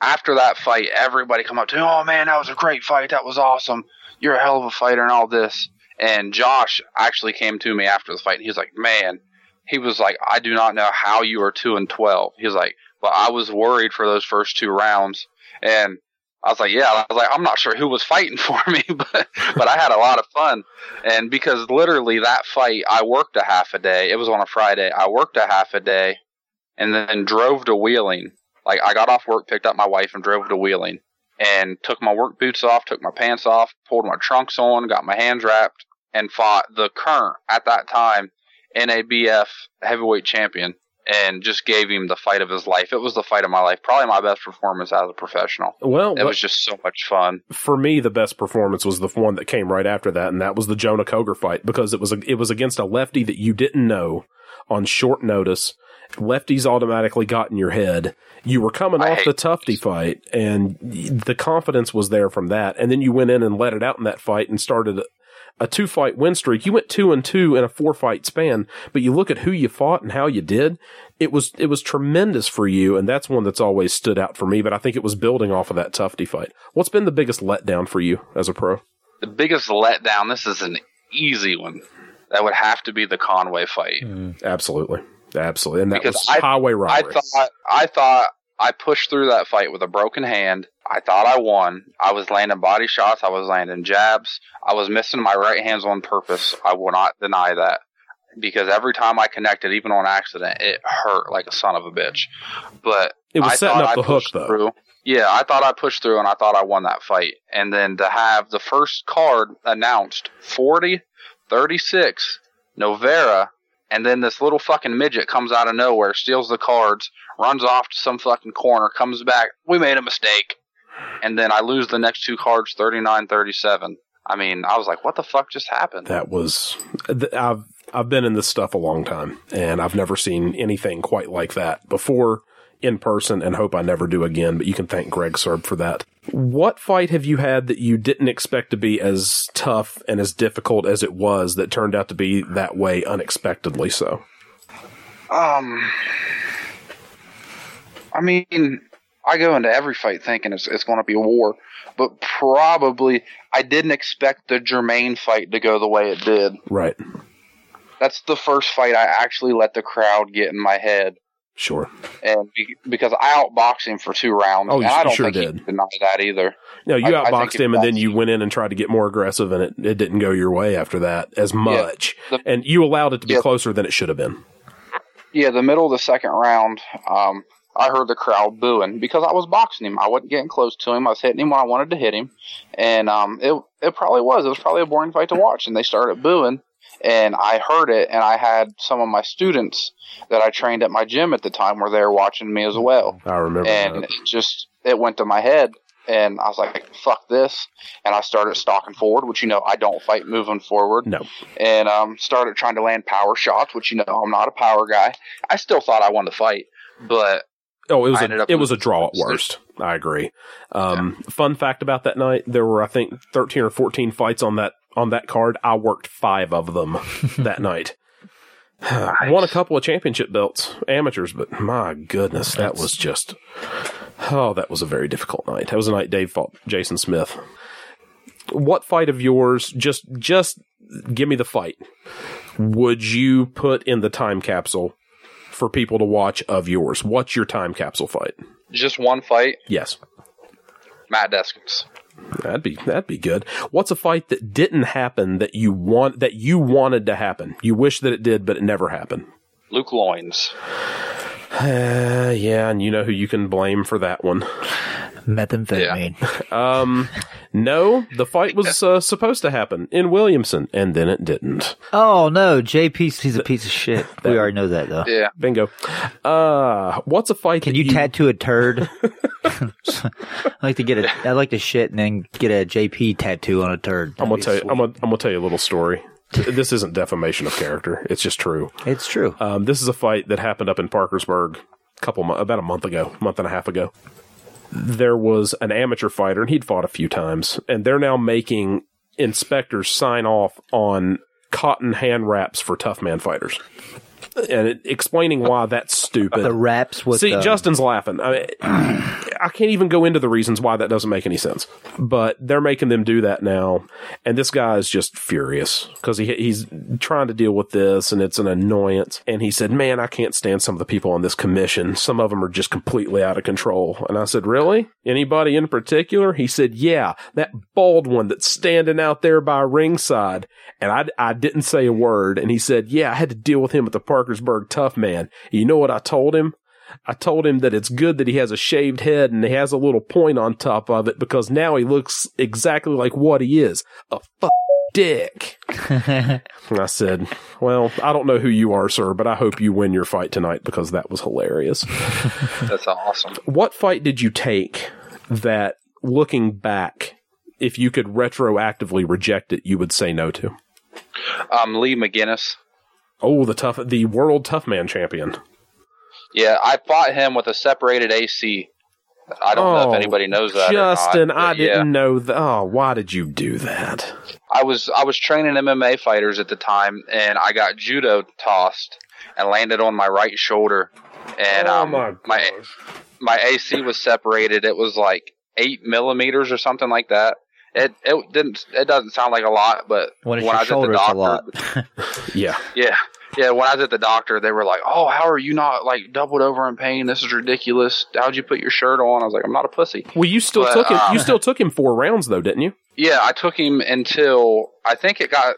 after that fight everybody come up to me oh man that was a great fight. That was awesome. You're a hell of a fighter and all this and josh actually came to me after the fight and he was like man he was like i do not know how you are 2 and 12 he was like but i was worried for those first two rounds and I was like, yeah, I was like, I'm not sure who was fighting for me, but but I had a lot of fun, and because literally that fight, I worked a half a day. It was on a Friday. I worked a half a day, and then drove to Wheeling. Like I got off work, picked up my wife, and drove to Wheeling, and took my work boots off, took my pants off, pulled my trunks on, got my hands wrapped, and fought the current at that time NABF heavyweight champion, and just gave him the fight of his life. It was the fight of my life, probably my best performance as a professional. Well, It was just so much fun. for me, the best performance was the one that came right after that, and that was the Jonah Koger fight because it was a, it was against a lefty that you didn't know on short notice. Lefties automatically got in your head. You were coming I off the Tufty fight, and the confidence was there from that. And then you went in and let it out in that fight and started a, a two fight win streak. You went two and two in a four fight span, but you look at who you fought and how you did. It was it was tremendous for you, and that's one that's always stood out for me. But I think it was building off of that Tufty fight. What's been the biggest letdown for you as a pro? The biggest letdown, this is an easy one. That would have to be the Conway fight. Mm. Absolutely, absolutely, and that Because was I- highway I thought I thought I pushed through that fight with a broken hand. I thought I won. I was landing body shots. I was landing jabs. I was missing my right hands on purpose. I will not deny that. Because every time I connected, even on accident, it hurt like a son of a bitch. But It was I setting up I the hook, though. through. Yeah, I thought I pushed through and I thought I won that fight. And then to have the first card announced 40, 36, Novaria, and then this little fucking midget comes out of nowhere, steals the cards, runs off to some fucking corner, comes back. We made a mistake. And then I lose the next two cards 39 37. I mean, I was like, what the fuck just happened? That was I've I've been in this stuff a long time, and I've never seen anything quite like that before in person, and hope I never do again. But you can thank Greg Serb for that. What fight have you had that you didn't expect to be as tough and as difficult as it was that turned out to be that way unexpectedly so? Um, I mean, I go into every fight thinking it's, it's going to be a war, but probably I didn't expect the Jermaine fight to go the way it did. Right. That's the first fight I actually let the crowd get in my head, Sure. and be, because I outboxed him for two rounds, Oh, you I don't sure think did. he deny that either. No, you I- I outboxed it him, and then you went in and tried to get more aggressive, and it, it didn't go your way after that as much. The- and you allowed it to be Yeah. closer than it should have been. Yeah, the middle of the second round, um, I heard the crowd booing because I was boxing him. I wasn't getting close to him. I was hitting him when I wanted to hit him, and um, it it probably was. It was probably a boring fight to watch, and they started booing, and I heard it, and I had some of my students that I trained at my gym at the time were there watching me as well, I remember and that. it just it went to my head. And I was like, "Fuck this!" And I started stalking forward, which you know I don't fight moving forward No. and um, started trying to land power shots, which you know I'm not a power guy. I still thought I won the fight, but Oh, it was a, it was a draw at worst. I agree. Um, Fun fact about that night: there were I think thirteen or fourteen fights on that on that card. I worked five of them that night. Won a couple of championship belts, amateurs, but my goodness, that was just oh, that was a very difficult night. That was a night Dave fought Jason Smith. What fight of yours? Just just give me the fight. Would you put in the time capsule for people to watch of yours? What's your time capsule fight? just one fight, Yes. Matt Deskins. That'd be that'd be good. What's a fight that didn't happen that you want that you wanted to happen? You wish that it did, but it never happened. Luke Loins. Uh, yeah, and you know who you can blame for that one. Methamphetamine. Um, no, the fight was uh, supposed to happen in Williamson, and then it didn't. Oh no, JP, he's a piece of shit. We already know that though. Yeah, Bingo. Uh, what's a fight? Can that you tattoo a turd? I like to get a. I like to shit and then get a JP tattoo on a turd. I'm gonna tell be you. I'm gonna, I'm gonna tell you a little story. This isn't defamation of character. It's just true. It's true. Um, this is a fight that happened up in Parkersburg a couple about a month ago, month and a half ago. There was an amateur fighter, and he'd fought a few times, and they're now making inspectors sign off on cotton hand wraps for tough man fighters, and it, explaining why that's stupid. the wraps with See, the, Justin's laughing. I, mean, I can't even go into the reasons why that doesn't make any sense. But they're making them do that now, and this guy is just furious because he he's trying to deal with this, and it's an annoyance. And he said, "Man, I can't stand some of the people on this commission. Some of them are just completely out of control." And I said, "Really? Anybody in particular?" He said, "Yeah, that bald one that's standing out there by ringside." And I I didn't say a word. And he said, "Yeah, I had to deal with him at the Parkersburg Tough Man." You know what I told him? I told him that it's good that he has a shaved head and he has a little point on top of it because now he looks exactly like what he is a fuck dick. I said, Well, I don't know who you are, sir, but I hope you win your fight tonight because that was hilarious. that's awesome. what fight did you take that looking back, if you could retroactively reject it, you would say no to? Um, Lee McGinnis. Oh, the tough, the world tough man champion. Yeah, I fought him with a separated AC. I don't know Oh, if anybody knows that. Justin, not, I didn't know that. Oh, why did you do that? I was I was training MMA fighters at the time, and I got judo tossed and landed on my right shoulder, and Oh um, my my AC was separated. It was like eight millimeters or something like that. It it didn't it doesn't sound like a lot, but when when I was at the shoulder, a doctor, lot. Yeah. yeah, Yeah, when I was at the doctor, they were like, "Oh, how are you not like doubled over in pain? This is ridiculous. How'd you put your shirt on?" I was like, "I'm not a pussy." Well, you still But, took him. um, you still took him four rounds though, didn't you? Yeah, I took him until I think it got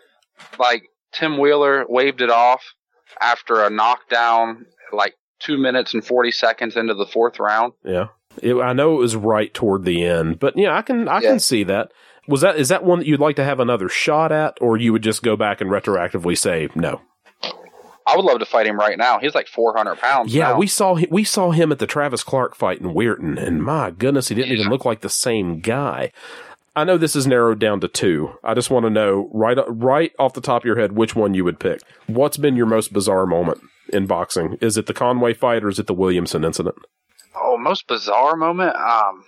like Tim Wheeler waved it off after a knockdown, like two minutes and forty seconds into the fourth round. Yeah. It, I know it was right toward the end, but yeah, I can I Yeah. can see that. Was that is that one that you'd like to have another shot at, or you would just go back and retroactively say no? I would love to fight him right now. He's like 400 pounds. Yeah, now. we saw we saw him at the Travis Clark fight in Weirton, and my goodness, he didn't even look like the same guy. I know this is narrowed down to two. I just want to know right right off the top of your head which one you would pick. What's been your most bizarre moment in boxing? Is it the Conway fight or is it the Williamson incident? Oh, most bizarre moment. Um,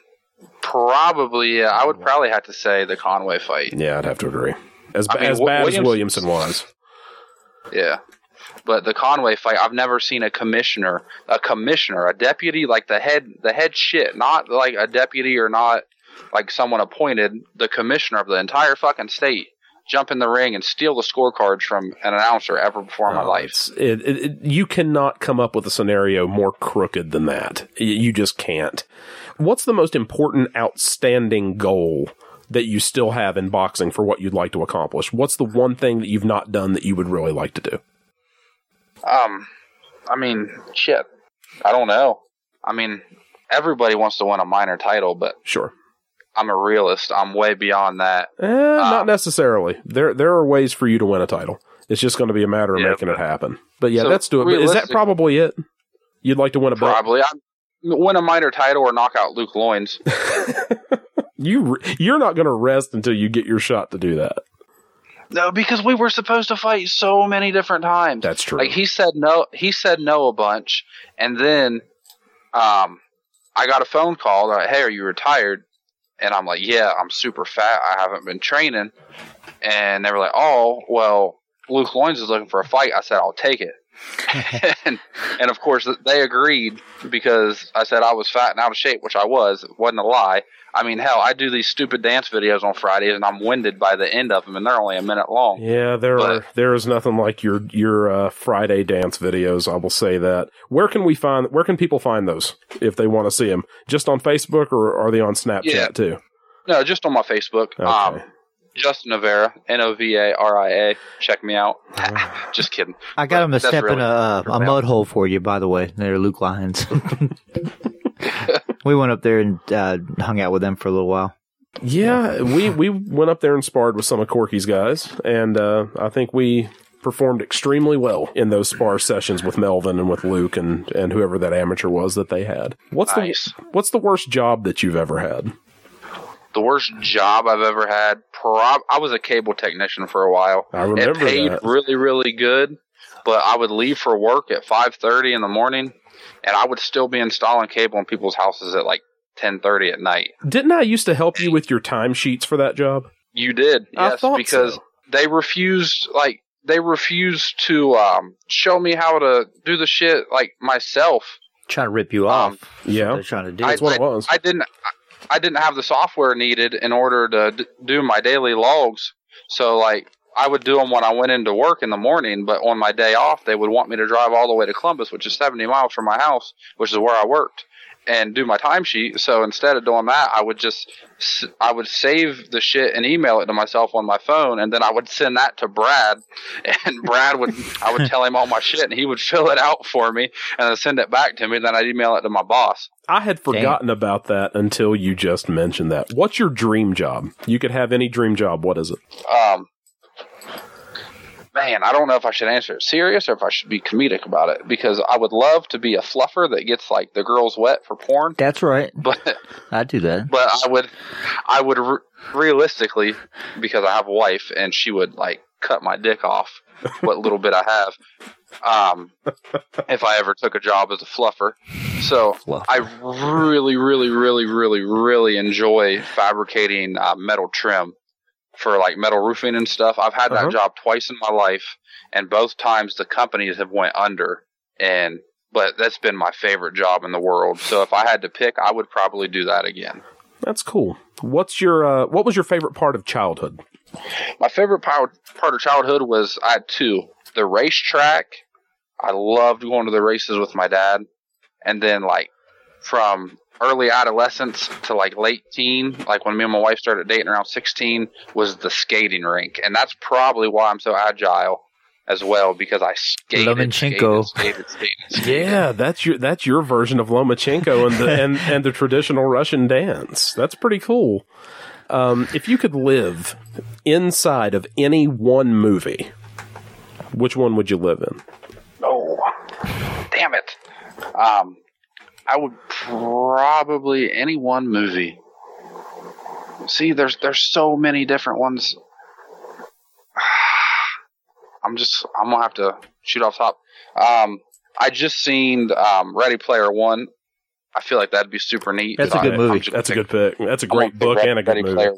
probably. Yeah, I would probably have to say the Conway fight. Yeah, I'd have to agree. As I mean, as bad as Williamson was. Yeah. But the Conway fight, I've never seen a commissioner, a commissioner, a deputy, like the head, the head shit, not like a deputy or not like someone appointed, the commissioner of the entire fucking state, jump in the ring and steal the scorecards from an announcer ever before in my Oh, life. It, it- you cannot come up with a scenario more crooked than that. You just can't. What's the most important, outstanding goal that you still have in boxing for what you'd like to accomplish? What's the one thing that you've not done that you would really like to do? Um, I mean, shit. I don't know. I mean, everybody wants to win a minor title, but Sure. I'm a realist. I'm way beyond that. Eh, not Um, necessarily. There, there are ways for you to win a title. It's just going to be a matter of Yeah, making it happen. But yeah, So, let's do it. But is that probably it? You'd like to win a belt? Probably. Win a minor title or knock out Luke Loins. You, re- you're not going to rest until you get your shot to do that. No, because we were supposed to fight so many different times. That's true. Like he said no, he said no a bunch, and then, um, I got a phone call. Like, "Hey, are you retired?" And I'm like, "Yeah, I'm super fat. I haven't been training." And they were like, "Oh, well, Luke Loins is looking for a fight." I said, "I'll take it." and, and of course they agreed because I said I was fat and out of shape, which I was. It wasn't a lie. I mean, hell, I do these stupid dance videos on Fridays, and I'm winded by the end of them, and they're only a minute long. Yeah, there But- are there is nothing like your your uh, Friday dance videos. I will say that. Where can we find? Where can people find those if they want to see them? Just on Facebook or are they on Snapchat Yeah. too? No, just on my Facebook. Okay. Um, Justin Novaria, N O V A R I A. Check me out. just kidding. I got him to That's step in a, uh, a mud hole for you, by the way. They're Luke Lyons. we went up there and uh, hung out with them for a little while. Yeah, we we went up there and sparred with some of Corky's guys, and uh, I think we performed extremely well in those spar sessions with Melvin and with Luke and and whoever that amateur was that they had. What's Nice. the what's the worst job that you've ever had? The worst job I've ever had. Prob- I was a cable technician for a while. I remember it paid that. really, really good, but I would leave for work at five thirty in the morning, and I would still be installing cable in people's houses at like ten thirty at night. Didn't I used to help you with your timesheets for that job? You did, I yes, thought because so. they refused, like, they refused to um, show me how to do the shit like myself. Trying to rip you Um, off. That's Yeah, they're trying to do. that's what it was. I didn't, I didn't have the software needed in order to d- do my daily logs. So, like, I would do them when I went into work in the morning, but on my day off, they would want me to drive all the way to Columbus, which is 70 miles from my house, which is where I worked, and do my timesheet. So instead of doing that, I would just, I would save the shit and email it to myself on my phone, and then I would send that to Brad, and Brad would, I would tell him all my shit, and he would fill it out for me, and then send it back to me, then I'd email it to my boss. I had forgotten about that until you just mentioned that. What's your dream job? You could have any dream job. What is it? Um, man, I don't know if I should answer it serious or if I should be comedic about it because I would love to be a fluffer that gets like the girls wet for porn, That's right. but I do that. but I would I would re- realistically because I have a wife and she would like cut my dick off what little bit I have um if I ever took a job as a fluffer. So Fluff. I really, really, really, really, really enjoy fabricating uh, metal trim for like metal roofing and stuff. I've had Uh-huh. that job twice in my life, and both times the companies have went under. And but that's been my favorite job in the world. So if I had to pick, I would probably do that again. That's cool. What's your uh, what was your favorite part of childhood? My favorite part part of childhood was I had two. the racetrack, I loved going to the races with my dad. And then like from early adolescence to like late teen, like when me and my wife started dating around 16, was the skating rink. And that's probably why I'm so agile as well because I skated, Lomachenko. skated, skated, skated, skated. Yeah, that's your that's your version of Lomachenko and the and, and the traditional Russian dance. That's pretty cool. Um, if you could live inside of any one movie, which one would you live in? Oh, damn it. Um, I would probably any one movie. See, there's there's so many different ones. I'm just I'm gonna have to shoot off top. Um, I just seen um, Ready Player One. I feel like that'd be super neat. That's a good I- movie. That's a good pick. That's a pick- great book Ready- and a good Ready movie. Player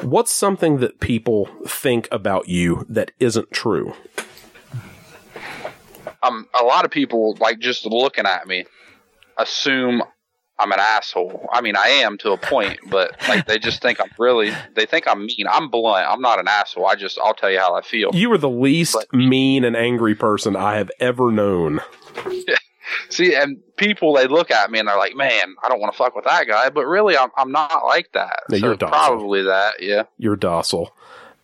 What's something that people think about you that isn't true? Um, a lot of people like just looking at me assume I'm an asshole. I mean, I am to a point, but like they just think I'm really. They think I'm mean. I'm blunt. I'm not an asshole. I just I'll tell you how I feel. You are the least But- mean and angry person I have ever known. See, and people they look at me and they're like, "Man, I don't want to fuck with that guy," but really, I'm I'm not like that. No, so you're docile. probably that. Yeah, You're docile.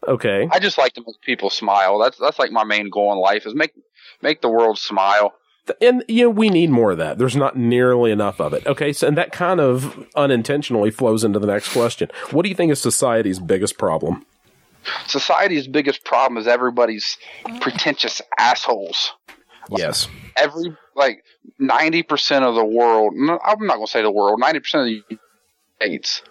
Okay. I just like to make people smile. That's that's like my main goal in life is make make the world smile. And you know, we need more of that. There's not nearly enough of it. Okay, so and that kind of unintentionally flows into the next question. What do you think is society's biggest problem? Society's biggest problem is everybody's pretentious assholes. Yes. every like ninety percent of the world. I'm not going to say the world. Ninety percent of the States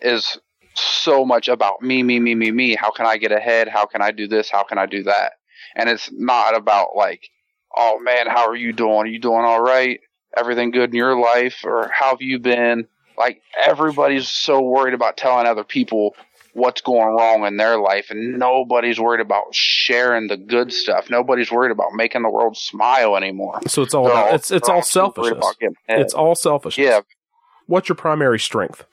is so much about me, me, me, me, me. How can I get ahead? How can I do this? How can I do that? And it's not about like, oh man, how are you doing? Are you doing all right? Everything good in your life, or how have you been? Like everybody's so worried about telling other people what's going wrong in their life and nobody's worried about sharing the good stuff. Nobody's worried about making the world smile anymore. So it's all They're about, it's it's all selfishness. about getting ahead. It's all selfishness. yeah, What's your primary strength?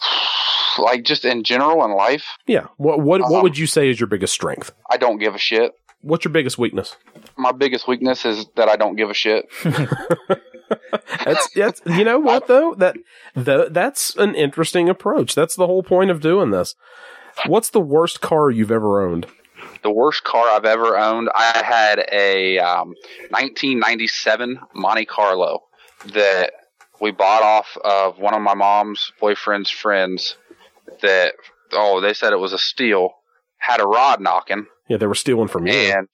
like just in general in life, Yeah. What what what Um, would you say is your biggest strength? I don't give a shit. What's your biggest weakness? My biggest weakness is that I don't give a shit. That's that's you know what though that the, that's an interesting approach. That's the whole point of doing this. What's the worst car you've ever owned? The worst car I've ever owned, I had a um, 1997 Monte Carlo that we bought off of one of my mom's boyfriend's friends. That oh, they said it was a steal. Had a rod knocking, Yeah, they were stealing from you. and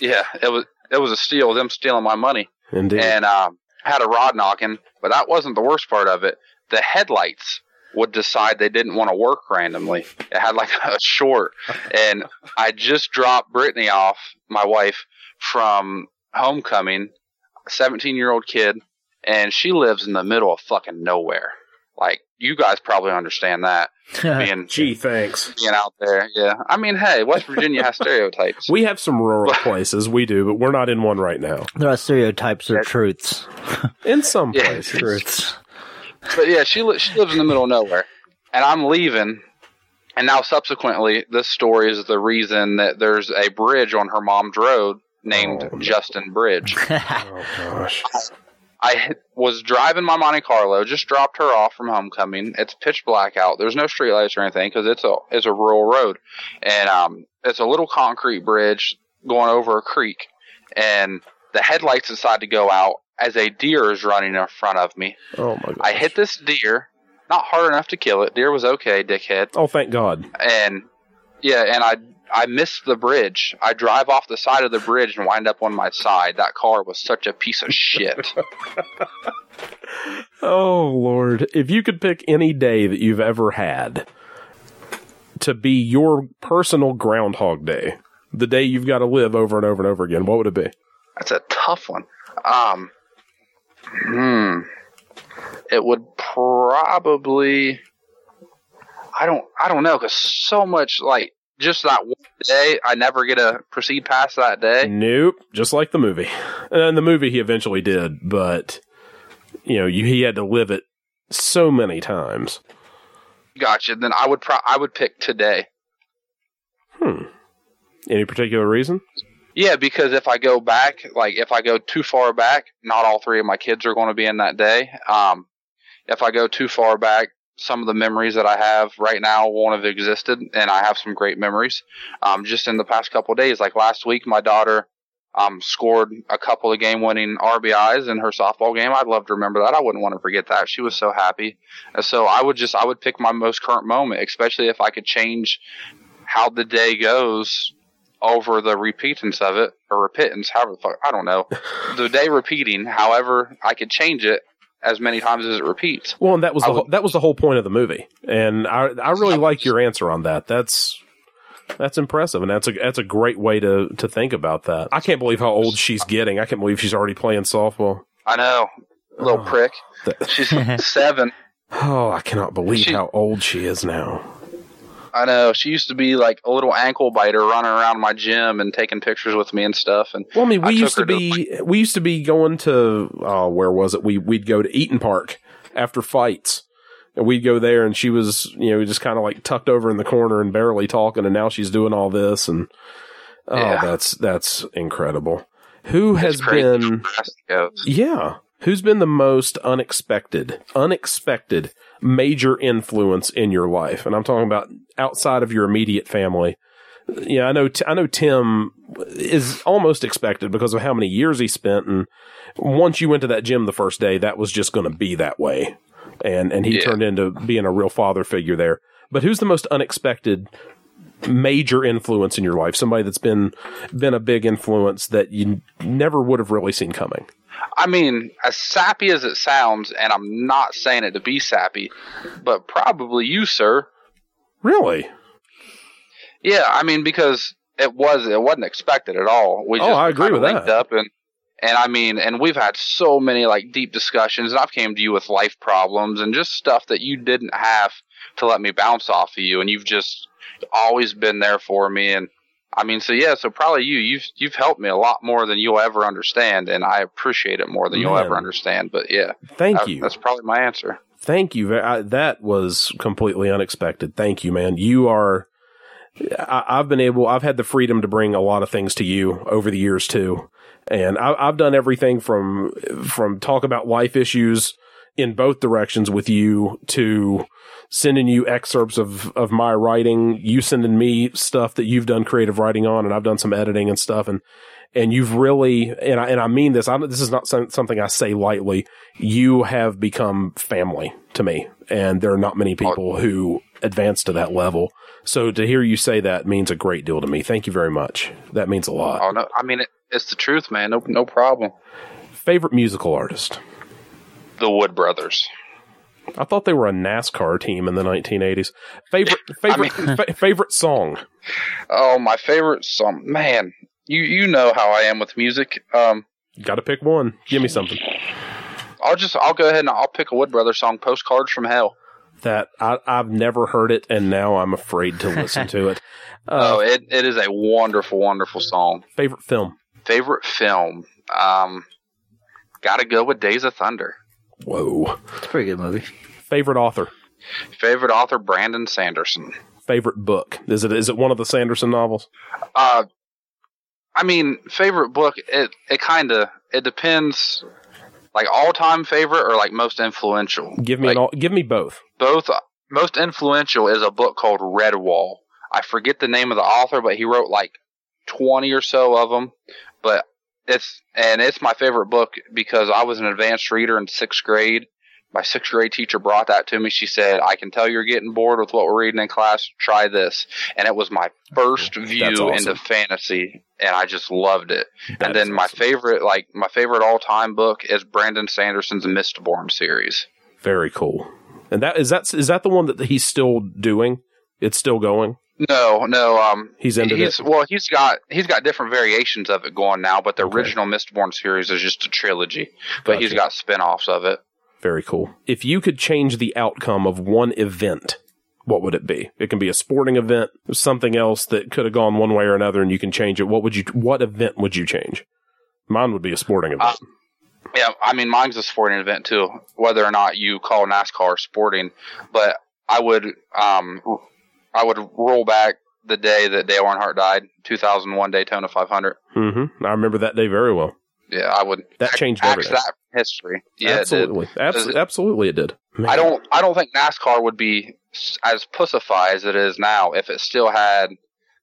yeah, it was it was a steal. Them stealing my money. Indeed. and um, had a rod knocking. But that wasn't the worst part of it. The headlights would decide they didn't want to work randomly. It had like a short, and I just dropped Brittany off, my wife, from homecoming, a 17 year old kid, and she lives in the middle of fucking nowhere. Like you guys probably understand that being Gee, thanks. being out there. Yeah, I mean, hey, West Virginia has stereotypes. We have some rural places, we do, but we're not in one right now. They're stereotypes, they're truths. In some Yeah. places. Truths. but yeah, she li- she lives in the middle of nowhere, and I'm leaving. And now, subsequently, this story is the reason that there's a bridge on her mom's road named Oh. Justin Bridge. Oh gosh. I was driving my Monte Carlo, just dropped her off from homecoming. It's pitch black out. There's no streetlights or anything because it's a it's a rural road, and um, it's a little concrete bridge going over a creek, and the headlights decide to go out as a deer is running in front of me. Oh my god. I hit this deer, not hard enough to kill it. Deer was okay, dickhead. Oh, thank God. And yeah, and I I missed the bridge. I drive off the side of the bridge and wind up on my side. That car was such a piece of shit. Oh Lord. If you could pick any day that you've ever had to be your personal groundhog day, the day you've got to live over and over and over again, what would it be? That's a tough one. Um, hmm. It would probably. I don't. I don't know because so much like just that one day. I never get to proceed past that day. Nope, just like the movie. And the movie he eventually did, but you know, you, he had to live it so many times. Gotcha. Then I would. Pro- I would pick today. Hmm. Any particular reason? Yeah, because if I go back, like if I go too far back, not all three of my kids are going to be in that day. Um, if I go too far back, some of the memories that I have right now won't have existed, and I have some great memories. Um, just in the past couple of days, like last week, my daughter um, scored a couple of game-winning RBIs in her softball game. I'd love to remember that. I wouldn't want to forget that. She was so happy. And so I would just I would pick my most current moment, especially if I could change how the day goes over the repeatance of it or repittance, however the fuck I don't know. the day repeating, however I could change it as many times as it repeats. Well, and that was I the would- whole, that was the whole point of the movie, and I I really like your answer on that. That's that's impressive, and that's a that's a great way to to think about that. I can't believe how old she's getting. I can't believe she's already playing softball. I know, little oh. prick. That- She's seven. Oh, I cannot believe She- how old she is now. I know. She used to be like a little ankle biter running around my gym and taking pictures with me and stuff. And Well, I mean, we I used to be we used to be going to oh, where was it? We we'd go to Eaton Park after fights, and we'd go there, and she was you know just kind of like tucked over in the corner and barely talking, and now she's doing all this, and oh, Yeah. that's that's incredible. Who has been? how fast it goes. Yeah, who's been the most unexpected, unexpected major influence in your life? And I'm talking about outside of your immediate family. Yeah, I know. I know Tim is almost expected because of how many years he spent, and once you went to that gym the first day, that was just going to be that way, and and he Yeah. turned into being a real father figure there. But who's the most unexpected major influence in your life? Somebody that's been been a big influence that you never would have really seen coming. I mean, as sappy as it sounds, and I'm not saying it to be sappy, but probably you, sir. Really? Yeah, I mean because it was it wasn't expected at all. We Oh, just I agree with linked that. up and and I mean and we've had so many like deep discussions and I've came to you with life problems and just stuff that you didn't have to let me bounce off of you and you've just always been there for me and I mean so yeah, so probably you you've you've helped me a lot more than you'll ever understand and I appreciate it more than you'll ever understand. But yeah, Thank that- you. that's probably my answer. Thank you. I, that was completely unexpected. Thank you, man. You are. I, I've been able. I've had the freedom to bring a lot of things to you over the years too, and I, I've done everything from from talk about life issues in both directions with you to sending you excerpts of of my writing, you sending me stuff that you've done creative writing on, and I've done some editing and stuff, and and you've really and I and I mean this. I, this is not some- something I say lightly. You have become family to me, and there are not many people who advance to that level. So to hear you say that means a great deal to me. Thank you very much. That means a lot. Oh no, I mean it, it's the truth, man. No no problem. Favorite musical artist? The Wood Brothers. I thought they were a NASCAR team in the 1980s. Favorite favorite fa- favorite song? Oh, my favorite song, man. You you know how I am with music. Um, Got to pick one. Give me something. I'll just I'll go ahead and I'll pick a Wood Brothers song, "Postcards from Hell." That I, I've never heard it, and now I'm afraid to listen to it. Uh, oh, it, it is a wonderful, wonderful song. favorite film? Favorite film? Um, gotta go with Days of Thunder. Whoa. It's a pretty good movie. Favorite author? Favorite author Brandon Sanderson. Favorite book? Is it is it one of the Sanderson novels? Uh, I mean, favorite book. It it kind of it depends. Like all time favorite or like most influential. Give me like, an all, give me both. both most influential is a book called Redwall. I forget the name of the author, but he wrote like 20 or so of them. But it's, and it's my favorite book because I was an advanced reader in sixth grade. My sixth grade teacher brought that to me. She said, I can tell you're getting bored with what we're reading in class. Try this. And it was my first view awesome. into fantasy. And I just loved it. That and then my awesome. favorite, like my favorite all time book is Brandon Sanderson's Mistborn series. Very cool. And that is that is that the one that he's still doing? It's still going. No, no. Um, He's ended he's it. well, he's got he's got different variations of it going now, but the Okay. original Mistborn series is just a trilogy. But he's got spin-offs of it. Very cool. If you could change the outcome of one event, what would it be? It can be a sporting event, something else that could have gone one way or another, and you can change it. What would you? What event would you change? Mine would be a sporting event. Yeah, I mean, mine's a sporting event too, whether or not you call NASCAR sporting. But I would, um, I would roll back the day that Dale Earnhardt died, 2001 Daytona 500. Mm-hmm. I remember that day very well. Yeah, I would. That changed ax everything. that history. Yeah, absolutely, it- absolutely, it did. Man. I don't. I don't think NASCAR would be as pussified as it is now if it still had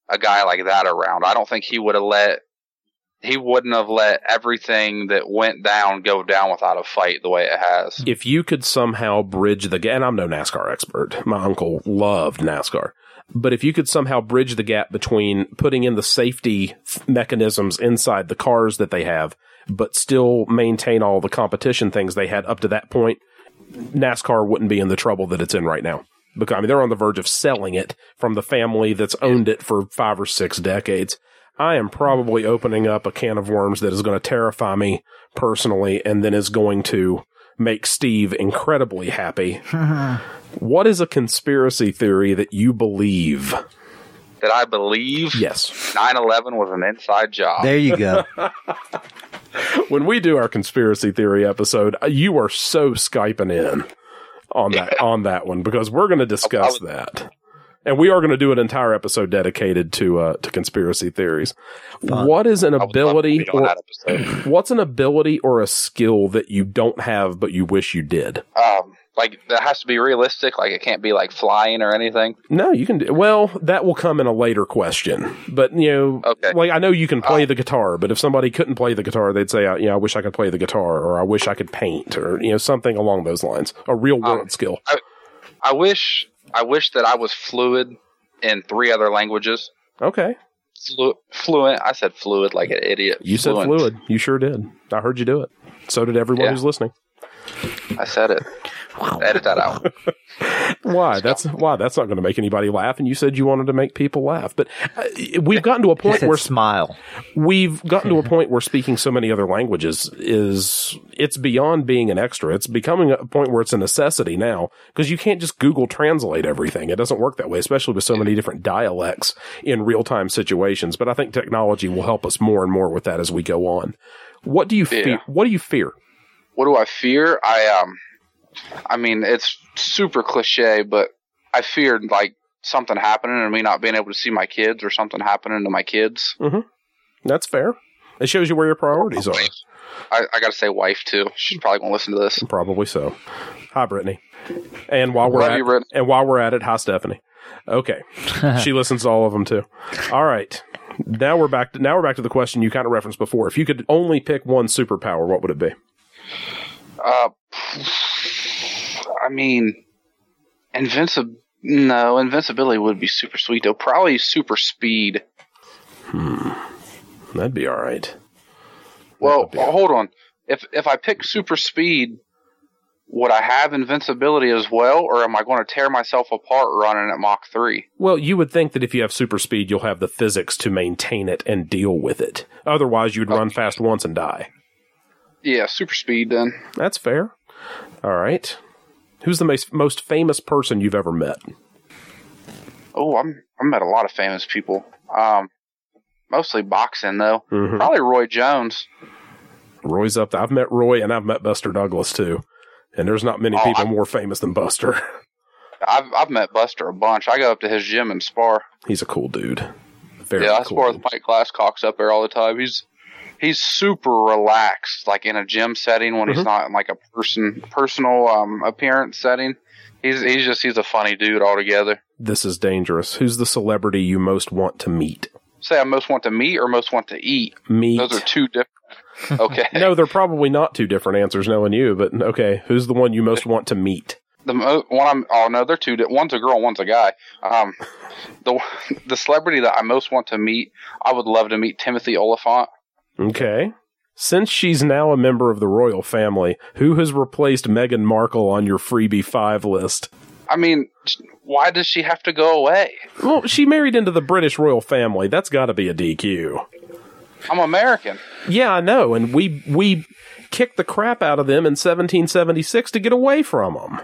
a guy like that around. I don't think he would have let. He wouldn't have let everything that went down go down without a fight the way it has. If you could somehow bridge the gap, and I'm no NASCAR expert, my uncle loved NASCAR, but if you could somehow bridge the gap between putting in the safety mechanisms inside the cars that they have, but still maintain all the competition things they had up to that point, NASCAR wouldn't be in the trouble that it's in right now. Because I mean, they're on the verge of selling it from the family that's owned it for five or six decades. I am probably opening up a can of worms that is going to terrify me personally, and then is going to make Steve incredibly happy. what is a conspiracy theory that you believe? That I believe Yes. 9/11 was an inside job. There you go. When we do our conspiracy theory episode, uh, you are so skyping in on that on that one because we're going to discuss that. And we are going to do an entire episode dedicated to uh, to conspiracy theories. What is an I would love to ability or what's an ability or a skill that you don't have but you wish you did? Um, like that has to be realistic. Like it can't be like flying or anything. No, you can do well. That will come in a later question, but you know, Okay. like I know you can play Uh, the guitar, but if somebody couldn't play the guitar, they'd say, uh, "Yeah, I wish I could play the guitar," or "I wish I could paint," or you know, something along those lines. A real world Um, skill. I wish. I wish that I was fluid in three other languages. Okay, Flu- fluent. I said fluid like an idiot. you said fluid. You sure did. I heard you do it. So did everyone Yeah. who's listening. I said it. Edit that out. Why? That's why. That's not going to make anybody laugh. And you said you wanted to make people laugh, but uh, we've gotten to a He point said where smile. we've gotten to a point where speaking so many other languages is it's beyond being an extra. It's becoming a point where it's a necessity now because you can't just Google translate everything. It doesn't work that way, especially with so many different dialects in real time situations. But I think technology will help us more and more with that as we go on. What do you Yeah. fear? What do you fear? What do I fear? I um, I mean, it's super cliche, but I feared like something happening and me not being able to see my kids or something happening to my kids. That's fair. It shows you where your priorities are. I, I got to say, wife too. She's probably gonna listen to this. Probably so. Hi, Brittany. And while we're Love at you, and while we're at it, hi, Stephanie. Okay, she listens to all of them too. All right, now we're back. To, now we're back to the question you kind of referenced before. If you could only pick one superpower, what would it be? Uh, I mean, invincible. No, invincibility would be super sweet though. Probably super speed. Hmm, That'd be all right. Well, be- hold on. If if I pick super speed, would I have invincibility as well, or am I going to tear myself apart running at Mach three? Well, you would think that if you have super speed, you'll have the physics to maintain it and deal with it. Otherwise, you'd run fast once and die. Yeah, super speed then. That's fair. All right. Who's the most most famous person you've ever met? Oh, I'm I've met a lot of famous people. Um, mostly boxing though. Mhm. Probably Roy Jones. Roy's up. There. I've met Roy and I've met Buster Douglas too. And there's not many Oh, people I- more famous than Buster. I've I've met Buster a bunch. I go up to his gym and spar. He's a cool dude. Very yeah, I cool. spar with Mike Glasscock's up there all the time. He's he's super relaxed, like in a gym setting when Mhm. he's not in like a person personal um appearance setting. He's he's just he's a funny dude altogether. This is dangerous. Who's the celebrity you most want to meet? Say I most want to meet or most want to eat. Meet. Those are two different. Okay. no, they're probably not two different answers, knowing you. But okay, who's the one you most want to meet? The mo- one I'm oh no, they're two. di- One's a girl, one's a guy. Um, the the celebrity that I most want to meet, I would love to meet Timothy Olyphant. Okay. Since she's now a member of the royal family, who has replaced Meghan Markle on your freebie five list? I mean, why does she have to go away? Well, she married into the British royal family. That's got to be a DQ. I'm American. Yeah, I know, and we we kicked the crap out of them in 1776 to get away from them.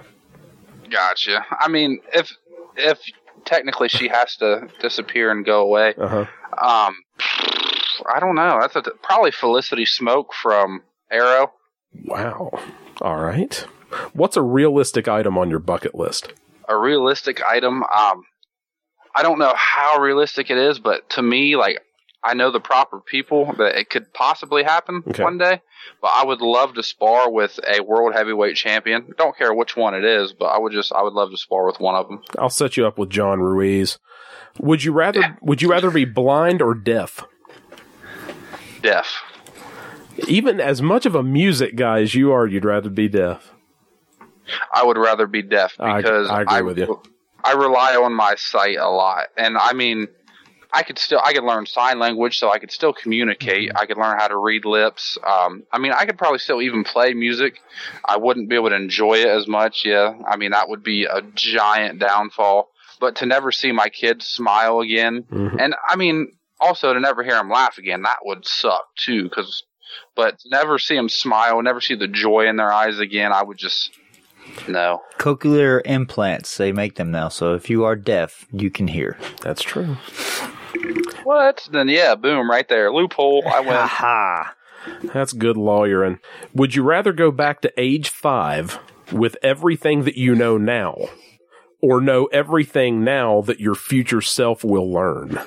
Gotcha. I mean, if if technically she has to disappear and go away, Uh huh. um, I don't know. That's a, probably Felicity Smoak from Arrow. Wow. All right. What's a realistic item on your bucket list? A realistic item. Um, I don't know how realistic it is, but to me, like I know the proper people that it could possibly happen Okay. one day. But I would love to spar with a world heavyweight champion. Don't care which one it is, but I would just I would love to spar with one of them. I'll set you up with John Ruiz. Would you rather would you rather be blind or deaf? Deaf. Even as much of a music guy as you are, you'd rather be deaf. I would rather be deaf because I agree with you. I rely on my sight a lot, and I mean, I could still I could learn sign language, so I could still communicate. Mm-hmm. I could learn how to read lips. Um, I mean, I could probably still even play music. I wouldn't be able to enjoy it as much. Yeah, I mean that would be a giant downfall. But to never see my kids smile again, Mhm. and I mean also to never hear them laugh again, that would suck too. Because, but to never see them smile, never see the joy in their eyes again, I would just no. Cochlear implants, they make them now. So if you are deaf, you can hear. That's true. What? Then yeah, boom, right there, loophole. I win. Aha! That's good lawyering. Would you rather go back to age five with everything that you know now, or know everything now that your future self will learn?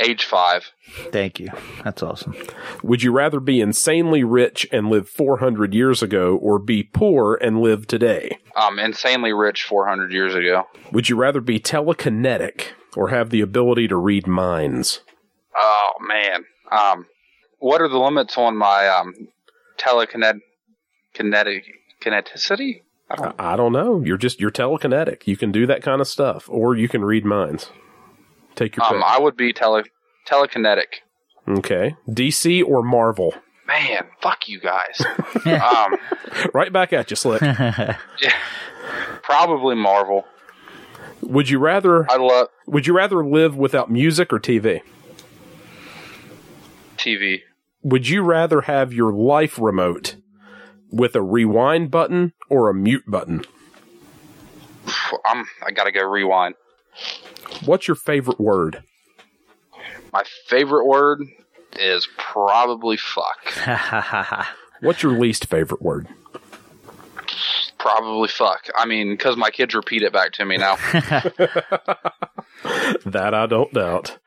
Age five. Thank you. That's awesome. Would you rather be insanely rich and live 400 years ago, or be poor and live today? Um, insanely rich 400 years ago. Would you rather be telekinetic or have the ability to read minds? Oh man. Um, what are the limits on my um telekinetic kinetic kineticity? I don't. I don't know. You're just you're telekinetic. You can do that kind of stuff, or you can read minds. Take your Um, pick. I would be tele telekinetic. Okay, DC or Marvel? Man, fuck you guys. um, Right back at you, Slick. yeah, probably Marvel. would you rather I love Would you rather live without music or TV? TV. Would you rather have your life remote with a rewind button or a mute button? I'm. I gotta go rewind. What's your favorite word? My favorite word is probably fuck. What's your least favorite word? Probably fuck. I mean, because my kids repeat it back to me now. That I don't doubt.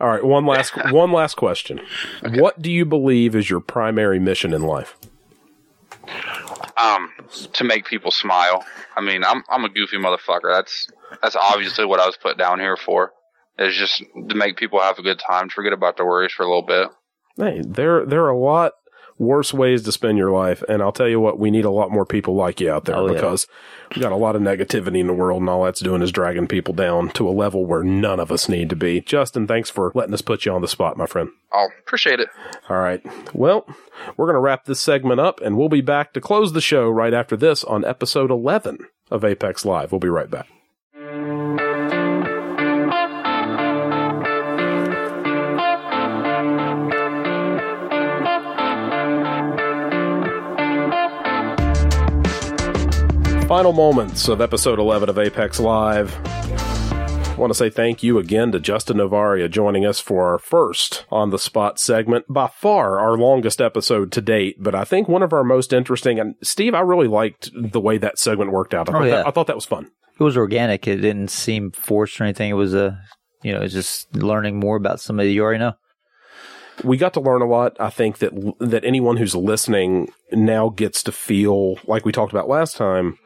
All right, one last one last question. What do you believe is your primary mission in life? Um, to make people smile. I mean, I'm I'm a goofy motherfucker. That's that's obviously what I was put down here for. Is just to make people have a good time, forget about their worries for a little bit. Hey, there there are a lot worse ways to spend your life, and I'll tell you what, we need a lot more people like you out there Oh, yeah. because we got a lot of negativity in the world, and all that's doing is dragging people down to a level where none of us need to be. Justin, thanks for letting us put you on the spot, my friend. I'll appreciate it. All right. Well, we're going to wrap this segment up, and we'll be back to close the show right after this on episode 11 of Apex Live. We'll be right back. Final moments of episode 11 of Apex Live. I want to say thank you again to Justin Novaria joining us for our first on the spot segment. By far our longest episode to date, but I think one of our most interesting. And Steve, I really liked the way that segment worked out. I, Oh, thought, yeah. that, I thought that was fun. It was organic. It didn't seem forced or anything. It was a, you know, just learning more about somebody you already know. we got to learn a lot. I think that that anyone who's listening now gets to feel like we talked about last time,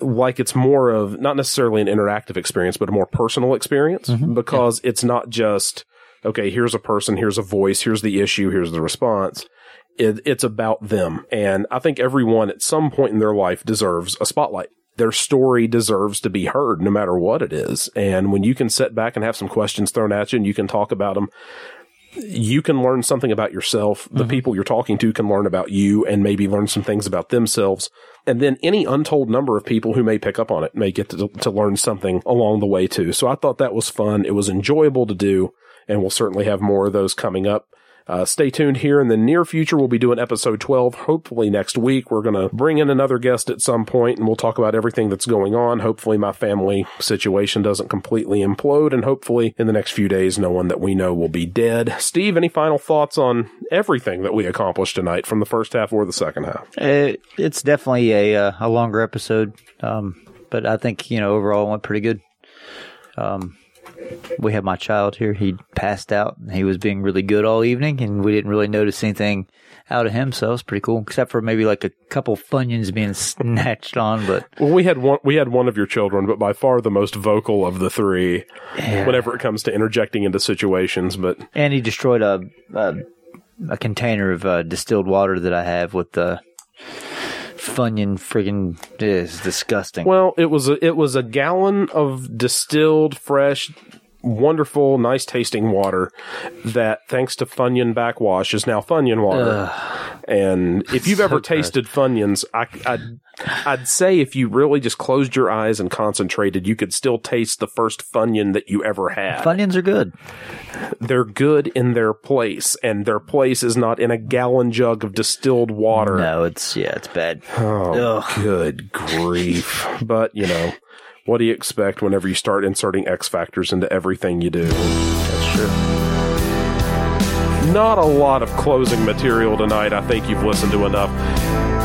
like it's more of not necessarily an interactive experience, but a more personal experience mm-hmm. because it's not just okay. Here's a person, here's a voice, here's the issue, here's the response. It, it's about them, and I think everyone at some point in their life deserves a spotlight. Their story deserves to be heard, no matter what it is. And when you can sit back and have some questions thrown at you, and you can talk about them, you can learn something about yourself. The mm-hmm. people you're talking to can learn about you and maybe learn some things about themselves. And then any untold number of people who may pick up on it may get to, to learn something along the way too. So I thought that was fun. It was enjoyable to do and we'll certainly have more of those coming up. Uh, stay tuned here in the near future. We'll be doing episode 12, hopefully next week. We're going to bring in another guest at some point and we'll talk about everything that's going on. Hopefully my family situation doesn't completely implode and hopefully in the next few days, no one that we know will be dead. Steve, any final thoughts on everything that we accomplished tonight from the first half or the second half? It, it's definitely a uh, a longer episode, um, but I think you know overall it went pretty good. Um, we had my child here. He passed out. He was being really good all evening, and we didn't really notice anything out of him. So it was pretty cool, except for maybe like a couple funyuns being snatched on. But Well, we had one. We had one of your children, but by far the most vocal of the three. Yeah. Whenever it comes to interjecting into situations, but and he destroyed a a, a container of uh, distilled water that I have with the funyun friggin' eh, is disgusting. well, it was a it was a gallon of distilled, fresh, wonderful, nice tasting water that, thanks to Funyun backwash, is now Funyun water. And if you've So ever gross. tasted Funyuns, I, I'd, I'd say if you really just closed your eyes and concentrated, you could still taste the first Funyun that you ever had. Funyuns are good. They're good in their place, and their place is not in a gallon jug of distilled water. No, it's yeah, it's bad. Oh, Ugh. good grief. But, you know, what do you expect whenever you start inserting X factors into everything you do? That's true. Not a lot of closing material tonight. I think you've listened to enough.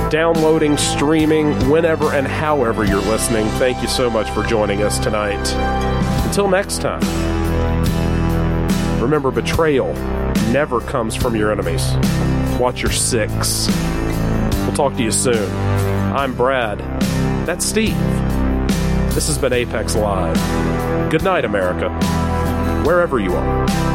Downloading, streaming, whenever and however you're listening. Thank you so much for joining us tonight. Until next time, remember betrayal never comes from your enemies. Watch your six. We'll talk to you soon. I'm Brad. That's Steve. This has been Apex Live. Good night, America. Wherever you are.